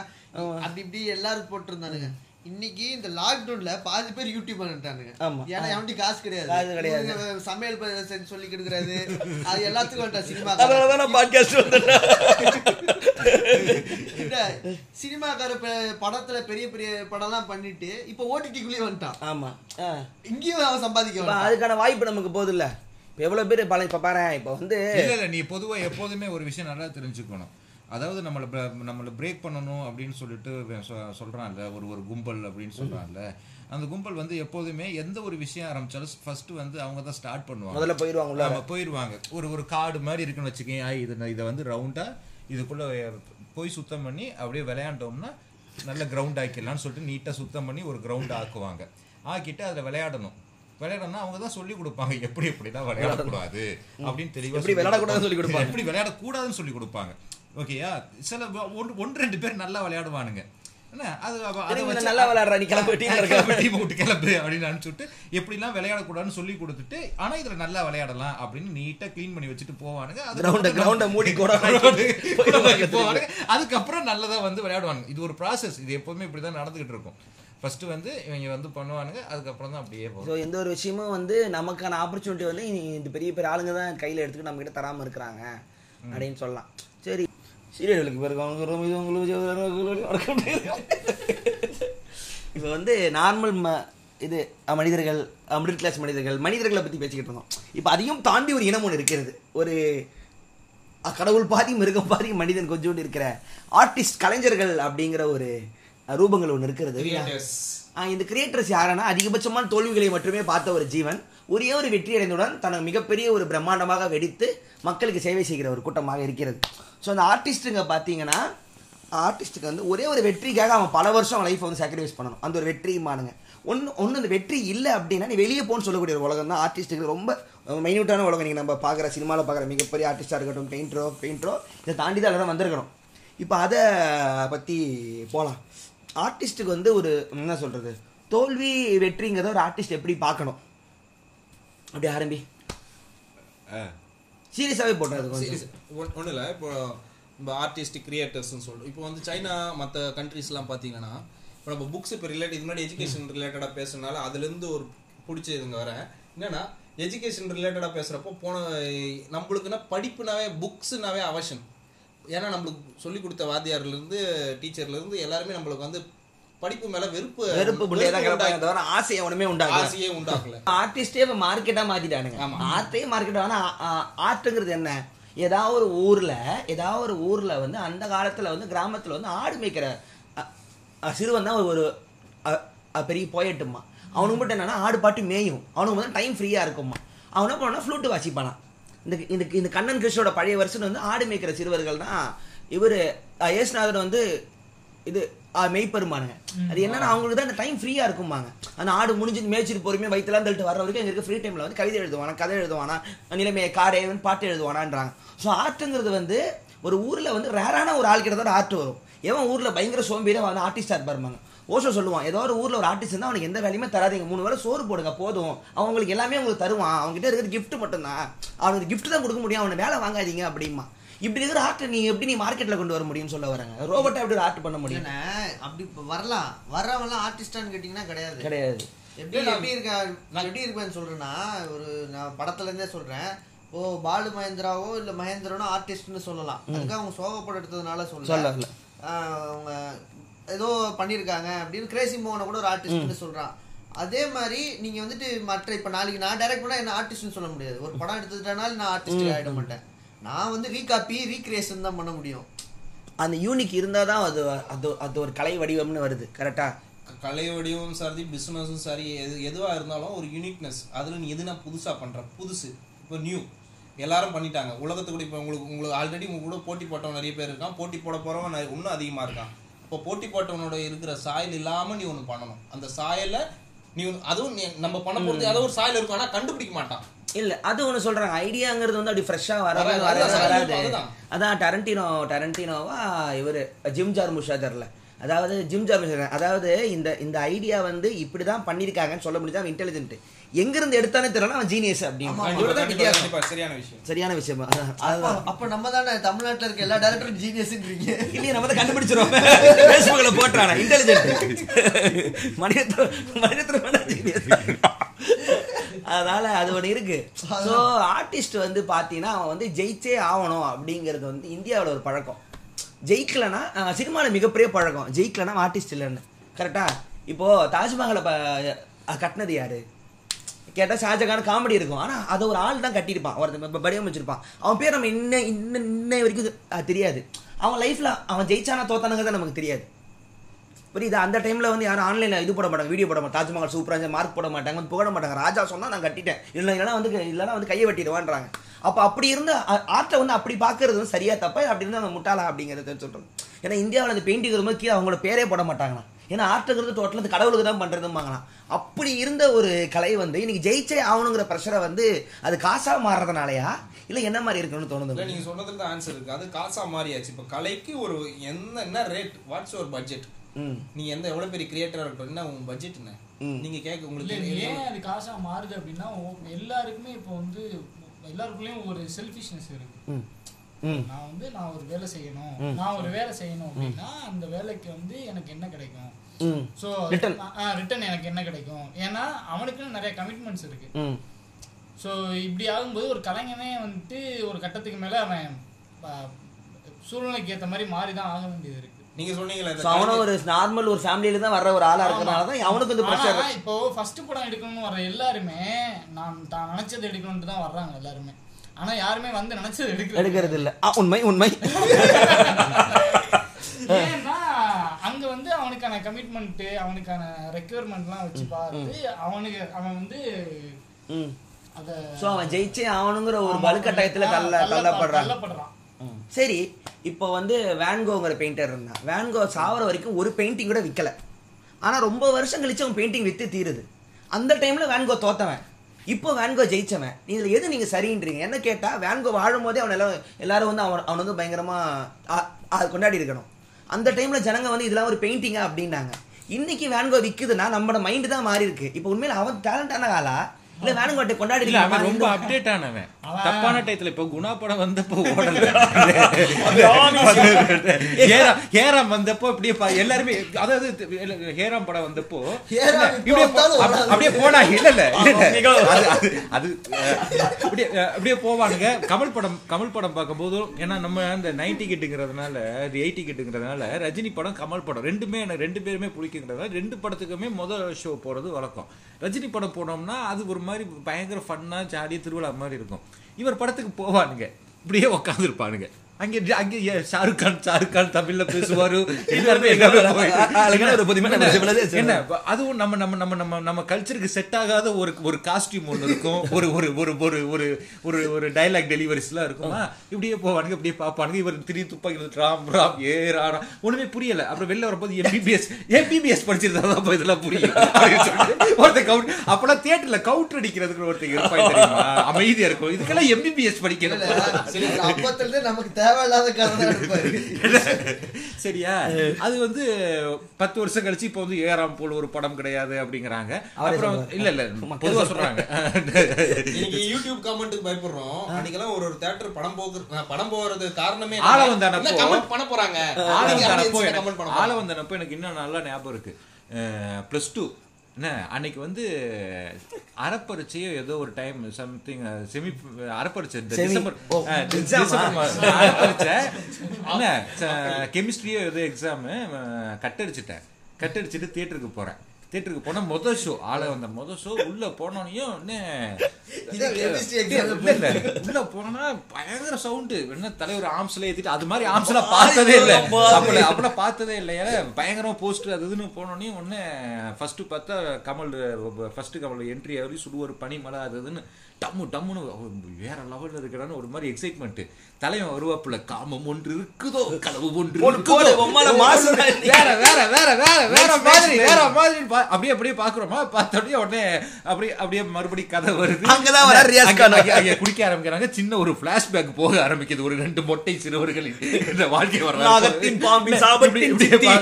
Speaker 4: அப்படி இப்படி எல்லாரும் போட்டிருந்தானுங்க. இன்னைக்கு இந்த லாக்டவுன்ல பாதி பேர் யூடியூப் பண்ணிட்டானுங்க
Speaker 3: ஆமா.
Speaker 4: ஏன்னா எவன்டி காசு கிடையாது.
Speaker 3: காசு கிடையாது.
Speaker 4: சமையல் சொல்லி கொடுக்கறது அது எல்லாத்துக்கும் வந்துட்டா சினிமா
Speaker 3: அதனாலதான் நான் பாட்காஸ்ட் வந்துட்டேன்.
Speaker 4: சினிமாக்கார படத்துல பெரிய பெரிய படம்லாம் பண்ணிட்டு இப்ப ஓடிடிக்குள்ளேயே வந்துட்டான்.
Speaker 3: ஆமா.
Speaker 4: இங்கேயும் அவன் சம்பாதிக்க
Speaker 3: இப்ப. அதுக்கான வாய்ப்பு நமக்கு போகுது இல்ல இப்ப எவ்வளவு பேர் பல இப்ப பாரு இப்ப வந்து
Speaker 6: இல்ல இல்ல நீ பொதுவா எப்போதுமே ஒரு விஷயம் நல்லா தெரிஞ்சுக்கணும். அதாவது நம்மளை நம்மளை பிரேக் பண்ணணும் அப்படின்னு சொல்லிட்டு இவன் சொ- சொல்றான்ல ஒரு ஒரு கும்பல் அப்படின்னு சொல்றான்ல. அந்த கும்பல் வந்து எப்போதுமே எந்த ஒரு விஷயம் ஆரம்பிச்சாலும் ஃபர்ஸ்ட் வந்து அவங்க தான் ஸ்டார்ட் பண்ணுவாங்க.
Speaker 3: முதல்ல போயிருவாங்க உள்ள
Speaker 6: ஆமா போயிருவாங்க. ஒரு ஒரு காடு மாதிரி இருக்குன்னு வச்சுக்கேன் இது இதை வந்து ரவுண்டா இதுக்குள்ள போய் சுத்தம் பண்ணி அப்படியே விளையாண்டோம்னா நல்ல கிரவுண்ட் ஆக்கிடலாம்னு சொல்லிட்டு நீட்டா சுத்தம் பண்ணி ஒரு கிரவுண்ட் ஆக்குவாங்க. ஆக்கிட்டு அதுல விளையாடணும். விளையாடணும்னா அவங்க தான் சொல்லி கொடுப்பாங்க. எப்படி எப்படிலாம் விளையாடக்கூடாது அப்படின்னு தெளிவா
Speaker 3: எப்படி விளையாடக்கூடாதுன்னு சொல்லிக் கொடுப்பாங்க.
Speaker 6: எப்படி விளையாடக்கூடாதுன்னு சொல்லி கொடுப்பாங்க. ஓகேயா சில ஒன்று ஒன்று ரெண்டு பேர் நல்லா விளையாடுவானுங்க. என்ன? அது
Speaker 3: நல்லா விளையாடுறா, நீ கிளம்பு.
Speaker 6: டீம் விட்டு கிளம்பு அப்படின்னு அனுப்பிச்சுட்டு எப்படிலாம் விளையாடக்கூடாதுன்னு சொல்லி கொடுத்துட்டு ஆனா இதுல நல்லா விளையாடலாம் அப்படின்னு நீட்டா க்ளீன் பண்ணி வச்சுட்டு போவானுங்க. அது-
Speaker 3: கிரவுண்ட மூடி கூட
Speaker 6: போவானுங்க. அதுக்கப்புறம் நல்லதா வந்து விளையாடுவாங்க இது ஒரு ப்ராசஸ் இது எப்பவுமே இப்படிதான் நடந்துகிட்டு இருக்கும். ஃபர்ஸ்ட் வந்து இவங்க வந்து பண்ணுவானுங்க. அதுக்கப்புறம் தான் அப்படியே போகும்
Speaker 3: ஸோ எந்த ஒரு விஷயமும் வந்து நமக்கான ஆப்பர்ச்சுனிட்டி வந்து இந்த பெரிய பெரிய ஆளுங்க தான் கையில் எடுத்துக்கிட்டு நம்ம கிட்ட தராமல் இருக்கிறாங்க அப்படின்னு சொல்லலாம். சரி சீரியலுக்கு பிறகு அவங்க ரொம்ப இது உங்களுக்கு இப்போ வந்து நார்மல் ம இது மனிதர்கள் மிடில் கிளாஸ் மனிதர்கள் மனிதர்களை பற்றி பேசிக்கிட்டு இருந்தோம் இப்போ அதையும் தாண்டி ஒரு இனம் ஒன்று இருக்கிறது ஒரு கடவுள் பாதி மிருகம் பாதி மனிதன் கொஞ்சோண்டு இருக்கிற ஆர்டிஸ்ட் கலைஞர்கள் அப்படிங்கிற ஒரு ரூபங்கள் ஒன்று இருக்கிறது இந்த கிரியேட்டர்ஸ் யாருன்னா அதிகபட்சமான தோல்விகளை மட்டுமே பார்த்த ஒரு ஜீவன் ஒரே ஒரு வெற்றி அடைந்தவுடன் தனக்கு மிகப்பெரிய ஒரு பிரம்மாண்டமாக வெடித்து மக்களுக்கு சேவை செய்கிற ஒரு கூட்டமாக இருக்கிறது. ஸோ அந்த ஆர்டிஸ்ட்டுங்க பார்த்தீங்கன்னா ஆர்டிஸ்ட்டுக்கு வந்து ஒரே ஒரு வெற்றிக்காக அவன் பல வருஷம் அவன் லைஃப்பை வந்து சாக்ரிஃபைஸ் பண்ணணும். அந்த ஒரு வெற்றியுமானுங்க. ஒன்று ஒன்று அந்த வெற்றி இல்லை அப்படின்னா நீ வெளியே போன்னு சொல்லக்கூடிய ஒரு உலகம் தான் ஆர்டிஸ்ட்டுக்கு ரொம்ப மைன்யூட்டான உலகம். நீங்கள் நம்ம பார்க்குற சினிமாவில் பார்க்குற மிகப்பெரிய ஆர்டிஸ்டாக இருக்கட்டும் பெயிண்டரோ பெயிண்டரோ இதை தாண்டி தான் எல்லாரும் வந்திருக்கிறோம். இப்போ அதை பற்றி போகலாம் ஆர்டிஸ்ட்டுக்கு வந்து ஒரு என்ன சொல்கிறது தோல்வி வெற்றிங்கிறத ஒரு ஆர்டிஸ்ட் எப்படி பார்க்கணும்? அப்படி ஆரம்பி சீரியஸாகவே போட்டது கொஞ்சம்.
Speaker 7: ஒன்றும் இல்லை. இப்போ நம்ம ஆர்டிஸ்ட் கிரியேட்டர்ஸ்னு சொல்றோம். இப்போ வந்து சைனா மற்ற கண்ட்ரீஸ்லாம் பார்த்தீங்கன்னா இப்போ நம்ம புக்ஸ் இப்போ ரிலேட் இது முன்னாடி எஜுகேஷன் ரிலேட்டடாக பேசுறதுனால அதுலேருந்து ஒரு பிடிச்ச இதுங்க வரேன். என்னன்னா எஜுகேஷன் ரிலேட்டடாக பேசுகிறப்போ போன நம்மளுக்குன்னா படிப்புனாவே புக்ஸுனாவே அவசியம். ஏன்னா நம்மளுக்கு சொல்லி கொடுத்த வாத்தியார்லேருந்து டீச்சர்லேருந்து எல்லாருமே நம்மளுக்கு வந்து படிப்பு மேலே வெறுப்பு
Speaker 3: வெறுப்பு தவிர ஆசையை அவனுமே உண்டாகல.
Speaker 7: ஆசையே உண்டாக்கல
Speaker 3: ஆர்டிஸ்டே இப்போ மார்க்கெட்டாக மாற்றிட்டானுங்க ஆர்ட்டே மார்க்கெட் ஆனால் ஆர்ட்டுங்கிறது என்ன? ஏதாவது ஒரு ஊரில் ஏதாவது ஒரு ஊரில் வந்து அந்த காலத்தில் வந்து கிராமத்தில் வந்து ஆடு மேய்க்கிற சிறுவன் தான் ஒரு பெரிய போயட்டுமா அவனுக்கு மட்டும் என்னன்னா ஆடு பாட்டு மேயும். அவனுக்கு மட்டும் டைம் ஃப்ரீயாக இருக்குமா அவன் பண்ணா ஃப்ளூட்டு வாசிப்பானான் இந்த இந்த இந்த கண்ணன் கிருஷ்ணோட பழைய வருஷன் வந்து ஆடு மேய்க்கிற சிறுவர்கள் தான் இவர் ஏசுநாதன் வந்து இது மெய்ப்பெருமானுங்க. அது என்னன்னா அவங்களுக்கு தான் அந்த டைம் ஃப்ரீயா இருக்கும்பாங்க. அந்த ஆடு முடிஞ்சு மேய்ச்சிட்டு பொறுமையா வயிற்றுலாம் தள்ளிட்டு வர வரைக்கும் எங்க இருக்க ஃப்ரீ டைம்ல வந்து கவிதை எழுதுவானா கதை எழுதுவானா நிலைமையை காரேவன் பாட்டு எழுதுவானான்றாங்க. ஸோ ஆர்ட்டுங்கிறது வந்து ஒரு ஊர்ல வந்து ரேரான ஒரு ஆள் கிட்ட தான் ஆர்ட் வரும். எவன் ஊர்ல பயங்கர சோம்பேறியா வந்து ஆர்டிஸ்டா இருப்பாருமாங்க ஓஷோ சொல்லுவான் ஏதோ ஒரு ஊர்ல ஒரு ஆர்டிஸ்ட் இருந்தா அவனுக்கு எந்த வேலையுமே தராதீங்க. மூணு வேளை சோறு போடுங்க போதும். அவங்களுக்கு எல்லாமே உங்களுக்கு தருவான். அவங்க கிட்ட இருக்கிறது gift மட்டும்தான். அவனுக்கு gift தான் கொடுக்க முடியும். அவனை வேலை வாங்காதீங்க அப்படிமா இப்படி இருக்கிற ஆர்ட் நீ எப்படி நீ மார்க்கெட்ல கொண்டு வர முடியும்னு சொல்ல வராங்க ரோபோட்டா எப்படி ஆர்ட் பண்ண முடியும்?
Speaker 4: அப்படி இப்ப வரலாம். வர்றவன்லாம் ஆர்டிஸ்டான்னு கேட்டீங்கன்னா கிடையாது.
Speaker 3: கிடையாது.
Speaker 4: எப்படி எப்படி இருக்கா நான் எப்படி இருப்பேன்னு சொல்றேன்னா ஒரு நான் படத்துல இருந்தே சொல்றேன். ஓ பாலு மகேந்திராவோ இல்ல மகேந்திரனோ ஆர்டிஸ்ட்னு சொல்லலாம். அதுக்காக அவங்க சோகப்படம் எடுத்ததுனால
Speaker 3: சொல்லல.
Speaker 4: சொல்ல அவங்க ஏதோ பண்ணிருக்காங்க அப்படின்னு கிரேசி மோகனை கூட ஒரு ஆர்டிஸ்ட்னு சொல்றான். அதே மாதிரி நீங்க வந்துட்டு மற்ற இப்ப நாளைக்கு நான் டைரக்ட் பண்ணா என்ன ஆர்டிஸ்ட்னு சொல்ல முடியாது. ஒரு படம் எடுத்துட்டனால நான் ஆர்டிஸ்ட் ஆயிட மாட்டேன். நான் வந்து ரீகாப்பி ரீக்ரியேஷன் தான் பண்ண முடியும்.
Speaker 3: அந்த யூனிக் இருந்தால் தான் அது அது அது ஒரு கலை வடிவம்னு வருது கரெக்டா
Speaker 7: கலை வடிவமும் சரி பிசினஸும் சரி எது எதுவா இருந்தாலும் ஒரு யூனிக்னஸ் அதுல நீ எதுனா புதுசா பண்ற புதுசு இப்போ நியூ எல்லாரும் பண்ணிட்டாங்க. உலகத்துக்கு இப்போ உங்களுக்கு உங்களுக்கு ஆல்ரெடி உங்க கூட போட்டி போட்டவன் நிறைய பேர் இருக்கான். போட்டி போட போறவன் நிறைய- இன்னும் அதிகமா இருக்கான். இப்போ போட்டி போட்டவனோட இருக்கிற சாயல் இல்லாம நீ ஒண்ணு பண்ணணும். அந்த சாயலை நீ அதுவும் நம்ம பண்ண போறது ஏதோ ஒரு சாயல் இருக்கும் ஆனா கண்டுபிடிக்க மாட்டான்.
Speaker 3: இல்ல அது ஒண்ணு சொல்றாங்க. ஐடியாங்கிறது வந்து அப்படி ஃப்ரெஷ்ஷா வராது
Speaker 7: வராது,
Speaker 3: வராது. அதான் டரண்டினோ டரண்டினோவா இவரு? ஜிம் ஜார் முஷாதர்ல அதாவது ஜிம் ஜார் முஷாதர் அதாவது இந்த இந்த ஐடியா வந்து இப்படிதான் பண்ணிருக்காங்கன்னு சொல்ல அவன் இன்டெலிஜென்ட் எங்க இருந்து எடுத்தானே தெரியல அவன் ஜீனியஸ் அப்படின்னு
Speaker 7: சரியான விஷயம்.
Speaker 3: சரியான விஷயம்?
Speaker 4: அப்ப
Speaker 3: அதுதான்
Speaker 4: அப்ப நம்ம தானே தமிழ்நாட்டுல இருக்க எல்லா டேரக்டரும் ஜீனியஸ்ன்றீங்க
Speaker 3: இல்லையே நம்ம தான் கண்டுபிடிச்சிரும் பேஸ்புக்ல போட்டுறானா. இன்டெலிஜென்ட் மனிதத்துல மனிதத்துல ஜீனியஸ் அதனால அது ஒன்று இருக்கு. ஸோ ஆர்டிஸ்ட் வந்து பார்த்தீங்கன்னா அவன் வந்து ஜெயிச்சே ஆகணும் அப்படிங்கிறது வந்து இந்தியாவில் ஒரு பழக்கம். ஜெயிக்கலனா சினிமாவில் மிகப்பெரிய பழக்கம். ஜெயிக்கலனா ஆர்டிஸ்ட் இல்லைன்னு. கரெக்டா இப்போ தாஜ்மஹாலை கட்டினது யாரு? கேட்டா ஷாஜகான் காமெடி இருக்கும். ஆனா அதை ஒரு ஆள் தான் கட்டியிருப்பான். ஒருத்தன் வடிவமைச்சிருப்பான் அவன் பேர் நம்ம இன்ன இன்ன இன்ன வரைக்கும் தெரியாது. அவன் லைஃப்ல அவன் ஜெயிச்சானா தோத்தானுங்கிறது நமக்கு தெரியாது. புரியுதா? அந்த டைம்ல வந்து யாரும் ஆன்லைன்ல இது போட மாட்டாங்க வீடியோ போட மாட்டாங்க. தாஜ்மஹால் சூப்பரா மார்க் போட மாட்டாங்க வந்து புகழ மாட்டாங்க. ராஜா சொன்னா நான் கட்டிட்டேன். இல்லை இல்லைன்னா வந்து இல்லைன்னா வந்து கையை வெட்டிடுவான்றாங்க. அப்ப அப்படி இருந்த ஆர்ட்டை வந்து அப்படி பாக்குறது வந்து சரியா தப்பா? அப்படி இருந்தா அந்த முட்டாளா அப்படிங்கறத சொல்றேன் ஏன்னா இந்தியாவில் அந்த பெயிண்டிங் வரும்போது கீழே அவங்களோட பேரே போட மாட்டாங்களாம். ஏன்னா ஆர்ட்டுங்கிறது டோட்டல் அந்த கடவுளுக்கு தான் பண்றதுமாங்களாம் அப்படி இருந்த ஒரு கலை வந்து இன்னைக்கு ஜெயிச்சே ஆகணுங்கிற ப்ரெஷரை வந்து அது காசா மாறுறதுனாலயா? இல்ல என்ன மாதிரி இருக்குன்னு
Speaker 7: இல்ல
Speaker 3: தோணுது
Speaker 7: நீங்க சொன்னதுல தான் ஆன்சர் இருக்கு. அது காசா மாறியாச்சு. இப்ப கலைக்கு ஒரு என்ன என்ன ரேட் வாட்ஸ் ஒரு பட்ஜெட் நீ எந்த எவ்வளவு பெரிய கிரியேட்டரா இருக்கட்டும் என்ன உங்க பட்ஜெட் என்ன. நீங்க கேட்க உங்களுக்கு
Speaker 5: ஏன் அது காசா மாறுது அப்படின்னா எல்லாருக்குமே இப்போ வந்து எல்லாருக்குள்ளேயும் ஒரு செல்ஃபிஷ்னஸ் இருக்கு. நான் வந்து நான் ஒரு வேலை செய்யணும். நான் ஒரு வேலை செய்யணும் அப்படின்னா அந்த வேலைக்கு வந்து எனக்கு என்ன கிடைக்கும்? ஸோ. ரிட்டர்ன் எனக்கு என்ன கிடைக்கும்? ஏன்னா அவனுக்குன்னு நிறைய கமிட்மெண்ட்ஸ் இருக்கு. ஸோ இப்படி ஆகும்போது ஒரு கலைஞனே வந்துட்டு ஒரு கட்டத்துக்கு மேல அவன் சூழ்நிலைக்கு ஏற்ற மாதிரி மாறி தான் ஆக வேண்டியது இருக்கு.
Speaker 7: நீங்க சொன்னீங்களே
Speaker 3: அவனும் ஒரு நார்மல் ஒரு ஃபேமிலியில தான் வர்ற ஒரு ஆளா இருக்கறனால தான் அவனுக்கு வந்து ப்ரெஷர்
Speaker 5: இப்போ ஃபர்ஸ்ட் படம் எடுக்கணும்னு வர எல்லாருமே நான் தான் நினைச்சது எடுக்கணும்னு தான் வர்றாங்க எல்லாருமே. ஆனா யாருமே வந்து நினைச்சது எடுக்க
Speaker 3: எடுக்கிறது இல்ல. உண்மை உண்மை.
Speaker 5: ஏன்னா அங்க வந்து அவனுக்கான கமிட்மெண்ட் அவனுக்கான ரெக்யர்மெண்ட்லாம் வச்சு பார்த்து அவனுக்கு அவன் வந்து
Speaker 3: ஸோ அவன் ஜெயிச்சே ஆகணுங்கிற ஒரு வலுக்கட்டாயத்துல தள்ள
Speaker 5: தள்ளப்ப-
Speaker 3: தள்ளப்படுறான்
Speaker 5: தள்ளப்படுறான்.
Speaker 3: சரி இப்போ வந்து வேன்கோங்கிற பெயிண்டர் இருந்தான். வேன்கோ சாவர வரைக்கும் ஒரு பெயிண்டிங் கூட விற்கல ஆனால் ரொம்ப வருஷம் கழிச்சு அவன் பெயிண்டிங் விற்று தீருது. அந்த டைமில் வேன்கோ தோத்தவன். இப்போ வேன்கோ ஜெயிச்சவன். இதில் எது நீங்கள் சரின்றீங்க? என்ன கேட்டால் வேன்கோ வாழும் போதே அவன் எல்லாம் எல்லாரும் வந்து அவன் அவன் வந்து பயங்கரமாக கொண்டாடி இருக்கணும். அந்த டைமில் ஜனங்க வந்து இதெல்லாம் ஒரு பெயிண்டிங்கா அப்படின்னாங்க. இன்னைக்கு வேன்கோ விற்குதுன்னா நம்மளோட மைண்டு தான் மாறி இருக்கு இப்போ உண்மையில் அவன் டேலண்டான ஆளா? இல்ல வேன்கோட்டை கொண்டாடி
Speaker 6: இல்ல அவன் ரொம்ப? அப்டேட் ஆனவன் தப்பான டயத்துல இப்ப குணா படம் வந்தப்போ ஓடல. ஹேராம் ஹேராம் வந்தப்போ இப்படியே பா- எல்லாருமே அதாவது ஹேராம் படம் வந்தப்போ அப்படியே போனா இல்ல இல்ல. அது அப்படியே அப்படியே போவானுங்க. கமல் படம் கமல் படம் பார்க்கும்போது ஏன்னா நம்ம அந்த நைன்டி கிட்டுங்கிறதுனால இது எயிட்டி கிட்டுங்கிறதுனால ரஜினி படம் கமல் படம் ரெண்டுமே எனக்கு ரெண்டு பேருமே பிடிக்குங்கிறதுனால ரெண்டு படத்துக்குமே முதல் ஷோ போறது வழக்கம். ரஜினி படம் போனோம்னா அது ஒரு மாதிரி பயங்கர ஃபன்னாக ஜாலியாக திருவிழா மாதிரி இருக்கும். இவர் படத்துக்கு போவானுங்க. இப்படியே உட்காந்துருப்பானுங்க அங்க அங்க ஏ- ஷாருக் கான் ஷாருக் கான் தமிழ்ல பேசுவாரு. எல்லாருமே என்ன, அதுவும் நம்ம நம்ம நம்ம நம்ம நம்ம கல்ச்சருக்கு செட் ஆகாத ஒரு ஒரு காஸ்டியூம் ஒன்று இருக்கும். ஒரு ஒரு ஒரு ஒரு ஒரு ஒரு ஒரு டைலாக் டெலிவரிஸ்லாம் இருக்குமா? இப்படியே போவானுங்க இப்படியே பார்ப்பானுங்க. இவர் திடீர் துப்பாக்கி ராம் ராம் ஏ ராம் ஒண்ணுமே புரியல. அப்புறம் வெளில வரும்போது எம்பிபிஎஸ் எம்பிபிஎஸ் படிச்சிருந்தா தான் இதெல்லாம் புரியும். ஒருத்தர் கவுண்ட் அப்பெல்லாம் தியேட்டர்ல கவுண்டர் அடிக்கிறதுக்கு ஒருத்தர் இருப்பாங்க தெரியுமா? அமைதியா இருக்கும். இதுக்கெல்லாம் எம்பிபிஎஸ்
Speaker 4: இருந்து நமக்கு தேவையில்லாத கதை
Speaker 6: சரியா? அது வந்து பத்து வருஷம் கழிச்சு இப்போ வந்து ஏறாம் போல் ஒரு படம் கிடையாது அப்படிங்கிறாங்க. அப்புறம் இல்ல இல்ல பொதுவா சொல்றாங்க.
Speaker 7: யூடியூப் கமெண்ட்டுக்கு பயப்படுறோம். அன்னைக்கெல்லாம் ஒரு ஒரு தேட்டர் படம் போகு படம் போறது காரணமே
Speaker 6: ஆள வந்தானப்போ-
Speaker 7: கமெண்ட் பண்ண போறாங்க.
Speaker 6: ஆளவந்தனப்போ
Speaker 7: கமெண்ட்
Speaker 6: எனக்கு
Speaker 7: பண்ண
Speaker 6: ஆளவந்தனப்போ எனக்கு இன்னும் நல்லா ஞாபகம் இருக்கு. ப்ளஸ் டூ என்ன அன்னைக்கு வந்து அறப்பரிச்சையோ ஏதோ ஒரு time something
Speaker 3: semi
Speaker 6: Semi- December என்ன கெமிஸ்ட்ரியோ ஏதோ எக்ஸாமு கட்டடிச்சிட்டேன். கட்டடிச்சிட்டு தியேட்டருக்கு போறேன். தியேட்டருக்கு போனா முத ஷோ ஆள வந்த முத ஷோ உள்ள போனோனையும். உள்ள போனா பயங்கர சவுண்ட் என்ன தலைவர் ஆம்ஸ்ல ஏத்திட்டு அது மாதிரி ஆம்ஸ்லாம் பார்த்ததே இல்ல. அப்பல அப்பல பார்த்ததே இல்ல. ஏன்னா பயங்கரமா போஸ்ட் அது இதுன்னு போனோடனே ஒண்ணு ஃபர்ஸ்ட் பார்த்தா கமல் ஃபர்ஸ்ட் கமல் என்ட்ரி ஆகி சுடுவார் பனிமலை அது இதுன்னு டம்மு டம்முன்னு வேற லெவல்ல இருக்கிறான்னு ஒரு மாதிரி எக்ஸைட்மெண்ட் தலைவன் வருவாப்புல காமம் ஒன்று இருக்குதோ களவு ஒன்று வேற வேற வேற வேற வேற மாதிரி வேற மாதிரி அப்படியே அப்படியே பாக்குறோமா பார்த்த உடனே அப்படியே அப்படியே மறுபடியும் கதை வருது.
Speaker 3: அங்கதான்
Speaker 6: குடிக்க ஆரம்பிக்கிறாங்க. சின்ன ஒரு பிளாஷ்பேக் போக ஆரம்பிக்குது. ஒரு ரெண்டு மொட்டை சிறுவர்களின் இந்த வாழ்க்கை வரலாறு.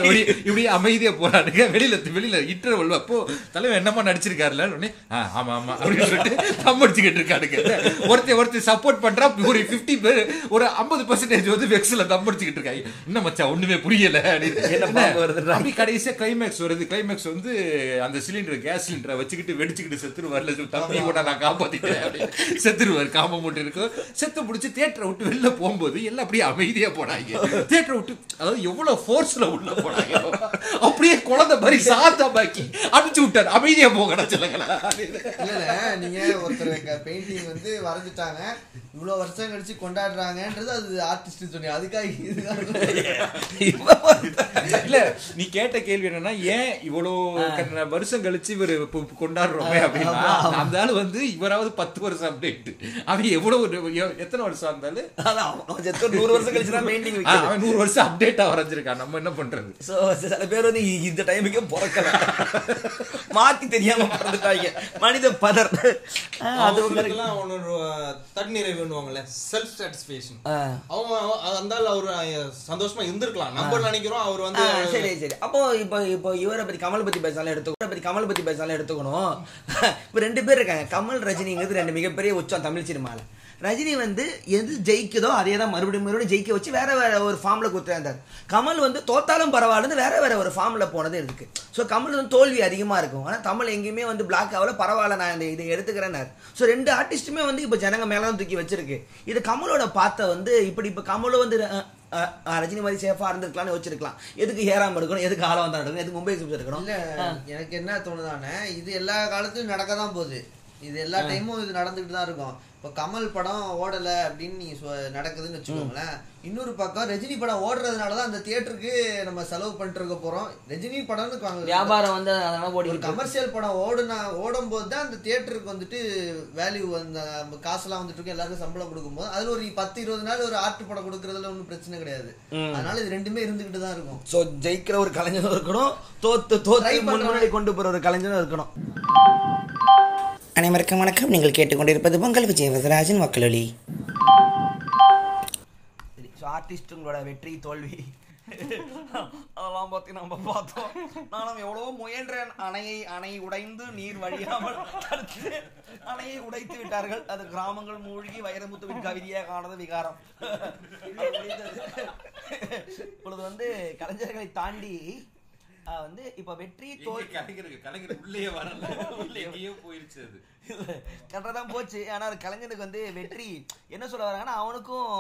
Speaker 6: இப்படி- அமைதியா போறானுங்க. வெளியில வெளியில இன்டர்வல் அப்போ தலைவன் என்னமா நடிச்சிருக்காருல? உடனே "ஆ, ஆமா ஆமா அப்படின்னு சொல்லிட்டு தம் அடிச்சுக்கிட்டு இருக்கானுங்க. ஒருத்தர் ஒருத்தர் சப்போர்ட் பண்றா ஒரு 50 பேர் ஒரு 50% பர்சன்டேஜ் வந்து வெக்ஸ்ல தம் அடிச்சுக்கிட்டு இருக்காங்க என்ன மச்சான் ஒண்ணுமே புரியல? அப்படி கடைசியா கிளைமேக்ஸ் வருது. கிளைமேக்ஸ் வந்து அந்த சிலிண்டர் கேஸ் சிலிண்டரை வச்சுக்கிட்டு வெடிச்சுக்கிட்டு செத்துருவார்ல தம்பி கூட நான் காப்பாத்திட்டேன் செத்துருவார். காம மட்டும் இருக்கும் செத்து முடிச்சு தியேட்டரை விட்டு வெளில போகும்போது எல்லாம் அப்படியே அமைதியா போனாங்க. தியேட்டரை விட்டு அதாவது எவ்வளவு ஃபோர்ஸ்ல உள்ள போனாங்க. அப்படியே குழந்தை மாதிரி சாத்தா பாக்கி அனுப்பிச்சு விட்டார். அமைதியா போகணும் சொல்லுங்களா.
Speaker 4: இல்ல இல்ல. நீங்க ஒருத்தர் பெயிண்டிங் வந்து வரைஞ்சிட்டாங்க. இவ்வளவு வருஷம் கழிச்சு கொண்டாடுறாங்கன்றது அது ஆர்டிஸ்ட் சொன்னீங்க. அதுக்காக
Speaker 6: இல்ல நீ கேட்ட கேள்வி என்னன்னா ஏன் இவ்வளவு க- வருஷம் கழிச்சு இவர் கொண்டாடுறோமே அப்படின்னா அந்த ஆளு வந்து இவராவது பத்து வருஷம் அப்டேட் அவன் எவ்வளவு எத்தனை வருஷம் இருந்தாலும்
Speaker 3: நூறு வருஷம் கழிச்சு தான் பெயிண்டிங்
Speaker 6: அவன் நூறு வருஷம் அப்டேட்டா வரைஞ்சிருக்கான் நம்ம என்ன பண்றது?
Speaker 3: சோ சில பேர் வந்து இந்த டைமுக்கே பிறக்கல. மாத்தி தெரியாம பிறந்துட்டாங்க. மனித பதர். அது
Speaker 7: ஒன்று தன்னிறைவுன்னுவாங்கல்ல செல்ஃப் சாட்டிஸ்ஃபேக்ஷன். அவங்க அவ- அந்த அவரு சந்தோஷமா இருந்திருக்கலாம். நம்ம நினைக்கிறோம் அவர் வந்து
Speaker 3: சரி சரி. அப்போ இப்போ இப்போ இவரை பத்தி கமல் பத்தி பேசாலும் எடுத்துக்கணும் பத்தி கமல் பத்தி பேசாலும் எடுத்துக்கணும். இப்போ ரெண்டு பேர் இருக்காங்க. கமல் ரஜினிங்கிறது ரெண்டு மிகப்பெரிய உச்சம் தமிழ் சினிமால. ரஜினி வந்து எது ஜெயிக்குதோ அதே தான் மறுபடியும் மறுபடியும் ஜெயிக்க வச்சு வேற வேற ஒரு ஃபார்ம்ல குத்துறாந்தார் கமல் வந்து தோத்தாலும் பரவாயில்லன்னு வேற வேற ஒரு ஃபார்ம்ல போனது இருக்கு. ஸோ கமல் வந்து தோல்வி அதிகமா இருக்கும். ஆனா தமிழ் எங்கேயுமே வந்து பிளாக் ஆகல. பரவாயில்ல நான் இந்த இதை எடுத்துக்கிறேன்னாரு. ஸோ ரெண்டு ஆர்டிஸ்ட்டுமே வந்து இப்போ ஜனங்க மேல தான் தூக்கி வச்சிருக்கு. இது கமலோட பார்த்த வந்து இப்படி இப்போ கமலும் வந்து ரஜினி மாதிரி சேஃபா இருந்திருக்கலாம்னு வச்சிருக்கலாம் எதுக்கு ஏறாம எடுக்கணும்? எதுக்கு ஆள வந்தா எடுக்கணும்? எதுக்கு மும்பை எக்ஸ்பிரஸ் எடுக்கணும்?
Speaker 4: இல்ல எனக்கு என்ன தோணுதானே இது எல்லா காலத்துலயும் நடக்க தான் போகுது. இது எல்லா டைமும் இது நடந்துகிட்டு தான் இருக்கும். இப்போ கமல் படம் ஓடல அப்படின்னு நீங்க சொ- நடக்குதுன்னு வச்சுக்கோங்களேன். இன்னொரு பக்கம் ரஜினி படம் ஓடுறதுனால தான் அந்த தியேட்டருக்கு நம்ம செலவு பண்ணிட்டு இருக்க போறோம். ரஜினி படம்னு
Speaker 3: வியாபாரம் வந்து அதனால
Speaker 4: ஒரு
Speaker 3: ஓடிக்கிட்டு இருக்கு.
Speaker 4: கமர்ஷியல் படம் ஓடுனா ஓடும் போது தான் அந்த தியேட்டருக்கு வந்துட்டு வேல்யூ அந்த காசுலாம் வந்துட்டு இருக்கு. எல்லாருக்கும் சம்பளம் கொடுக்கும்போது அதுல ஒரு பத்து இருபது நாள் ஒரு ஆர்ட் படம் கொடுக்கறதுல ஒன்றும் பிரச்சனை கிடையாது. அதனால இது ரெண்டுமே இருந்துகிட்டு தான் இருக்கும்.
Speaker 3: ஸோ ஜெயிக்கிற ஒரு கலைஞனும் இருக்கணும். தோத்து தோத்து. முன்னாடி கொண்டு போற ஒரு கலைஞனும் இருக்கணும்.
Speaker 2: அனைவருக்கும் வணக்கம். நீங்கள் கேட்டுக்கொண்டிருப்பது பொங்கல் விஜய் வரதராஜன் வக்கலொலி.
Speaker 3: சரி ஸோ ஆர்டிஸ்ட்டுங்களோட வெற்றி தோல்வி. அதெல்லாம் பத்தி நம்ம பார்த்தோம். நானும் எவ்வளவோ முயன்றேன். அணையை அணை உடைந்து நீர் வழியாமல் தடுத்து அணையை உடைத்து விட்டார்கள். அது கிராமங்கள் மூழ்கி வைரமுத்துவின் கவிதையாக ஆனது விகாரம். இப்பொழுது வந்து கலைஞர்களை தாண்டி வந்து இப்ப வெற்றி தோல்வி
Speaker 6: கலைஞருக்கு கலைஞர் உள்ளே வரல. எங்கேயோ போயிருச்சு அது.
Speaker 3: கரெக்டாக தான் போச்சு. ஆனால் அது கலைஞனுக்கு வந்து வெற்றி என்ன சொல்ல வராங்கன்னா அவனுக்கும்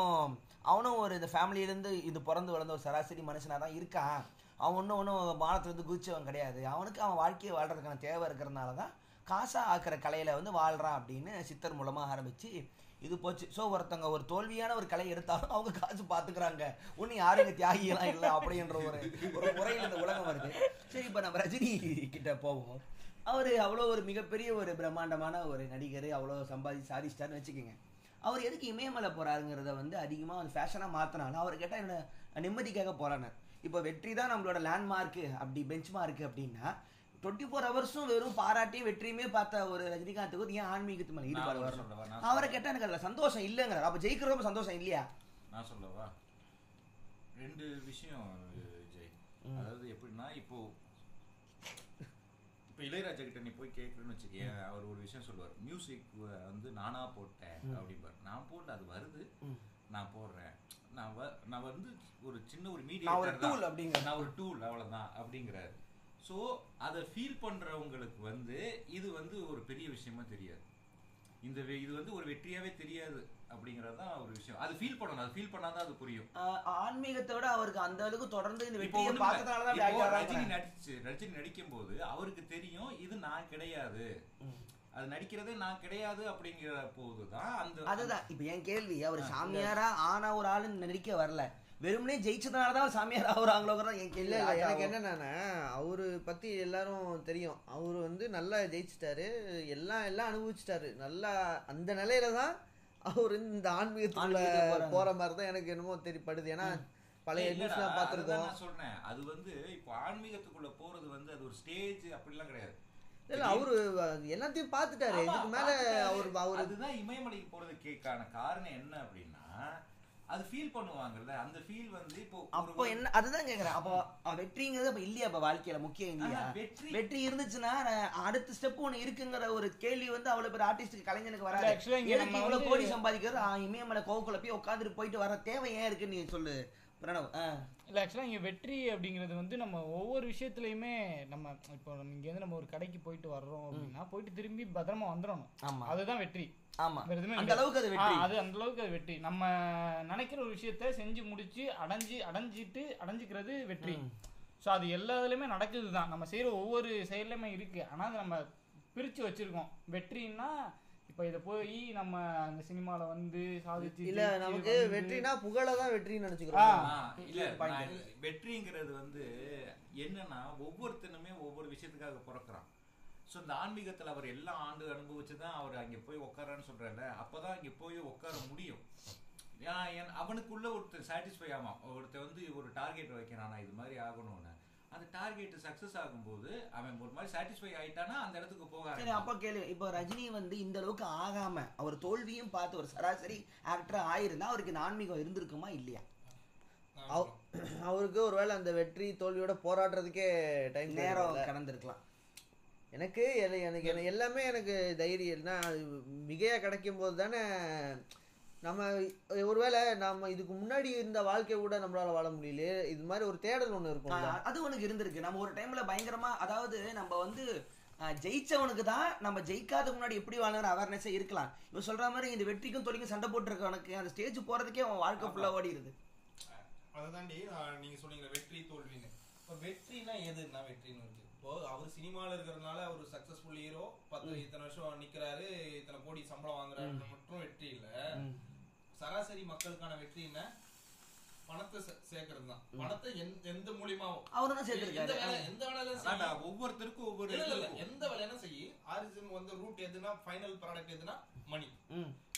Speaker 3: அவனும் ஒரு இந்த ஃபேமிலியிலேருந்து இது பிறந்து வளர்ந்த ஒரு சராசரி மனுஷனாக தான் இருக்கான். அவன் ஒன்றும் ஒன்றும் வானத்துலேருந்து குதிச்சவன் கிடையாது. அவனுக்கு அவன் வாழ்க்கையை வாழ்றதுக்கான தேவை இருக்கிறதுனால தான் காசா ஆக்குற கலையில வந்து வாழ்றான் அப்படின்னு சித்தர் மூலமாக ஆரம்பிச்சு இது போச்சு. ஸோ ஒருத்தங்க ஒரு தோல்வியான ஒரு கலை எடுத்தாலும் அவங்க காசு பார்த்துக்கிறாங்க ஒன்றும் யாரும் தியாகியெல்லாம் இல்லை அப்படின்ற ஒரு ஒரு முறையில் இந்த உலகம் வருது. சரி இப்போ நம்ம ரஜினி கிட்ட போவோம். அவர் அவ்வளோ ஒரு மிகப்பெரிய ஒரு பிரம்மாண்டமான ஒரு நடிகர் அவ்வளோ சம்பாதி சாதிச்சிட்டாருன்னு வச்சுக்கோங்க. அவர் எதுக்கு இமயமலை போறாருங்கிறத வந்து அதிகமாக வந்து ஃபேஷனாக மாற்றினாலும் அவர் கேட்டால் என்னோட நிம்மதிக்காக போகிறானார் இப்போ வெற்றி தான் நம்மளோட லேண்ட்மார்க்கு அப்படி பெஞ்ச் மார்க்கு அப்படின்னா டுவெண்ட்டி ஃபோர் ஹவர்ஸும் வெறும் பாராட்டியும் வெற்றியுமே பார்த்த ஒரு ரஜினிகாந்துக்கு ஏன் ஆன்மீகத்து மேலே ஈடுபாடு வரணும்? அவரை கேட்டால் எனக்கு அதில் சந்தோஷம் இல்லைங்கிறார். அப்போ ஜெயிக்கிறவங்க சந்தோஷம் இல்லையா?
Speaker 6: நான் சொல்லவா? ரெண்டு விஷயம் ஜெய் அதாவது எப்படின்னா இப்போ இப்போ இளையராஜா கிட்ட நீ போய் கேட்குறேன்னு வச்சுக்கேன் அவர் ஒரு விஷயம் சொல்லுவார். மியூசிக் வந்து நானா போட்டேன் அப்படிம்பார். நான் போடல அது வருது. நான் போடுறேன். நான் நான் வந்து ஒரு சின்ன ஒரு
Speaker 3: நான் ஒரு
Speaker 6: மீடியா
Speaker 3: tool அப்படிங்கிற.
Speaker 6: நான் ஒரு டூல் அவ்வளவுதான் அப்படிங்கிறாரு. ஸோ அதை ஃபீல் பண்றவங்களுக்கு வந்து இது வந்து ஒரு பெரிய விஷயமா தெரியாது. இந்த இது வந்து ஒரு வெற்றியாவே தெரியாது அப்படிங்கிறது தான் ஒரு விஷயம். அது ஃபீல் பண்ணணும். அது ஃபீல் பண்ணாதான் அது புரியும்.
Speaker 3: ஆஹ் ஆன்மீகத்தை விட அவருக்கு அந்த அளவுக்கு தொடர்ந்து இந்த வெற்றியை. பார்த்ததுனால தான்
Speaker 6: ரஜினி. நடிச்சு ரஜினி நடிக்கும் போது அவருக்கு தெரியும் இது நான் கிடையாது. அது நடிக்கிறதே நான் கிடையாது அப்படிங்கிற போதுதான் அந்த
Speaker 3: அதுதான். இப்ப என் கேள்வி அவர் சாமியாரா ஆன ஒரு ஆளு நடிக்க வரல. வெறுமனே ஜெயிச்சதுனால தான் சாமியார் ஆகுறாங்களோங்கிறத என்
Speaker 4: இல்ல இல்ல எனக்கு என்னன்னா அவரு பத்தி எல்லாரும் தெரியும். அவரு வந்து நல்லா ஜெயிச்சிட்டாரு. எல்லாம் எல்லாம் அனுபவிச்சிட்டாரு. நல்லா அந்த நிலையில தான் அவர் இந்த ஆன்மீகத்துக்குள்ள. போற மாதிரி தான் எனக்கு என்னமோ தெரியப்படுது ஏன்னா பழைய நியூஸ்லாம் பார்த்திருக்கோம்.
Speaker 6: நான் சொன்னேன் அது வந்து இப்போ ஆன்மீகத்துக்குள்ள போறது வந்து அது ஒரு ஸ்டேஜ் அப்படிலாம் கிடையாது.
Speaker 4: இல்ல அவரு எல்லாத்தையும் பார்த்துட்டாரு. இதுக்கு மேல. அவர் அவரு
Speaker 6: அதுதான் இமயமலைக்கு போறதுக்கான காரணம் என்ன அப்படின்னா அது ஃபீல் பண்ணுவாங்கல்ல அந்த ஃபீல் வந்து இப்போ
Speaker 3: அப்போ என்ன அதுதான் கேக்குறேன். அப்போ வெற்றிங்கிறது அப்ப இல்லையா அப்ப வாழ்க்கையில? முக்கியம் இல்லையா?
Speaker 6: வெற்றி-
Speaker 3: வெற்றி இருந்துச்சுன்னா நான் அடுத்த ஸ்டெப் ஒண்ணு இருக்குங்கிற ஒரு கேள்வி வந்து அவ்வளவு பேர் ஆர்டிஸ்டுக்கு கலைஞனுக்கு வராது.
Speaker 5: நம்ம
Speaker 3: இவ்வளவு கோடி சம்பாதிக்கிறது? இமயமலை கோவுக்குள்ள போய் உட்காந்துட்டு போயிட்டு வர தேவை ஏன் இருக்குன்னு நீ சொல்லு பிரணவ். ஆ.
Speaker 5: இல்லை ஆக்சுவலாக இங்கே வெற்றி அப்படிங்கிறது வந்து நம்ம ஒவ்வொரு விஷயத்துலையுமே நம்ம இப்போ நம்ம இங்கேருந்து நம்ம ஒரு கடைக்கு போயிட்டு வர்றோம் அப்படின்னா போயிட்டு திரும்பி பத்திரமா வந்துடணும். அதுதான் வெற்றி.
Speaker 3: ஆமா. அந்த. அளவுக்கு அது வெற்றி.
Speaker 5: அது அந்த அளவுக்கு அது வெற்றி. நம்ம நினைக்கிற ஒரு விஷயத்த செஞ்சு முடிச்சு அடைஞ்சு அடைஞ்சிட்டு அடைஞ்சிக்கிறது வெற்றி. ஸோ அது எல்லா இதுலையுமே நடக்குது தான் நம்ம செய்யற ஒவ்வொரு செயல்லையுமே இருக்கு. ஆனால் அதை நம்ம பிரிச்சு வச்சிருக்கோம். வெற்றின்னா இப்போ இதை போய் நம்ம அந்த சினிமால வந்து சாதிச்சு
Speaker 4: இல்ல நமக்கு வெற்றினா புகழ தான் வெற்றின்னு. நினைச்சுக்கிறோம்.
Speaker 6: இல்ல நான் வெற்றிங்கிறது வந்து என்னன்னா ஒவ்வொருத்தனுமே ஒவ்வொரு விஷயத்துக்காக பிறக்கிறான். ஸோ இந்த ஆன்மீகத்துல அவர் எல்லா ஆண்டு அனுபவிச்சு தான் அவர் அங்க போய் உட்காரான்னு சொல்றாருல அப்பதான் அங்க போய் உட்கார முடியும். ஏன்னா என்- அவனுக்குள்ள ஒருத்தர் சாட்டிஸ்ஃபை ஆமாம் ஒருத்தர் வந்து ஒரு டார்கெட் வைக்கிறான் நான் இது மாதிரி ஆகணும்னு. அந்த டார்கெட் சக்சஸ் ஆகும்போது அவன் ஒரு மாதிரி சாட்டிஸ்ஃபை ஆயிட்டானா அந்த இடத்துக்கு போக
Speaker 3: சரி. அப்ப கேளு. இப்போ ரஜினி வந்து இந்த அளவுக்கு ஆகாம அவர் தோல்வியும் பார்த்து ஒரு சராசரி ஆக்டரா ஆயிருந்தா அவருக்கு இந்த ஆன்மீகம் இருந்திருக்குமா இல்லையா?
Speaker 4: அவ- அவருக்கு ஒருவேளை அந்த வெற்றி தோல்வியோட போராடுறதுக்கே டைம்
Speaker 3: நேரம் கடந்திருக்கலாம்.
Speaker 4: எனக்கு எனக்கு எனக்கு எல்லாமே எனக்கு தைரியம். தான் அது மிகையா கிடைக்கும் போது தானே நம்ம ஒருவேளை நம்ம இதுக்கு முன்னாடி இருந்த வாழ்க்கை கூட நம்மளால வாழ முடியல இது மாதிரி ஒரு தேடல் ஒண்ணு இருக்கும்ல
Speaker 3: ஆஹ் அது உனக்கு இருந்திருக்கு. நம்ம ஒரு டைம்ல பயங்கரமா அதாவது நம்ம வந்து ஜெயிச்சவனுக்கு தான் நம்ம ஜெயிக்காத முன்னாடி எப்படி வாழணும் அவேர்னஸே இருக்கலாம். இவன் சொல்ற மாதிரி இந்த வெற்றிக்கும் தொழிலும் சண்டை போட்டுருக்கவனுக்கு அந்த ஸ்டேஜ் போறதுக்கே அவன் வாழ்க்கை ஃபுல்லா ஓடிடுது
Speaker 7: அதுதாண்டி நான் நீங்க சொன்னீங்க வெற்றி தோல்வின்னு. இப்போ வெற்றினா எதுன்னா வெற்றின்னு அவர் சினிமால இருக்கிறதுனால அவர் சக்சஸ்ஃபுல் ஹீரோ பத்து இத்தனை வருஷம் நிக்கிறாரு இத்தனை கோடி சம்பளம் வாங்குறாரு மட்டும் வெற்றி இல்ல. சராசரி மக்களுக்கான வெற்றி என்ன? பணத்தை சேர்க்கறது தான் பணத்தை எந்த- எந்த மூலியமாவும்
Speaker 3: அவரும் தான் சேர்த்திருக்காரு.
Speaker 7: எந்த வேலை- எந்த வேலையிலும் செய்யி.
Speaker 6: அதான்டா, ஒவ்வொருத்தருக்கும் ஒவ்வொரு.
Speaker 7: எந்த வேலையான செய்யி ஆரிஜின் வந்து ரூட் எதுனா ஃபைனல் ப்ராடக்ட் எதுனா மணி.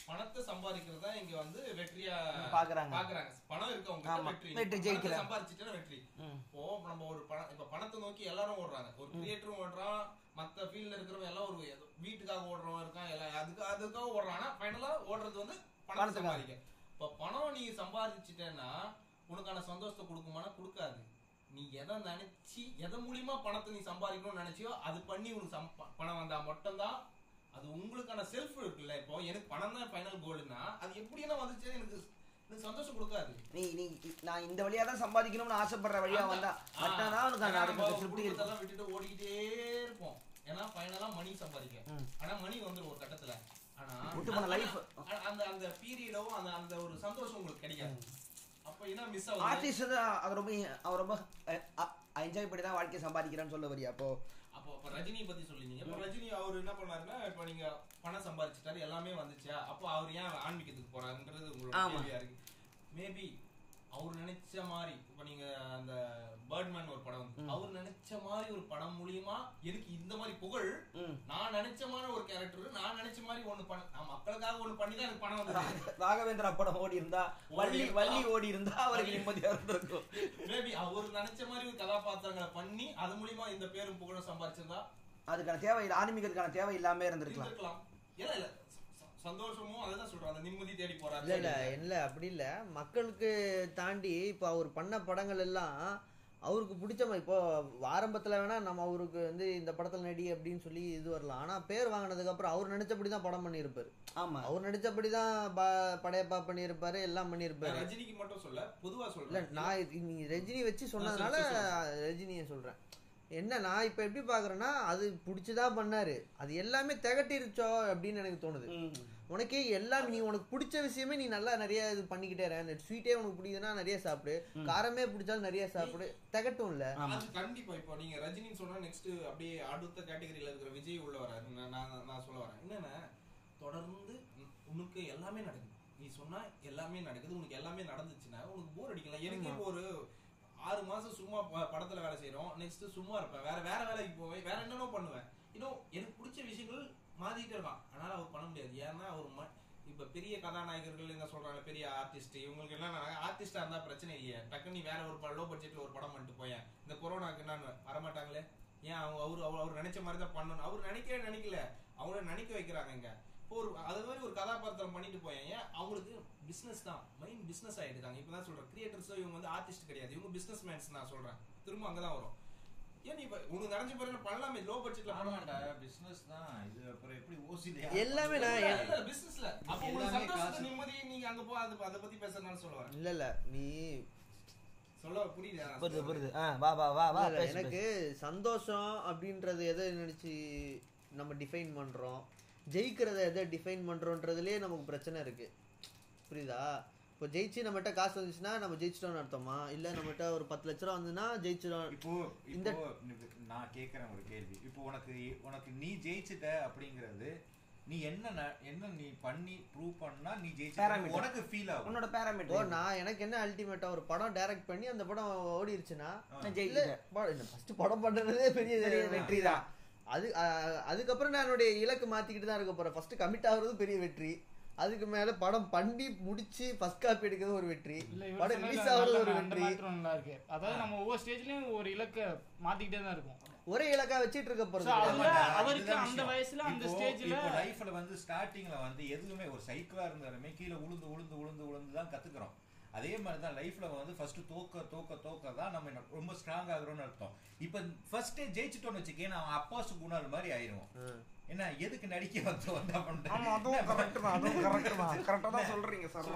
Speaker 7: பணத்தை சம்பாதிக்கிறது இங்க வந்து வெற்றியா
Speaker 3: பாக்குறாங்க.
Speaker 7: பாக்குறாங்க. பணம் இருக்கவங்க. வெற்றி.
Speaker 3: வெற்றி ஜெயிக்கிறேன்.
Speaker 7: சம்பாதிச்சுட்டா வெற்றி. இப்போ நம்ம ஒரு பணம் இப்ப பணத்தை நோக்கி எல்லாரும் ஓடுறாங்க. ஒரு கிரியேட்டரும் ஓடுறான். மத்த ஃபீல்ட்ல இருக்கிறவங்க எல்லாம் ஒரு வீட்டுக்காக ஓடுறவங்க இருக்கான். எல்லாம் அதுக்கு அதுக்காக ஓடுறான். ஆனா ஃபைனலா ஓடுறது வந்து பணத்தை
Speaker 3: பணத்துக்காக.
Speaker 7: சம்பாதிக்க. இப்ப பணம் நீ சம்பாதிச்சிட்டேன்னா உனக்கான சந்தோஷத்தை கொடுக்குமானா கொடுக்காது. நீ எதை நினைச்சு எதை மூலியமா பணத்தை நீ சம்பாதிக்கணும்னு நினைச்சியோ அது பண்ணி உனக்கு பணம் வந்தா மட்டும்தான் அது உங்களுக்கான செல்ஃப் இருக்குல்ல? இப்போ எனக்கு பணம் தான் ஃபைனல் கோல்னா அது எப்படின்னா வந்துச்சு? எனக்கு எனக்கு சந்தோஷம் கொடுக்காது.
Speaker 3: நீ நீ நான் இந்த வழியா தான் சம்பாதிக்கணும்னு ஆசைப்படுற வழியா வந்தா
Speaker 7: நம்ம
Speaker 3: அந்த திருப்தி
Speaker 7: குடும்பத்தெல்லாம் விட்டுட்டு ஓடிக்கிட்டே இருப்போம். ஏன்னா ஃபைனலா மணி சம்பாதிக்க. ஆனா மணி வந்துரும் ஒரு கட்டத்துல. ஆனா அந்த அந்த பீரியடோ அந்த அந்த ஒரு சந்தோஷம் உங்களுக்கு கிடைக்காது. அப்ப என்ன மிஸ் ஆகுது?
Speaker 3: ஆர்டிஸ்ட் தான் அவர் ரொம்ப அவர் ரொம்ப என்ஜாய் பண்ணி தான் வாழ்க்கையை சம்பாதிக்கிறான்னு சொல்ல வரியா அப்போ?
Speaker 7: அப்ப ரஜினி பத்தி சொல்லிருந்தீங்க இப்ப ரஜினி அவர் என்ன பண்ணாருன்னா இப்ப நீங்க பணம் சம்பாதிச்சிட்டாரு எல்லாமே வந்துச்சா? அப்போ அவர் ஏன் ஆன்மீகத்துக்கு போறாருன்றது உங்களோட
Speaker 3: ஆமா.
Speaker 7: கேள்வியா இருக்கு. மேபி அவர் நினைச்ச மாதிரி இப்ப நீங்க அந்த பேர்ட்மேன் ஒரு படம் வந்து அவர் நினைச்ச மாதிரி ஒரு படம் மூலியமா எனக்கு இந்த மாதிரி புகழ்? நான் நினைச்ச மாதிரி ஒரு கேரக்டர் நான் நினைச்ச மாதிரி ஒண்ணு பண்ண நான் மக்களுக்காக ஒண்ணு பண்ணி தான் எனக்கு பணம் வந்தது.
Speaker 3: ராகவேந்திரா படம் ஓடி இருந்தா வள்ளி வள்ளி ஓடி இருந்தா அவருக்கு நிம்மதியா இருந்திருக்கும்.
Speaker 7: மேபி அவர் நினைச்ச மாதிரி ஒரு கதாபாத்திரங்களை பண்ணி அது மூலியமா இந்த பேரும் புகழும் சம்பாதிச்சிருந்தா
Speaker 3: அதுக்கான தேவை இல்லை ஆன்மீகத்துக்கான தேவை இல்லாம இருந்திருக்கலாம்.
Speaker 7: இல்ல. சந்தோஷமும் அதுதான் சொல்றேன் அந்த நிம்மதி தேடி
Speaker 4: இல்ல
Speaker 7: போறாரு
Speaker 4: இல்ல இல்ல அப்படி இல்ல. மக்களுக்கு தாண்டி இப்போ அவர் பண்ண படங்கள் எல்லாம் அவருக்கு பிடிச்ச மாதிரி இப்போ ஆரம்பத்துல வேணா நம்ம அவருக்கு வந்து இந்த படத்துல நடி அப்படின்னு சொல்லி இது வரலாம். ஆனா பேர் வாங்கினதுக்கு அப்புறம் அவர் நினைச்சபடி தான் படம் பண்ணியிருப்பாரு.
Speaker 3: ஆமா.
Speaker 4: அவர் நினைச்சபடி தான் ப- படையப்பா பண்ணியிருப்பாரு எல்லாம் பண்ணியிருப்பாரு.
Speaker 7: ரஜினிக்கு மட்டும் சொல்ல பொதுவா
Speaker 4: இல்ல
Speaker 7: சொல்றேன்
Speaker 4: நான் ரஜினி வச்சு சொன்னதுனால ரஜினியை சொல்றேன். என்ன நான் இப்ப எப்படி பாக்குறேன்னா அது பிடிச்சுதான் பண்ணாரு. அது எல்லாமே திகட்டிருச்சோ அப்படின்னு எனக்கு தோணுது. உனக்கே எல்லாம் நீ உனக்கு பிடிச்ச விஷயமே நீ நல்லா நிறைய இது பண்ணிக்கிட்டே. அந்த ஸ்வீட்டே உனக்கு பிடிக்குதுன்னா நிறைய சாப்பிடு. காரமே பிடிச்சாலும் நிறைய சாப்பிடு. திகட்டும் இல்ல
Speaker 7: அது கண்டிப்பா. இப்போ நீங்க ரஜினின்னு சொன்னா நெக்ஸ்ட் அப்படியே அடுத்த கேட்டகரியில இருக்கிற விஜய் உள்ள வராரு. நான் நான் சொல்ல வரேன். என்னன்னா தொடர்ந்து உன்- உனக்கு எல்லாமே நடக்குது. நீ சொன்னா எல்லாமே நடக்குது. உனக்கு எல்லாமே நடந்துச்சுன்னா உனக்கு போர் அடிக்கல. எனக்கு ஒரு ஆறு மாசம் சும்மா ப- படத்துல வேலை செய்யறோம் நெக்ஸ்ட் சும்மா இருப்பேன். வேற வேற வேலைக்கு போவேன். வேற என்னென்ன பண்ணுவேன். இன்னும் எனக்கு பிடிச்ச விஷயங்கள் மாத்திட்டே இருக்கான் அதனால அவர் பண்ண முடியாது. ஏன்னா அவர் ம- இப்ப பெரிய கதாநாயகர்கள் என்ன சொல்றாங்க? பெரிய ஆர்டிஸ்ட் இவங்களுக்கு என்ன ஆர்டிஸ்டா இருந்தா பிரச்சனை இல்லையே. டக்கு நீ வேற ஒரு லோ பட்ஜெட்ல ஒரு படம் பண்ணிட்டு போயேன். இந்த கொரோனாக்கு என்ன வரமாட்டாங்களே? ஏன் அவங்க அவர் அவர் நினைச்ச மாதிரி தான் பண்ணணும். அவர் நினைக்கவே நினைக்கல. அவங்கள நினைக்க வைக்கிறாங்க இங்க. ஒரு அது மாதிரி ஒரு கதாபாத்திரம் பண்ணிட்டு போயேன். ஏன்? அவங்களுக்கு பிசினஸ் தான். மெயின் பிசினஸ் ஆயிடுறாங்க இப்பதான் சொல்றேன். கிரியேட்டர்ஸ் இவங்க வந்து ஆர்டிஸ்ட் கிடையாது. இவங்க பிசினஸ் மேன்ஸ் நான் சொல்றேன். திரும்ப அங்கதான் வரும். ஏன் இப்ப உனக்கு நினைச்ச பிறகு பண்ணலாமே? லோ பட்ஜெட்ல பண்ண வேண்டாம்
Speaker 6: பிசினஸ் தான். இது அப்புறம் எப்படி ஓசில
Speaker 4: எல்லாமே நான்
Speaker 7: பிசினஸ்ல அப்ப உங்களுக்கு
Speaker 6: காசு.
Speaker 7: நிம்மதி நீங்க அங்க போ அது அதை பத்தி பேசுறதுனால சொல்ல வரேன்
Speaker 4: இல்ல இல்ல. நீ
Speaker 7: சொல்ல புரியுதா? நான்
Speaker 3: புரியுது? புரியுது. ஆ வா வா வா வா
Speaker 4: எனக்கு சந்தோஷம் அப்படின்றது எதை நினைச்சு நம்ம டிஃபைன் பண்றோம்? ஜெயிக்கிறத எதை டிஃபைன் பண்றோன்றதுலயே நமக்கு பிரச்சனை இருக்கு. புரியுதா? இப்போ ஜெயிச்சு நம்மகிட்ட காசு வந்துச்சுன்னா நம்ம ஜெயிச்சிட்டோம்னு அர்த்தமா? இல்ல நம்மகிட்ட ஒரு பத்து லட்ச ரூபா வந்துன்னா ஜெயிச்சிடும்
Speaker 6: இப்போ
Speaker 4: இந்த-
Speaker 6: நான் கேக்குறேன் ஒரு கேள்வி. இப்போ உனக்கு உனக்கு நீ ஜெயிச்சிட்ட அப்படிங்கிறது நீ என்ன என்ன நீ பண்ணி ப்ரூவ் பண்ணா நீ ஜெயிச்சிட்ட?
Speaker 3: Parameter.
Speaker 6: உனக்கு ஃபீல் ஆகும்.
Speaker 3: உன்னோட
Speaker 4: ஓ
Speaker 3: பேராமீட்டர்
Speaker 4: நான் எனக்கு என்ன அல்டிமேட்டா ஒரு படம் டைரக்ட் பண்ணி அந்த படம் ஓடிருச்சுன்னா?
Speaker 3: நான் ஜெயிச்சிட்டேன்.
Speaker 4: ஃபர்ஸ்ட் படம் பண்றதே பெரிய
Speaker 3: பெரிய வெற்றி தான்.
Speaker 4: அது அதுக்கப்புறம் நான் என்னுடைய இலக்கு மாத்திக்கிட்டு தான் இருக்க போறேன். ஃபர்ஸ்ட் கமிட் ஆகுறது பெரிய வெற்றி. அதுக்கு மேல படம் பண்ணி முடிச்சு ஃபர்ஸ்ட் காப்பி எடுக்கிறது ஒரு வெற்றி. படம் ரிலீஸ் ஆகுறது ஒரு வெற்றி.
Speaker 5: நல்லா இருக்கு. அதாவது நம்ம ஒவ்வொரு ஸ்டேஜ்லயும் ஒரு இலக்க மாத்திக்கிட்டே தான் இருக்கும்.
Speaker 4: ஒரே இலக்கா வச்சிட்டு இருக்க போறது
Speaker 5: அவருக்கு அந்த. வயசுல அந்த ஸ்டேஜ்ல
Speaker 6: லைஃப்ல வந்து ஸ்டார்டிங்ல வந்து எதுவுமே ஒரு சைக்கிளா இருந்தாலுமே கீழே உளுந்து உளுந்து உளுந்து உளுந்து தான் கத்துக்கிறோம். அதே மாதிரி தான் லைஃப்ல வந்து ஃபர்ஸ்ட் தோக்க தோக்க தோக்க தான் நம்ம ரொம்ப ஸ்ட்ராங் ஆகுறோம்னு அர்த்தம். இப்போ ஃபர்ஸ்டே ஜெயிச்சிட்டோம்னு வச்சுக்கேன் நான் அப்பாசு குணால் மாதிரி ஆயிருவோம் என்ன எதுக்கு நடிக்க வந்து வந்தா
Speaker 3: ஆமா அதுவும் கரெக்ட் தான் அதுவும் கரெக்ட் தான். கரெக்டா தான் சொல்றீங்க சார்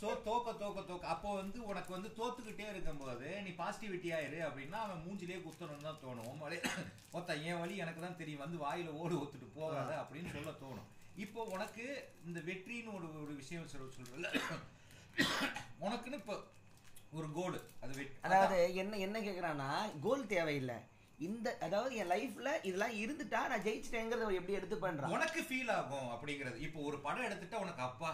Speaker 6: சோ தோக்க தோக்க தோக்க. அப்போ வந்து உனக்கு வந்து தோத்துக்கிட்டே இருக்கும்போது நீ பாசிட்டிவிட்டியா இரு அப்படின்னா அவன் மூஞ்சிலேயே குத்தணும்னு தான் தோணும். ஒத்த என் வழி எனக்கு தான் தெரியும். வந்து வாயில ஓடு ஒத்துட்டு போகாத அப்படின்னு சொல்ல தோணும். இப்போ உனக்கு இந்த வெற்றின்னு ஒரு ஒரு விஷயம் சொல்ல சொல்றல உனக்குன்னு இப்போ ஒரு கோல் அது
Speaker 3: அதாவது என்ன என்ன கேக்குறான்னா கோல் தேவையில்லை. இந்த அதாவது என் லைஃப்ல இதெல்லாம் இருந்துட்டா நான் ஜெயிச்சிட்டேங்கிறத எப்படி எடுத்து பண்றான்?
Speaker 6: உனக்கு ஃபீல் ஆகும் அப்படிங்கிறது. இப்போ ஒரு படம் எடுத்துட்டா உனக்கு அப்பா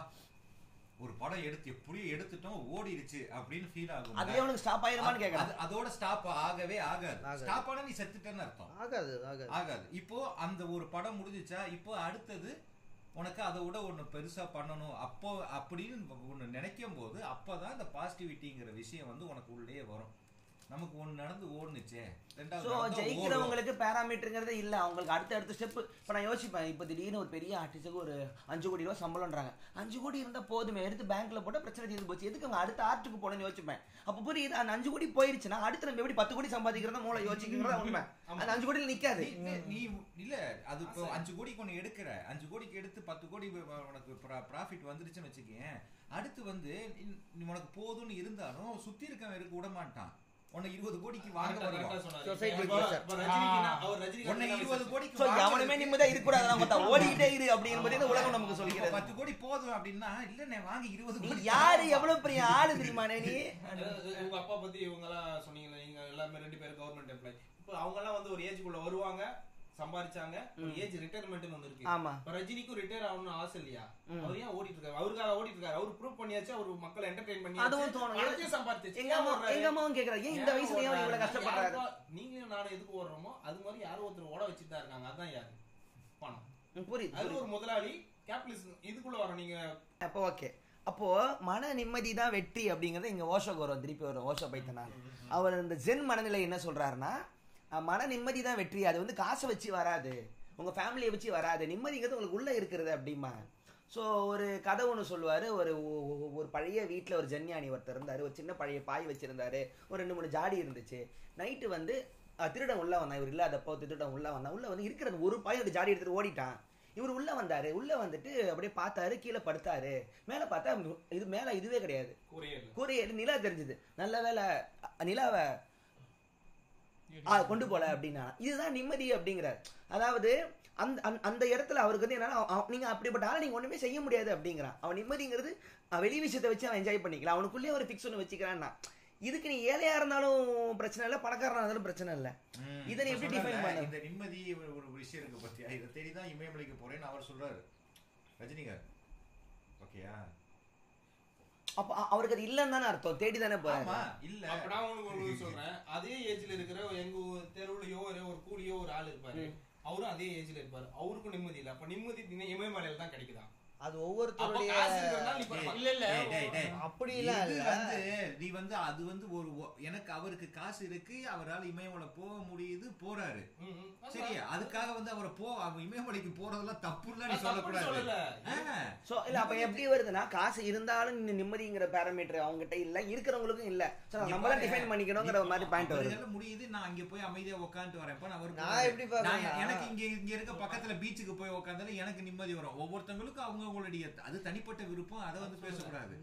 Speaker 6: ஒரு படம் எடுத்து எப்படியோ எடுத்துட்டோம் ஓடிடுச்சு அப்படின்னு ஃபீல் ஆகும்
Speaker 3: அதுலயே உனக்கு ஸ்டாப் ஆயிருமான்னு
Speaker 6: அது- அதோட ஸ்டாப் ஆகவே ஆகாது.
Speaker 4: ஆகாது.
Speaker 6: ஸ்டாப் ஆனா நீ செத்துட்டேன்னு அர்த்தம்.
Speaker 4: ஆகாது ஆகாது.
Speaker 6: ஆகாது. இப்போ அந்த ஒரு படம் முடிஞ்சுச்சா இப்போ அடுத்தது உனக்கு அதை விட ஒன்று பெருசாக பண்ணணும். அப்போ அப்படின்னு ஒன்று நினைக்கும் போது அப்போ தான் இந்த பாசிட்டிவிட்டிங்கிற விஷயம் வந்து உனக்கு உள்ளே வரும். நமக்கு ஒண்ணு நடந்து ஓடுனுச்சே. ரெண்டாவது.
Speaker 3: ஜெயிக்கிறவங்களுக்கு பேராமீட்டருங்கிறதே இல்லை. அவங்களுக்கு அடுத்த அடுத்த ஸ்டெப் இப்போ நான் யோசிப்பேன். இப்போ திடீர்னு ஒரு பெரிய ஆர்டிஸ்ட்டுக்கு ஒரு அஞ்சு கோடி ரூபா சம்பளம்ன்றாங்க. அஞ்சு கோடி இருந்தால் போதுமே. எடுத்து பேங்க்ல போட்டால் பிரச்சனை தீர்ந்து போச்சு. எதுக்கு அவங்க அடுத்த ஆர்ட்டுக்கு போகணும்னு யோசிப்பேன்? அப்போ புரியுது? அந்த அஞ்சு கோடி போயிருச்சுன்னா அடுத்து நம்ம எப்படி பத்து கோடி சம்பாதிக்கிறதா மூளை யோசிக்கிறதா உண்மை. அந்த அஞ்சு கோடியில் நிற்காது
Speaker 6: நீ- இல்ல. அது இப்போ அஞ்சு கோடிக்கு ஒண்ணு எடுக்கிற. அஞ்சு கோடிக்கு எடுத்து பத்து கோடி உனக்கு ப்ராஃபிட் வந்துருச்சுன்னு வச்சுக்கேன் அடுத்து வந்து உனக்கு போதும்னு இருந்தாலும் சுத்தி இருக்கவன் இருக்க விட மாட்டான் உன்னை இருபது கோடிக்கு வாங்க உன்னை இருபது. கோடிக்கு
Speaker 3: எவனுமே
Speaker 6: வைக்க-
Speaker 3: நிம்மதியாக இருக்கக்கூடாது நம்ம ஓடிக்கிட்டே இரு அப்படிங்கிறது இந்த உலகம் நமக்கு சொல்லிக்கிறது.
Speaker 6: பத்து கோடி போதும் அப்படின்னா இல்லண்ணே வாங்க இருபது கோடி
Speaker 3: யாரு? எவ்வளவு பெரிய ஆளு தெரியுமாண்ணே நீ?
Speaker 7: உங்க அப்பா பத்தி இவங்க எல்லாம் சொன்னீங்களே நீங்க எல்லாமே ரெண்டு பேரும் கவர்மெண்ட் எம்ப்ளாய் இப்போ அவங்க எல்லாம் வந்து ஒரு ஏஜ்க்குள்ள வருவாங்க. சம்பாதிச்சாங்க. ஒரு ஏஜ் ரிட்டையர்மெண்ட் ஒண்ணு இருக்கு.
Speaker 3: ஆமா.
Speaker 7: ரஜினிக்கும் ரிட்டையர் ஆகணும்னு ஆசை இல்லையா? அவர் ஏன் ஓடிட்டு இருக்காரு அவருக்காக ஓடிட்டு இருக்காரு அவர் ப்ரூவ் பண்ணியாச்சு அவர் மக்களை என்டர்டைன் பண்ணி
Speaker 3: அதுவும் தோணும்.
Speaker 7: சம்பாதிச்சு
Speaker 3: எங்க அம்மா எங்க அம்மாவும் கேக்குறாரு ஏன் இந்த வயசுல ஏன் இவ்வளவு கஷ்டப்படுறாரு?
Speaker 7: நீங்களும் நானும் எதுக்கு ஓடுறோமோ அது மாதிரி யாரோ ஒருத்தர் ஓட வச்சுட்டு தான் இருக்காங்க. அதான் யாரு? பணம்.
Speaker 3: புரியுது
Speaker 7: அது ஒரு முதலாளி கேபிட்டலிசம் இதுக்குள்ள வர நீங்க
Speaker 3: அப்போ ஓகே அப்போ மன நிம்மதி தான் வெற்றி அப்படிங்கறது இங்க ஓஷோ கௌரவம் திருப்பி வரும் ஓஷோ பைத்தனார் அவர் இந்த ஜென் மனநிலை என்ன சொல்றாருன்னா மன நிம்மதி தான் வெற்றி. அது வந்து காசை வச்சு வராது. உங்க ஃபேமிலியை வச்சு வராது. நிம்மதிங்கிறது உங்களுக்கு உள்ள இருக்கிறது அப்படிமா ஸோ ஒரு கதை ஒன்று சொல்லுவார். ஒரு ஒரு பழைய வீட்டில் ஒரு ஜன்யானி ஒருத்தர் இருந்தார். ஒரு சின்ன பழைய பாய் வச்சிருந்தாரு. ஒரு ரெண்டு மூணு ஜாடி இருந்துச்சு. நைட்டு வந்து அஹ், திருடன் உள்ள வந்தான். இவர் இல்லாதப்போ திருடன் உள்ள வந்தான். உள்ள வந்து இருக்கிற ஒரு பாய் ஒரு ஜாடி எடுத்துட்டு ஓடிட்டான். இவர் உள்ள வந்தாரு. உள்ள வந்துட்டு அப்படியே பார்த்தாரு. கீழே படுத்தாரு. மேல பார்த்தா இது மேல இதுவே கிடையாது.
Speaker 7: கூரையில
Speaker 3: நிலா தெரிஞ்சது. நல்ல வேலை நிலாவை கொண்டு போல அப்படின்னா இதுதான் நிம்மதி அப்படிங்கிறார். அதாவது அந்த அந்த- இடத்துல அவருக்கு வந்து என்னன்னா நீங்க அப்படிப்பட்ட ஆளை நீங்க ஒண்ணுமே செய்ய முடியாது அப்படிங்கிறான். அவன் நிம்மதிங்கிறது வெளி விஷயத்தை வச்சு அவன் என்ஜாய் பண்ணிக்கலாம் அவனுக்குள்ளேயே ஒரு ஃபிக்ஸ் ஒன்று வச்சுக்கிறான்னா. இதுக்கு நீ ஏழையா இருந்தாலும் பிரச்சனை இல்லை பணக்காரனா இருந்தாலும் பிரச்சனை இல்லை. இதை நீ எப்படி டிஃபைன் பண்ண?
Speaker 6: இந்த நிம்மதி ஒரு ஒரு விஷயம் இருக்கு பத்தியா? இதை தேடி தான் இமயமலைக்கு போறேன்னு அவர் சொல்றாரு. ரஜினிகார் ஓகேயா?
Speaker 3: அப்ப அவருக்கு அது இல்லைன்னு தானே அர்த்தம். தேடி தானே போறாரு.
Speaker 6: ஆமா இல்ல.
Speaker 7: அப்ப நான் உங்களுக்கு சொல்றேன். அதே ஏஜ்ல இருக்கிற எங்க தெருவுலயோ ஒரு ஒரு கூலியோ ஒரு ஆள் இருப்பாரு. அவரும் அதே ஏஜ்ல இருப்பாரு. அவருக்கும் நிம்மதி இல்ல. அப்ப நிம்மதி இமயமலையில தான் கிடைக்குதா?
Speaker 4: அது ஒவ்வொருத்தருடைய
Speaker 7: பண்ண-
Speaker 5: இல்ல.
Speaker 6: வந்து நீ வந்து அது வந்து ஒரு எனக்கு அவருக்கு காசு இருக்கு அவரால் இமயமலை போக முடியுது போறாரு. சரியா? அதுக்காக வந்து அவரை போ அவன் இமயமலைக்கு போறதெல்லாம் தப்புன்னு நீ சொல்லக்கூடாது.
Speaker 3: சோ இல்ல அப்ப எப்படி வருதுன்னா காசு இருந்தாலும் நிம்மதிங்கிற பேராமீட்டர் அவங்க கிட்ட இல்ல இருக்கிறவங்களுக்கும் இல்ல. நம்ம தான் டிஃபைன் பண்ணிக்கணுங்கிற ஒரு மாதிரி பாயிண்ட் வருது.
Speaker 6: முடியுது நான் அங்க போய் அமைதியா உட்காந்துட்டு வரேன். இப்ப நான் அவரு
Speaker 4: நான். எப்படி
Speaker 6: எனக்கு இங்க இங்க இருக்க பக்கத்துல பீச்சுக்கு போய் உட்காந்தாலும் எனக்கு நிம்மதி வரும். ஒவ்வொருத்தவங்களுக்கும் அவங்க அவங்களுடைய அது தனிப்பட்ட விருப்பம் அதை வந்து பேசக்கூடாது.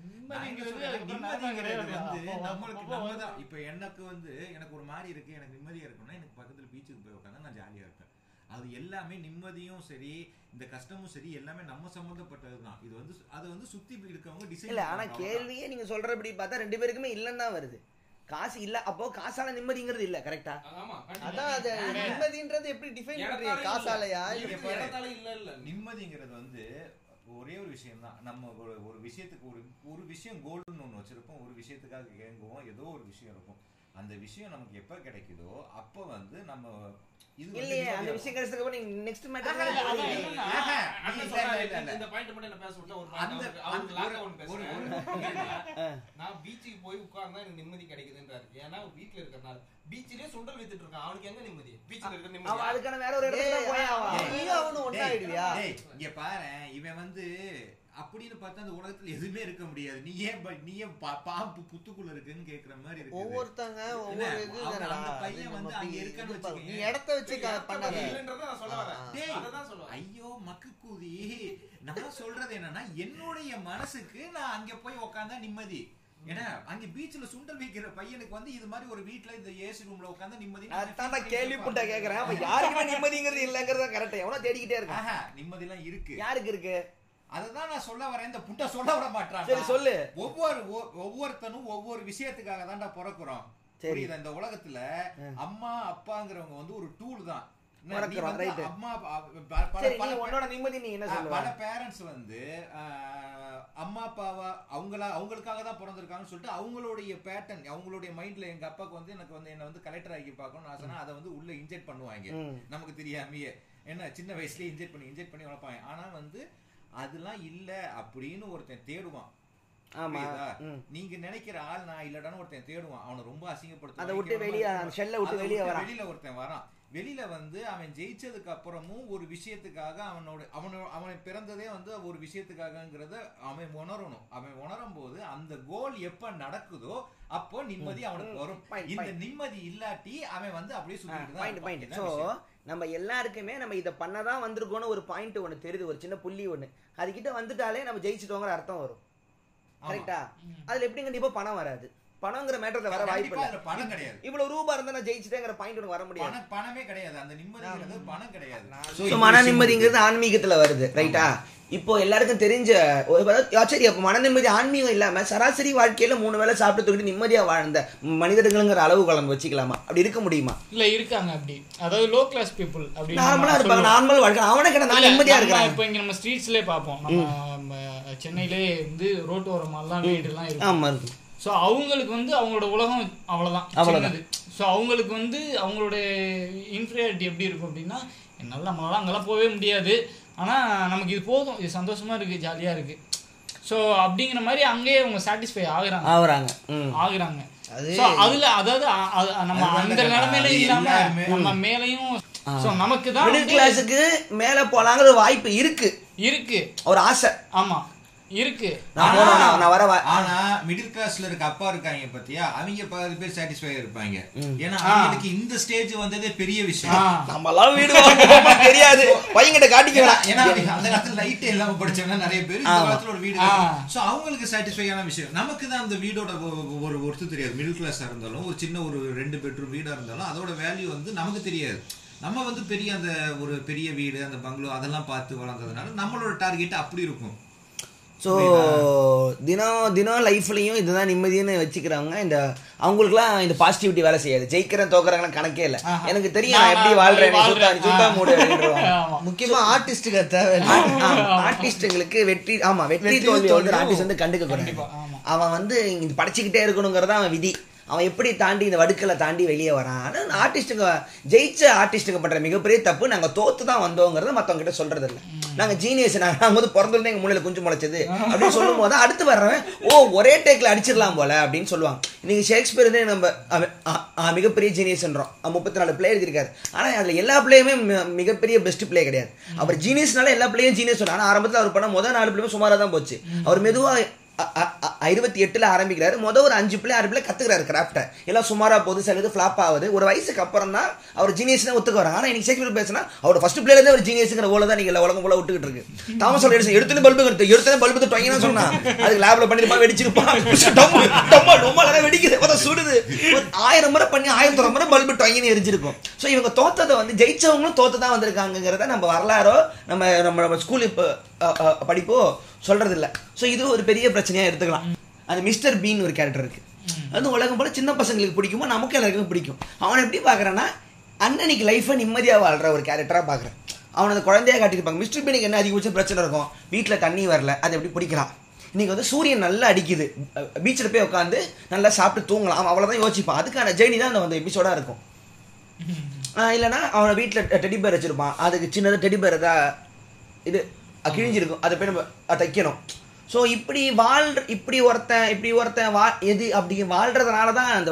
Speaker 6: வந்து நம்மளுக்கு நம்ம தான். இப்ப எனக்கு வந்து எனக்கு ஒரு மாதிரி இருக்கு எனக்கு நிம்மதியா இருக்குன்னா எனக்கு பக்கத்துல பீச்சுக்கு போய் உட்காந்தா நான் ஜாலியா இருப்பேன். அது எல்லாமே நிம்மதியும் சரி இந்த கஷ்டமும் சரி எல்லாமே நம்ம சம்பந்தப்பட்டதுதான். இது வந்து அது வந்து சுத்தி இருக்கவங்க டிசைன்
Speaker 3: இல்ல ஆனா கேள்வியே நீங்க சொல்றபடி பார்த்தா ரெண்டு பேருக்குமே இல்லன்னு தான் வருது. காசு இல்ல அப்போ காசால நிம்மதிங்கிறது இல்ல கரெக்டா.
Speaker 4: அதான் அது நிம்மதின்றது எப்படி டிஃபைன் பண்றீங்க? காசாலையா?
Speaker 7: இல்ல இல்ல.
Speaker 6: நிம்மதிங்கிறது வந்து ஒரே ஒரு விஷயம் தான். நம்ம ஒரு ஒரு விஷயத்துக்கு ஒரு ஒரு விஷயம் கோல்டுன்னு ஒன்று வச்சிருப்போம். ஒரு விஷயத்துக்காக ஏங்குவோம் ஏதோ ஒரு விஷயம் இருக்கும். அந்த விஷயம் நமக்கு எப்ப கிடைக்குதோ அப்ப வந்து நம்ம இது வந்து
Speaker 3: இல்லையே அந்த விஷயம் கிடைச்சதுக்கு அப்புறம் நீங்க நெக்ஸ்ட் மேட்டர்.
Speaker 7: இந்த பாயிண்ட் மட்டும் என்ன பேச விட்டா ஒரு
Speaker 6: அந்த-
Speaker 7: அவருக்கு லாக் பேசுறேன் நான் பீச்சுக்கு போய் உட்கார்ந்தா எனக்கு நிம்மதி கிடைக்குதுன்றாரு. ஏன்னா வீட்ல இருக்கறனால பீச்சிலே சுண்டல் வித்துட்டு இருக்கான். அவனுக்கு எங்க நிம்மதி? பீச்ல இருக்கிற
Speaker 3: அவன்
Speaker 7: நிம்மதி
Speaker 3: அதுக்கான வேற ஒரு இடத்துல போய்?
Speaker 6: டேய், இங்க பாரேன். இவன் வந்து அப்படின்னு பார்த்தா அந்த உலகத்துல எதுவுமே இருக்க முடியாது. நீ ஏன் ப- நீ ஏன் பாம்பு புத்துக்குள்ள இருக்குன்னு கேக்குற மாதிரி இருக்கு
Speaker 4: ஒவ்வொருத்தங்க.
Speaker 6: அந்த பையன் வந்து அங்க இருக்கான்னு வச்சுக்கோங்க.
Speaker 4: இடத்த வச்சு பண்ணாத.
Speaker 7: இல்லன்றதை நான் சொல்ல வரேன்.
Speaker 6: டேய்,
Speaker 7: அததான் சொல்லுவேன்
Speaker 6: ஐயோ மக்கு கூதி நான் சொல்றது என்னன்னா என்னுடைய மனசுக்கு நான் அங்க போய் உட்காந்தா நிம்மதி. ஏன்னா அங்க பீச்ல சுண்டல் வைக்கிற பையனுக்கு வந்து இது மாதிரி ஒரு வீட்ல இந்த ஏசி ரூம்ல உட்காந்தா நிம்மதி
Speaker 3: அதான் நான் கேள்வி புட்டா கேக்குறேன். அப்ப யாருக்குமே நிம்மதிங்கிறது இல்லங்கிறத கரெக்ட் எவ்வளவு தேடிக்கிட்டே இருக்கான்.
Speaker 6: நிம்மதி எல்லாம் இருக்கு.
Speaker 3: யாருக்கு இருக்கு?
Speaker 6: அததான் நான் சொல்ல வரேன். இந்த புட்டை சொல்ல விட மாட்டான்
Speaker 3: சரி, சொல்லு.
Speaker 6: ஒவ்வொரு ஒவ்வொருத்தனும் ஒவ்வொரு விஷயத்துக்காக தான்டா பிறக்குறோம். புரியுதா? இந்த உலகத்துல அம்மா அப்பாங்கிறவங்க வந்து ஒரு டூல் தான். பல- பேரண்ட்ஸ் வந்து அம்மா அப்பாவா அவங்களா அவங்களுக்காக தான் பிறந்திருக்காங்கன்னு சொல்லிட்டு அவங்களுடைய பேட்டர்ன் அவங்களுடைய மைண்ட்ல எங்க அப்பாவுக்கு வந்து எனக்கு வந்து என்ன வந்து கலெக்டர் ஆகி பார்க்கணும்னு ஆசைனா அதை வந்து உள்ள இன்ஜெக்ட் பண்ணுவாங்க. நமக்கு தெரியாமையே. என்ன சின்ன வயசுலயே இன்ஜெக்ட் பண்ணி இன்ஜெக்ட் பண்ணி வளர்ப்பாங்க. ஆனா வந்து அதெல்லாம் இல்ல அப்படின்னு ஒருத்தன் தேடுவான். நீங்க நினைக்கிற ஆள் நான் இல்லடான்னு ஒருத்தன் தேடுவான். அவனை ரொம்ப அசிங்கப்படுத்துவான்.
Speaker 3: அதை விட்டு வெளிய, விட்டு வெளிய வரான்.
Speaker 6: வெளியில ஒருத்தன் வரான். வெளியில வந்து அவன் ஜெயிச்சதுக்கு அப்புறமும் ஒரு விஷயத்துக்காக அவனோட அவனோ அவனை பிறந்ததே வந்து ஒரு விஷயத்துக்காகங்கிறத அவன் உணரணும். அவன் உணரும் போது அந்த கோல் எப்ப நடக்குதோ அப்போ நிம்மதி அவனுக்கு வரும். இந்த. நிம்மதி இல்லாட்டி அவன் வந்து அப்படியே சுத்திட்டு
Speaker 3: ஸோ. நம்ம எல்லாருக்குமே நம்ம இதை பண்ணதான் வந்திருக்கோம்னு ஒரு பாயிண்ட் ஒன்று தெரியுது. ஒரு சின்ன புள்ளி ஒன்று அதுகிட்ட வந்துட்டாலே நம்ம ஜெயிச்சிட்டோங்கிற அர்த்தம் வரும். கரெக்டா? அதுல எப்படி கண்டிப்பா பணம் வராது. பணங்கிற மேட்டர்ல வர வாய்ப்பு இல்ல.
Speaker 6: பணம் கிடையாது.
Speaker 3: இவ்வளவு ரூபா இருந்தா நான் ஜெயிச்சிட்டேங்கிற பாயிண்ட் வர முடியாது.
Speaker 6: பணம் பணமே கிடையாது. அந்த நிம்மதிங்கிறது பணம் கிடையாது.
Speaker 3: மன நிம்மதிங்கிறது ஆன்மீகத்துல வருது ரைட்டா இப்போ எல்லாருக்கும் தெரிஞ்ச சரி அப்போ மன நிம்மதி ஆன்மீகம் இல்லாம சராசரி வாழ்க்கையில மூணு வேளை சாப்பிட்டு தூக்கிட்டு நிம்மதியா வாழ்ந்த மனிதர்களுங்கிற அளவு கலந்து வச்சுக்கலாமா? அப்படி இருக்க முடியுமா?
Speaker 5: இல்ல இருக்காங்க அப்படி. அதாவது லோ கிளாஸ் பீப்புள் அப்படி
Speaker 3: நார்மலா இருப்பாங்க. நார்மல் வாழ்க்கை. அவனை கிட்ட நான் நிம்மதியா
Speaker 5: நம்ம
Speaker 3: இருக்கிறேன்?
Speaker 5: இப்ப இங்க நம்ம ஸ்ட்ரீட்ஸ்லயே பார்ப்போம். நம்ம சென்னையிலே வந்து ரோட்டோரமெல்லாம் வீடு எல்லாம் இருக்கும்.
Speaker 3: ஆமா இருக்கும்
Speaker 5: ஸோ அவங்களுக்கு வந்து அவங்களோட உலகம் அவ்வளவுதான்.
Speaker 3: அவ்வளவுதான்.
Speaker 5: சின்னது. ஸோ அவங்களுக்கு வந்து அவங்களோட இன்ஃபீரியாரிட்டி எப்படி இருக்கும் அப்படின்னா என்னால் நம்மளால அங்கெல்லாம் போகவே முடியாது. ஆனா நமக்கு இது போதும். இது சந்தோஷமா இருக்கு ஜாலியா இருக்கு. ஸோ அப்படிங்கிற மாதிரி அங்கேயே அவங்க சாட்டிஸ்ஃபை ஆகுறாங்க.
Speaker 3: ஆகுறாங்க.
Speaker 5: ஆகுறாங்க. So, அதுல அதாவது நம்ம அந்த. நிலைமையில
Speaker 6: அது
Speaker 5: இல்லாம
Speaker 6: எல்லாருமே-
Speaker 5: நம்ம மேலையும் ஸோ நமக்கு தான்
Speaker 3: மிடில் கிளாஸுக்கு மேல போலாங்கிற ஒரு வாய்ப்பு இருக்கு.
Speaker 5: இருக்கு.
Speaker 3: ஒரு ஆசை.
Speaker 5: ஆமா. இருக்கு.
Speaker 3: நான் வர
Speaker 6: ஆனா மிடில் கிளாஸ்ல இருக்க அப்பா இருக்காங்க பாத்தியா? அவங்க பாதி பேர் சாட்டிஸ்ஃபை இருப்பாங்க ஏன்னா அவங்களுக்கு இந்த ஸ்டேஜ் வந்ததே பெரிய விஷயம்.
Speaker 3: நம்மளாம் வீடு தெரியாது. பையன்கிட்ட காட்டிக்க
Speaker 6: ஏன்னா அந்த காலத்துல லைட்டே இல்லாம படிச்சவங்க நிறைய பேர். இந்த. காலத்துல ஒரு வீடு. சோ அவங்களுக்கு சாட்டிஸ்ஃபையான விஷயம். நமக்கு தான் அந்த வீடோட ஒரு ஒருத்து தெரியாது. மிடில் கிளாஸா இருந்தாலும் ஒரு சின்ன ஒரு ரெண்டு பெட்ரூம் வீடா இருந்தாலும் அதோட வேல்யூ வந்து நமக்கு தெரியாது. நம்ம வந்து பெரிய அந்த ஒரு பெரிய வீடு அந்த பங்களோ அதெல்லாம் பார்த்து வளர்ந்ததுனால நம்மளோட டார்கெட் அப்படி இருக்கும்.
Speaker 3: ஸோ தினம் தினம் லைஃப்லையும் இதுதான் நிம்மதின்னு வச்சுக்கிறவங்க இந்த அவங்களுக்குலாம் இந்த பாசிட்டிவிட்டி வேலை செய்யாது. ஜெயிக்கிறேன் தோக்குறாங்கலாம் கணக்கே இல்லை. எனக்கு தெரியும்
Speaker 5: நான்
Speaker 3: எப்படி வாழ்றேன். சுத்தா மூடு அப்படின்றவாங்க.
Speaker 5: ஆமா.
Speaker 4: முக்கியமா ஆர்டிஸ்டுக்கு தேவை
Speaker 3: ஆர்டிஸ்டுங்களுக்கு வெற்றி ஆமா வெற்றி தோல்வி வந்து ஆர்டிஸ்ட் வந்து கண்டுக்க கூடாது. அவன் வந்து இங்க படைச்சுக்கிட்டே இருக்கணுங்கிறதா அவன் விதி. அவன் எப்படி தாண்டி இந்த வடுக்களை தாண்டி வெளியே வரான்? ஆனா ஆர்டிஸ்ட்டுங்க ஜெயிச்ச ஆர்டிஸ்ட்டுங்க பண்ற மிகப்பெரிய தப்பு நாங்க தோத்து தான் வந்தோங்கிறத மத்தவங்க கிட்ட சொல்றது இல்ல நாங்க ஜீனியஸ் நாங்க வந்து பிறந்திருந்தே எங்க மூலையில குஞ்சு முளைச்சது. அப்படின்னு சொல்லும் போது அடுத்து வர்றவன் ஓ ஒரே டேக்ல அடிச்சிடலாம் போல அப்படின்னு சொல்லுவாங்க இன்னைக்கு ஷேக்ஸ்பியர் வந்து நம்ம மிகப்பெரிய ஜீனியஸ்ன்றோம் முப்பத்தி நாலு பிளே எழுதியிருக்காரு. ஆனா அதுல எல்லா பிளேயுமே மிகப்பெரிய பெஸ்ட் பிளே கிடையாது. அவர் ஜீனியஸ்னால எல்லா பிளேயும் ஜீனியஸ் ஆனா ஆரம்பத்துல அவர் பண்ண முதல் நாலு பிளேயும் சுமாரா தான் போச்சு. அவர் மெதுவா அ- அ- அ- இருபத்தி எட்டுல ஆரம்பிக்கிறாரு. மொதல் ஒரு அஞ்சு பிள்ளை ஆறு பிள்ளை கத்துக்கிறாரு கிராஃப்டை எல்லாம் சுமாரா போகுது சிலது ஃபிளாப் ஆகுது. ஒரு வயசுக்கு அப்புறம் தான் அவர் ஜீனியஸ்னே ஒத்துக்க வராங்க ஆனா இன்னைக்கு ஷேக்ஸ்பியர் பேசினா அவர் ஃபஸ்ட் பிள்ளையிலேருந்து ஒரு ஜீனியஸுங்கிற ஓல தான் நீங்கள் உலகம் போல விட்டுக்கிட்டு இருக்கு. தாமஸ் ஆல்வா எடிசன் எடுத்துன்னு பல்பு எடுத்து பல்பு தொங்கினா சொன்னா அதுக்கு லேப்ல பண்ணிருப்பான் வெடிச்சிருப்பான் வெடிக்குது. பார்த்தா சுடுது. ஆயிரம் முறை பண்ணி ஆயிரத்தி முறை பல்பு டொங்கின்னு எரிஞ்சிருக்கும். ஸோ இவங்க தோத்ததை வந்து ஜெயிச்சவங்களும் தோத்து தான் வந்திருக்காங்கிறத நம்ம வரலாறோ நம்ம நம்ம நம்ம ஸ்கூல் இப்போ படிப்போ சொல்றது இல்லை ஸோ இது ஒரு பெரிய பிரச்சனையா எடுத்துக்கலாம். அது மிஸ்டர் பீன் ஒரு கேரக்டர் இருக்கு. அது உலகம் போல சின்ன பசங்களுக்கு பிடிக்குமோ நமக்கு எல்லாருக்கும் பிடிக்கும். அவனை எப்படி பாக்குறேன்னா அண்ணனுக்கு லைஃபை நிம்மதியா வாழ்ற ஒரு கேரக்டரா பார்க்கறேன். அவனை அந்த குழந்தையா காட்டியிருப்பாங்க மிஸ்டர் பீனுக்கு என்ன அதிகபட்சம் பிரச்சனை இருக்கும்? வீட்டில் தண்ணி வரல அது எப்படி பிடிக்கிறான் இன்னைக்கு வந்து சூரியன் நல்லா அடிக்குது. பீச்சில் போய் உட்காந்து நல்லா சாப்பிட்டு தூங்கலாம். அவன் அவ்வளோதான் யோசிப்பான். அதுக்கான ஜேர்னி தான் அந்த எபிசோடாக இருக்கும். இல்லைனா இல்லைன்னா அவனை வீட்டில் டெடி பேர் வச்சிருப்பான். அதுக்கு சின்னதாக டெடி பேர் தான் இது கிழிஞ்சிருக்கும். அதை போய் நம்ம தைக்கணும். ஸோ இப்படி வாழ்ற இப்படி ஒருத்தன் இப்படி ஒருத்தன் வா எது அப்படி வாழ்றதுனால தான் அந்த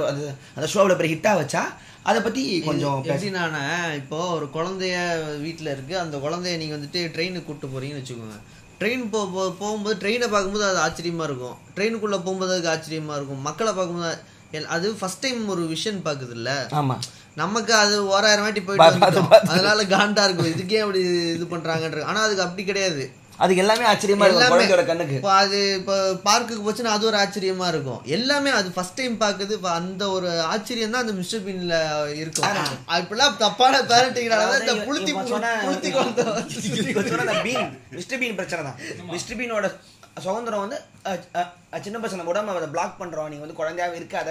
Speaker 3: அந்த ஷோவில் பெரிய ஹிட்டாக வச்சா? அதை பற்றி கொஞ்சம்
Speaker 4: நானே இப்போ ஒரு குழந்தைய வீட்டில் இருக்கு. அந்த குழந்தைய நீங்க வந்துட்டு ட்ரெயினுக்கு கூட்டு போறீங்கன்னு வச்சுக்கோங்க. ட்ரெயின் போ போ- போகும்போது ட்ரெயினை பார்க்கும்போது அது ஆச்சரியமா இருக்கும். ட்ரெயினுக்குள்ள போகும்போது அதுக்கு ஆச்சரியமா இருக்கும். மக்களை பார்க்கும்போது அது ஃபர்ஸ்ட் டைம் ஒரு விஷன் பாக்குது இல்ல
Speaker 3: ஆமாம்
Speaker 4: நமக்கு அது ஓராயிரம் வாட்டி போயிட்டு. அதனால காண்டா இருக்கும். இதுக்கே அப்படி இது பண்றாங்கன்ற ஆனா அதுக்கு அப்படி கிடையாது.
Speaker 3: அதுக்கு எல்லாமே ஆச்சரியமா இருக்கும். குழந்தையோட கண்ணுக்கு.
Speaker 4: இப்போ அது இப்போ பார்க்குக்கு போச்சுன்னா அது ஒரு ஆச்சரியமா இருக்கும். எல்லாமே அது ஃபர்ஸ்ட் டைம் பாக்குது இப்ப அந்த ஒரு ஆச்சரியம் தான் அந்த மிஸ்டர் பீன்ல இருக்கும். இப்பெல்லாம் தப்பான பேரண்டிங்னால இந்த புளுத்தி புளுத்தி
Speaker 3: அந்த பீன் மிஸ்டர் பீன் பிரச்சனை தான். மிஸ்டர் பீனோட சுதந்திரம் வந்து சின்ன பசங்க கூட நம்ம அதை பிளாக் பண்றோம் நீங்க வந்து குழந்தையாவே இருக்காத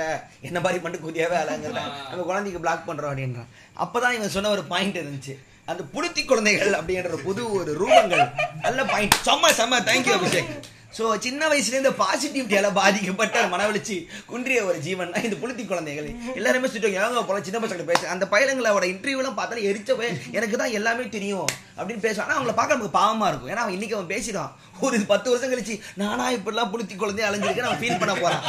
Speaker 3: என்ன மாதிரி பண்ணிட்டு குதியாவே அலங்கிறத நம்ம குழந்தைக்கு பிளாக் பண்றோம் அப்படின்றான். அப்பதான் இவன் சொன்ன ஒரு பாயிண்ட் இருந்துச்சு. அந்த புளுத்தி குழந்தைகள் அப்படின்ற புது ஒரு ரூபங்கள். நல்ல பாயிண்ட் செம்ம செம்ம. தேங்க்யூ அபிஷேக் ஸோ சின்ன வயசுல இந்த பாசிட்டிவிட்டியால பாதிக்கப்பட்ட மனவழிச்சு குன்றிய ஒரு ஜீவன். தான் இந்த புளுத்தி குழந்தைகள். எல்லாருமே சுற்றி போல சின்ன பசங்க பேச. அந்த பையனுங்களோட இன்டர்வியூலாம் பார்த்தாலும் எரிச்ச போய் எனக்கு தான் எல்லாமே தெரியும் அப்படின்னு பேசுவான். ஆனா அவங்கள பார்க்க நமக்கு பாவமா இருக்கும். ஏன்னா அவன் இன்னைக்கு அவன் பேசிடுவான். ஒரு பத்து வருஷம் கழிச்சு நானா இப்படிலாம் புளுத்தி குழந்தைய அலைஞ்சிருக்கேன் அவன் ஃபீல் பண்ண போறான்.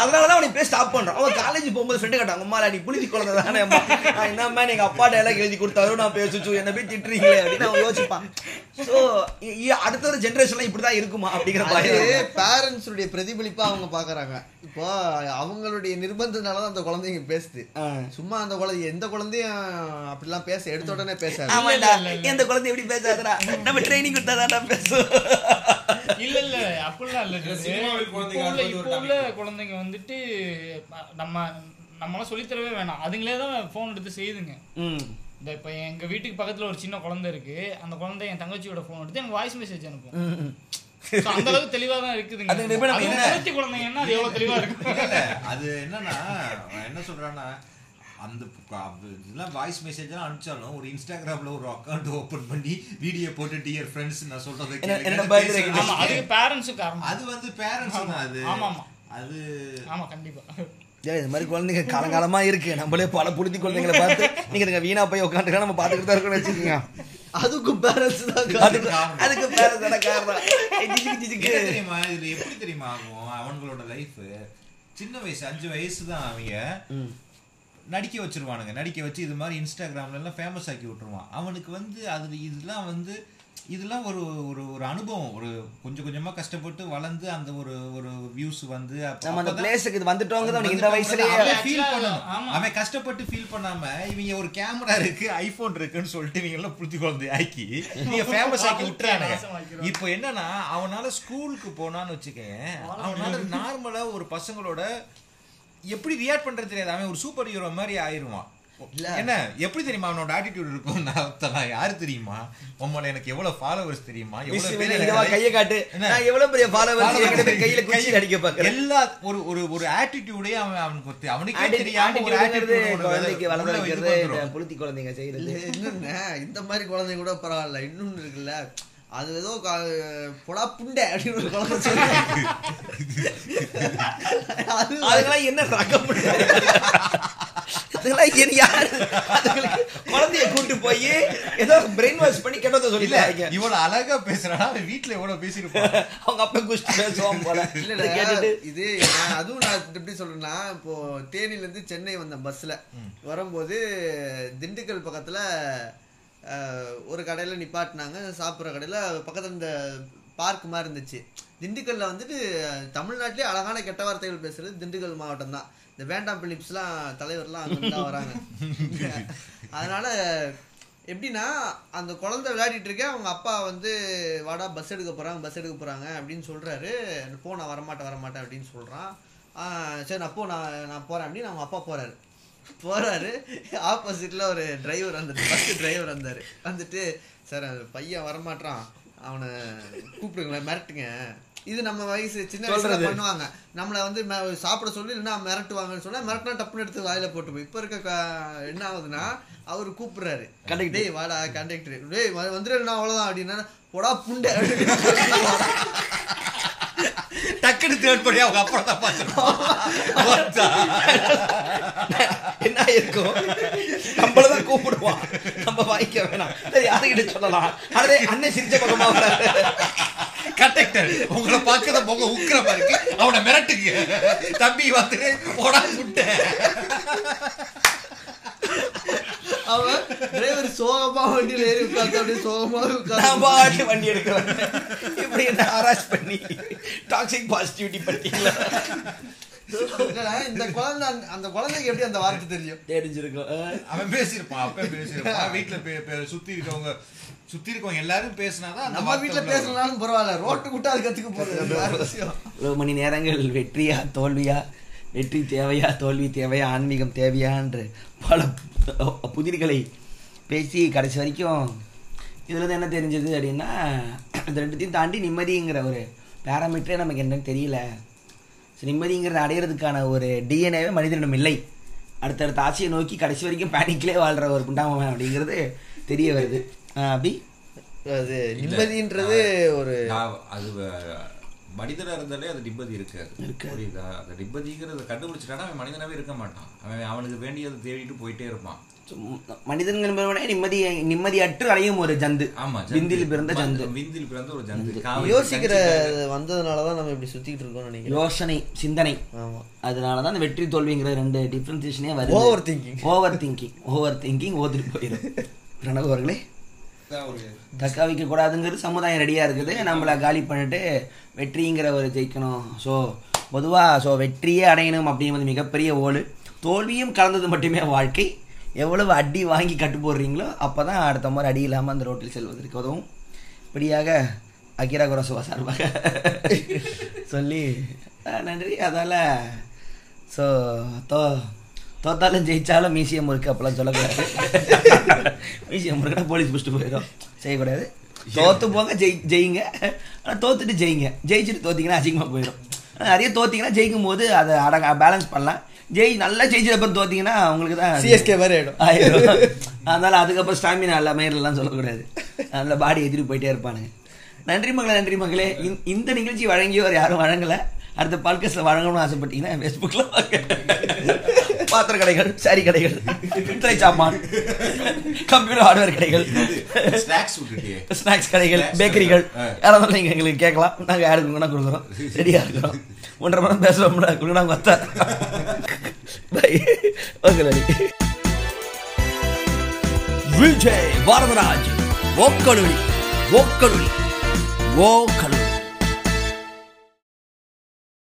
Speaker 3: அதனாலதான் அவனை பேச ஸ்டாப் பண்றான். அவன் காலேஜ் போகும்போது ஃப்ரெண்டு கேட்டாங்க அம்மா நீ புளுத்தி குழந்தை தானே அம்மா. நான் என்னம்மா எங்க அப்பா டெல்லாம் எழுதி கொடுத்தாரு நான் பேசுச்சு. என்ன போய் திட்டுறீங்களே அப்படின்னு அவன் யோசிப்பான். ஸோ அடுத்த ஒரு ஜென்ரேஷன்லாம் இப்படிதான் இருக்குமா அப்படிங்கிற
Speaker 4: பேரண்ட்ஸ் உடைய பிரதிபலிப்பா அவங்க பாக்குறாங்க. இப்போ அவங்களுடைய நிர்பந்தனால தான் அந்த குழந்தைங்க பேசுது. சும்மா அந்த குழந்தை எந்த குழந்தையும் அப்படிலாம் பேச எடுத்த உடனே பேசாது.
Speaker 3: ஆமாண்டா. எந்த குழந்தை எப்படி பேசாதடா? நம்ம ட்ரைனிங் கொடுத்தாதான்டா பேசும்
Speaker 5: இல்ல இல்ல. அப்படிலாம் இல்ல இப்போ
Speaker 8: குழந்தைங்க
Speaker 5: உள்ள வந்துட்டு நம்ம நம்மளாம் சொல்லித் தரவே வேணாம். அதுங்களே தான் ஃபோன் எடுத்து செய்யுதுங்க. இந்த இப்போ எங்க வீட்டுக்கு பக்கத்துல ஒரு சின்ன குழந்தை இருக்கு. அந்த குழந்தை என் தங்கச்சியோட ஃபோன் எடுத்து எனக்கு வாய்ஸ் மெசேஜ் அனுப்பும். அந்த அளவுக்கு தெளிவா தான் இருக்குதுங்க.
Speaker 3: அது என்ன-
Speaker 5: அது எவ்வளவு தெளிவா
Speaker 6: அது என்னன்னா என்ன சொல்றான்னா அந்த அது இதெல்லாம் வாய்ஸ் மெசேஜ் எல்லாம் அனுப்பிச்சாலும் ஒரு இன்ஸ்டாகிராம்ல ஒரு அக்கவுண்ட் ஓபன் பண்ணி வீடியோ போட்டு டியர் ஃப்ரெண்ட்ஸ் நான் சொல்றதை
Speaker 5: அதுக்கு பேரண்ட்ஸும் காரணம்
Speaker 6: அது வந்து பேரண்ட்ஸ் தான் அது.
Speaker 5: ஆமா, ஆமா.
Speaker 6: அது
Speaker 5: ஆமா கண்டிப்பா.
Speaker 3: ஏய், இது மாதிரி குழந்தைங்க காலங்காலமா இருக்கு. நம்மளே பல புழுதி குழந்தைங்களை பார்த்து நீங்க வீணா போய் உட்காந்துக்கலாம் நம்ம பார்த்துக்கிட்டு தான் இருக்கோம்னு வச்சுக்கோங்க.
Speaker 4: அதுக்கும் பேரண்ட்ஸ் தான்
Speaker 3: அதுக்கு அதுக்கு பேர தட காரணம்.
Speaker 6: தெரியுமா? இதுல எப்படி தெரியுமா ஆகும்? அவங்களோட லைஃப் சின்ன வயசு அஞ்சு வயசு தான் அவங்க நடிக்க வச்சிருவானுங்க. நடிக்க வச்சு இது மாதிரி இன்ஸ்டாகிராம்ல எல்லாம் ஃபேமஸ் ஆக்கி விட்டுருவான். அவனுக்கு வந்து அது இதெல்லாம் வந்து இதெல்லாம் ஒரு ஒரு ஒரு அனுபவம் ஒரு கொஞ்சம் கொஞ்சமா கஷ்டப்பட்டு வளர்ந்து அந்த ஒரு ஒரு வியூஸ் வந்து அப்ப-
Speaker 3: நம்ம அந்த பிளேஸுக்கு இது வந்துட்டோங்க இந்த
Speaker 6: அவன்
Speaker 3: வயசுலயே
Speaker 5: Actually,
Speaker 6: பண்ணணும்.
Speaker 5: ஆமா.
Speaker 6: அவன் கஷ்டப்பட்டு ஃபீல் பண்ணாம இவங்க ஒரு கேமரா இருக்கு ஐபோன் இருக்குன்னு சொல்லிட்டு இவங்க எல்லாம் புளுத்தி குழந்தை ஆக்கி நீங்க ஃபேமஸ் ஆக்கி விட்டுறானுங்க. இப்போ என்னன்னா அவனால ஸ்கூலுக்கு போனான்னு வச்சுக்கேன் அவனால நார்மலா ஒரு பசங்களோட எப்படி ரியாக்ட் பண்றது தெரியாது அவன் ஒரு சூப்பர் ஹீரோ மாதிரி ஆயிருவான் என்ன எப்படி தெரியுமா அவனோட ஆட்டிடியூட் இருக்கும்? நான் யாரு தெரியுமா? உம்மள எனக்கு எவ்வளவு ஃபாலோவர்ஸ் தெரியுமா? எவ்வளவு
Speaker 3: கையை காட்டு? நான் எவ்வளவு பெரிய ஃபாலோவர்ஸ் கையில குச்சி
Speaker 6: கையில
Speaker 3: அடிக்க பாக்குறேன்
Speaker 6: எல்லா ஒரு ஒரு ஒரு ஆட்டிடியூடே அவன் அவனுக்கு அவனுக்கே தெரியாம ஒரு
Speaker 3: attitude-ங்கிறது
Speaker 6: attitude ஒண்ணு
Speaker 3: குழந்தைக்கு வளர
Speaker 6: உள்ள இது
Speaker 3: வைக்கிறது புளுத்தி குழந்தைங்க செய்யறது.
Speaker 4: இந்த மாதிரி குழந்தைங்க கூட பரவாயில்ல. இன்னொன்னு இருக்குல்ல அது ஏதோ பொடா புண்டை அப்படின்னு ஒரு குழந்தை சொல்லுவாங்க. அது
Speaker 3: அதுக்கெல்லாம் என்ன ரகம் அதுக்கெல்லாம் என்ன யாரு? அதுங்களுக்கு குழந்தைய கூட்டு போய் ஏதோ பிரெயின் வாஷ் பண்ணி கெட்டதை சொல்லிட்டாங்க
Speaker 6: இவ்வளவு அழகா பேசுறானா அவன் வீட்டுல எவ்வளவு பேசிருப்பான்
Speaker 3: அவங்க அப்பா குஷ்டி பேசுவான் போல.
Speaker 4: இல்ல
Speaker 3: இதை
Speaker 4: இது அதுவும் நான் எப்படி சொல்றேன்னா இப்போ தேனில இருந்து சென்னை வந்தேன் பஸ்ல வரும்போது திண்டுக்கல் பக்கத்துல ஒரு கடையில நிப்பாட்டினாங்க சாப்பிட்ற கடையில பக்கத்துல இந்த பார்க் மாதிரி இருந்துச்சு. திண்டுக்கல்ல வந்துட்டு தமிழ்நாட்டிலே அழகான கெட்ட வார்த்தைகள் பேசுறது திண்டுக்கல் மாவட்டம் தான். இந்த வேண்டாம் பிலிப்ஸ்லாம் தலைவர்லாம் அங்கே தான் வராங்க. அதனால எப்படின்னா அந்த குழந்தை விளையாடிட்டு இருக்கேன் அவங்க அப்பா வந்து வாடா பஸ் எடுக்க போகிறாங்க பஸ் எடுக்க போகிறாங்க அப்படின்னு சொல்கிறாரு போ நான் வரமாட்டேன் வரமாட்டேன் அப்படின்னு சொல்கிறான் சரி நான் போ நான் நான் போகிறேன் அப்படின்னு அவங்க அப்பா போகிறாரு போறாரு. ஆப்போசிட்ல ஒரு டிரைவர் வந்துட்டு பஸ் டிரைவர் வந்தாரு. வந்துட்டு சார் பையன் வரமாட்டான் அவனை கூப்பிடுங்களேன் மிரட்டுங்க. இது நம்ம வயசு சின்ன வயசுல. பண்ணுவாங்க. நம்மளை வந்து சாப்பிட சொல்லி இல்லைன்னா மிரட்டுவாங்கன்னு சொன்னா மிரட்டினா டப்புன்னு எடுத்து வாயில போட்டு போய் இப்ப இருக்க என்ன ஆகுதுன்னா அவரு கூப்பிடுறாரு. டேய் வாடா கண்டக்டர். டேய் வந்துடுறா அவ்வளவுதான் அப்படின்னா போடா புண்டை.
Speaker 6: டக்குனு தேர்ட் படி அவங்க அப்புறம் தான்
Speaker 3: என்ன இருக்கும்? நம்மளதான் கூப்பிடுவான் நம்ம வாங்கிக்க வேணாம். யாருக்கிட்ட சொல்லலாம்? அதே அண்ணன் சிரிச்ச பக்கமா வர்றாரு.
Speaker 6: கண்டக்டர். உங்களை பார்க்கத முகம் உக்கிரமா இருக்கு. அவனை மிரட்டுங்க. தம்பி வந்துட்டு போடா முட்டை.
Speaker 4: அவன் டிரைவர் சோகமா வண்டியில ஏறி உட்கார்ந்து அப்படியே சோகமா
Speaker 3: நான்
Speaker 4: உட்கார்ந்து
Speaker 3: பாட்டு வண்டி எடுக்கிறேன் இப்படி என்ன ஹராஸ் பண்ணி டாக்ஸிக் பாசிட்டிவிட்டி பண்ணிட்டீங்களா
Speaker 4: இல்லடா, இந்த குழந்தை அந்த- அந்த குழந்தைக்கு எப்படி அந்த வார்த்தை தெரியும்?
Speaker 3: தெரிஞ்சிருக்கும்.
Speaker 6: அவன் பேசியிருப்பான் அப்ப பேசியிருப்பான். வீட்டுல சுத்தி இருக்கவங்க சுத்தி இருக்கவங்க எல்லாரும் பேசினாதான்
Speaker 4: நம்ம வீட்டுல. பேசலனாலும் பரவாயில்ல. ரோட்டு விட்டு அது கத்துக்க போகுது.
Speaker 3: மணி நேரங்கள் வெற்றியா தோல்வியா? வெற்றி தேவையா தோல்வி தேவையா ஆன்மீகம் தேவையா என்று பல புதிர்களை பேசி கடைசி வரைக்கும் இதுல இருந்து என்ன தெரிஞ்சது அப்படின்னா இந்த ரெண்டுத்தையும் தாண்டி நிம்மதிங்கிற ஒரு பேராமீட்டரே நமக்கு என்னன்னு தெரியல. So, நிம்மதிங்கிறத அடையிறதுக்கான ஒரு டிஎன்ஏவே மனிதனிடம் இல்லை. அடுத்தடுத்த ஆசையை நோக்கி கடைசி வரைக்கும் பேனிக்லேயே வாழ்ற ஒரு புண்டாமவன் அப்படிங்கிறது தெரிய வருது. அபி
Speaker 4: அது நிம்மதின்றது ஒரு
Speaker 9: அது வ- மனிதனா இருந்தாலே அது நிம்மதி இருக்காது. புரியுதா? அந்த நிம்மதிங்கிறத கண்டுபிடிச்சிட்டானா அவன் மனிதனாவே இருக்க மாட்டான். அவன் அவனுக்கு வேண்டியதை தேடிட்டு போயிட்டே இருப்பான்.
Speaker 3: So, மனிதன் நிம்மதி நிம்மதியற்று அடையும் ஒரு ஜந்து.
Speaker 9: ஆமா.
Speaker 3: விந்தில் பிறந்த ஜந்து.
Speaker 9: வந்து- விந்தில் பிறந்த ஒரு ஜந்து.
Speaker 4: யோசிக்கிற வந்ததுனாலதான் நம்ம இப்படி சுத்திட்டு இருக்கோம்னு நினைக்கிறேன்.
Speaker 3: யோசனை சிந்தனை.
Speaker 4: ஆமா.
Speaker 3: அதனால தான் அந்த வெற்றி தோல்விங்கிற ரெண்டு டிஃபரன்சியேஷனே வருது.
Speaker 4: Overthinking.
Speaker 3: Over thinking over thinking ஓதிட்டு போயிடும் பிரணவ் அவர்களே தக்க வைக்க கூடாதுங்கிறது சமுதாயம் ரெடியாக இருக்குது. நம்மளை காலி பண்ணிட்டு வெற்றிங்கிற ஒரு ஜெயிக்கணும். ஸோ பொதுவாக ஸோ வெற்றியே அடையணும் அப்படிங்கிறது மிகப்பெரிய ஓடு தோல்வியும் கலந்தது மட்டுமே வாழ்க்கை. எவ்வளவு அடி வாங்கி கட்டு போடுறீங்களோ அப்போ தான் அடுத்த மாதிரி அடி இல்லாமல் அந்த ரோட்டில் செல்வதற்கு உதவும். இப்படியாக அகிரா குரசுவா சார்பாக சொல்லி நன்றி. அதால் ஸோ தோ தோத்தாலும் ஜெயிச்சாலும் மியூசியம் இருக்கு அப்பெல்லாம் சொல்லக்கூடாது. மியூசியம் இருக்குன்னா போலீஸ் பிடிச்சிட்டு போயிடும். செய்யக்கூடாது. தோத்து போங்க ஜெய் ஜெயிங்க. ஆனால் தோத்துட்டு ஜெயிங்க. ஜெயிச்சுட்டு தோத்தீங்கன்னா அசிங்கமாக போயிடும். நிறைய தோத்தீங்கன்னா ஜெயிக்கும் போது அதை அடங்க பேலன்ஸ் பண்ணலாம். ஜெய் நல்லா ஜெயிச்சது அப்புறம் தோத்தீங்கன்னா உங்களுக்கு தான்
Speaker 4: சிஎஸ்கே மாதிரி ஆயிடும்.
Speaker 3: ஆயிடும். அதனால அதுக்கப்புறம் ஸ்டாமினா இல்லை மயிரெல்லாம் சொல்லக்கூடாது. அதில் பாடி எதிரி போயிட்டே இருப்பானுங்க. நன்றி மகளே நன்றி மகளே. இந்த- இந்த நிகழ்ச்சி வழங்கியவர் யாரும் வழங்கல. அடுத்த பாட்காஸ்ட்ல வழங்கணும்னு ஆசைப்பட்டீங்கன்னா ஃபேஸ்புக்கில் வாங்க. பாத்திர கடைகள் சாரி கடைகள் பித்தளை சாமான் கம்ப்யூட்டர் ஹார்ட்வேர் கடைகள்
Speaker 10: ஸ்நாக்ஸ்
Speaker 3: ஸ்நாக்ஸ் கடைகள்
Speaker 10: Snacks
Speaker 3: பேக்கரிகள். யாராவது நீங்கள் எங்களுக்கு கேட்கலாம். நாங்கள் யாருக்கு வேணா கொடுக்குறோம். ரெடியாக இருக்கிறோம். ஒன்றரை மணி நேரம் கொடுங்க. நாங்கள் வத்தா பை ஓகே
Speaker 1: விஜய் வரதராஜ் ஓக்கலுளி ஓக்கலுளி ஓக்கலுளி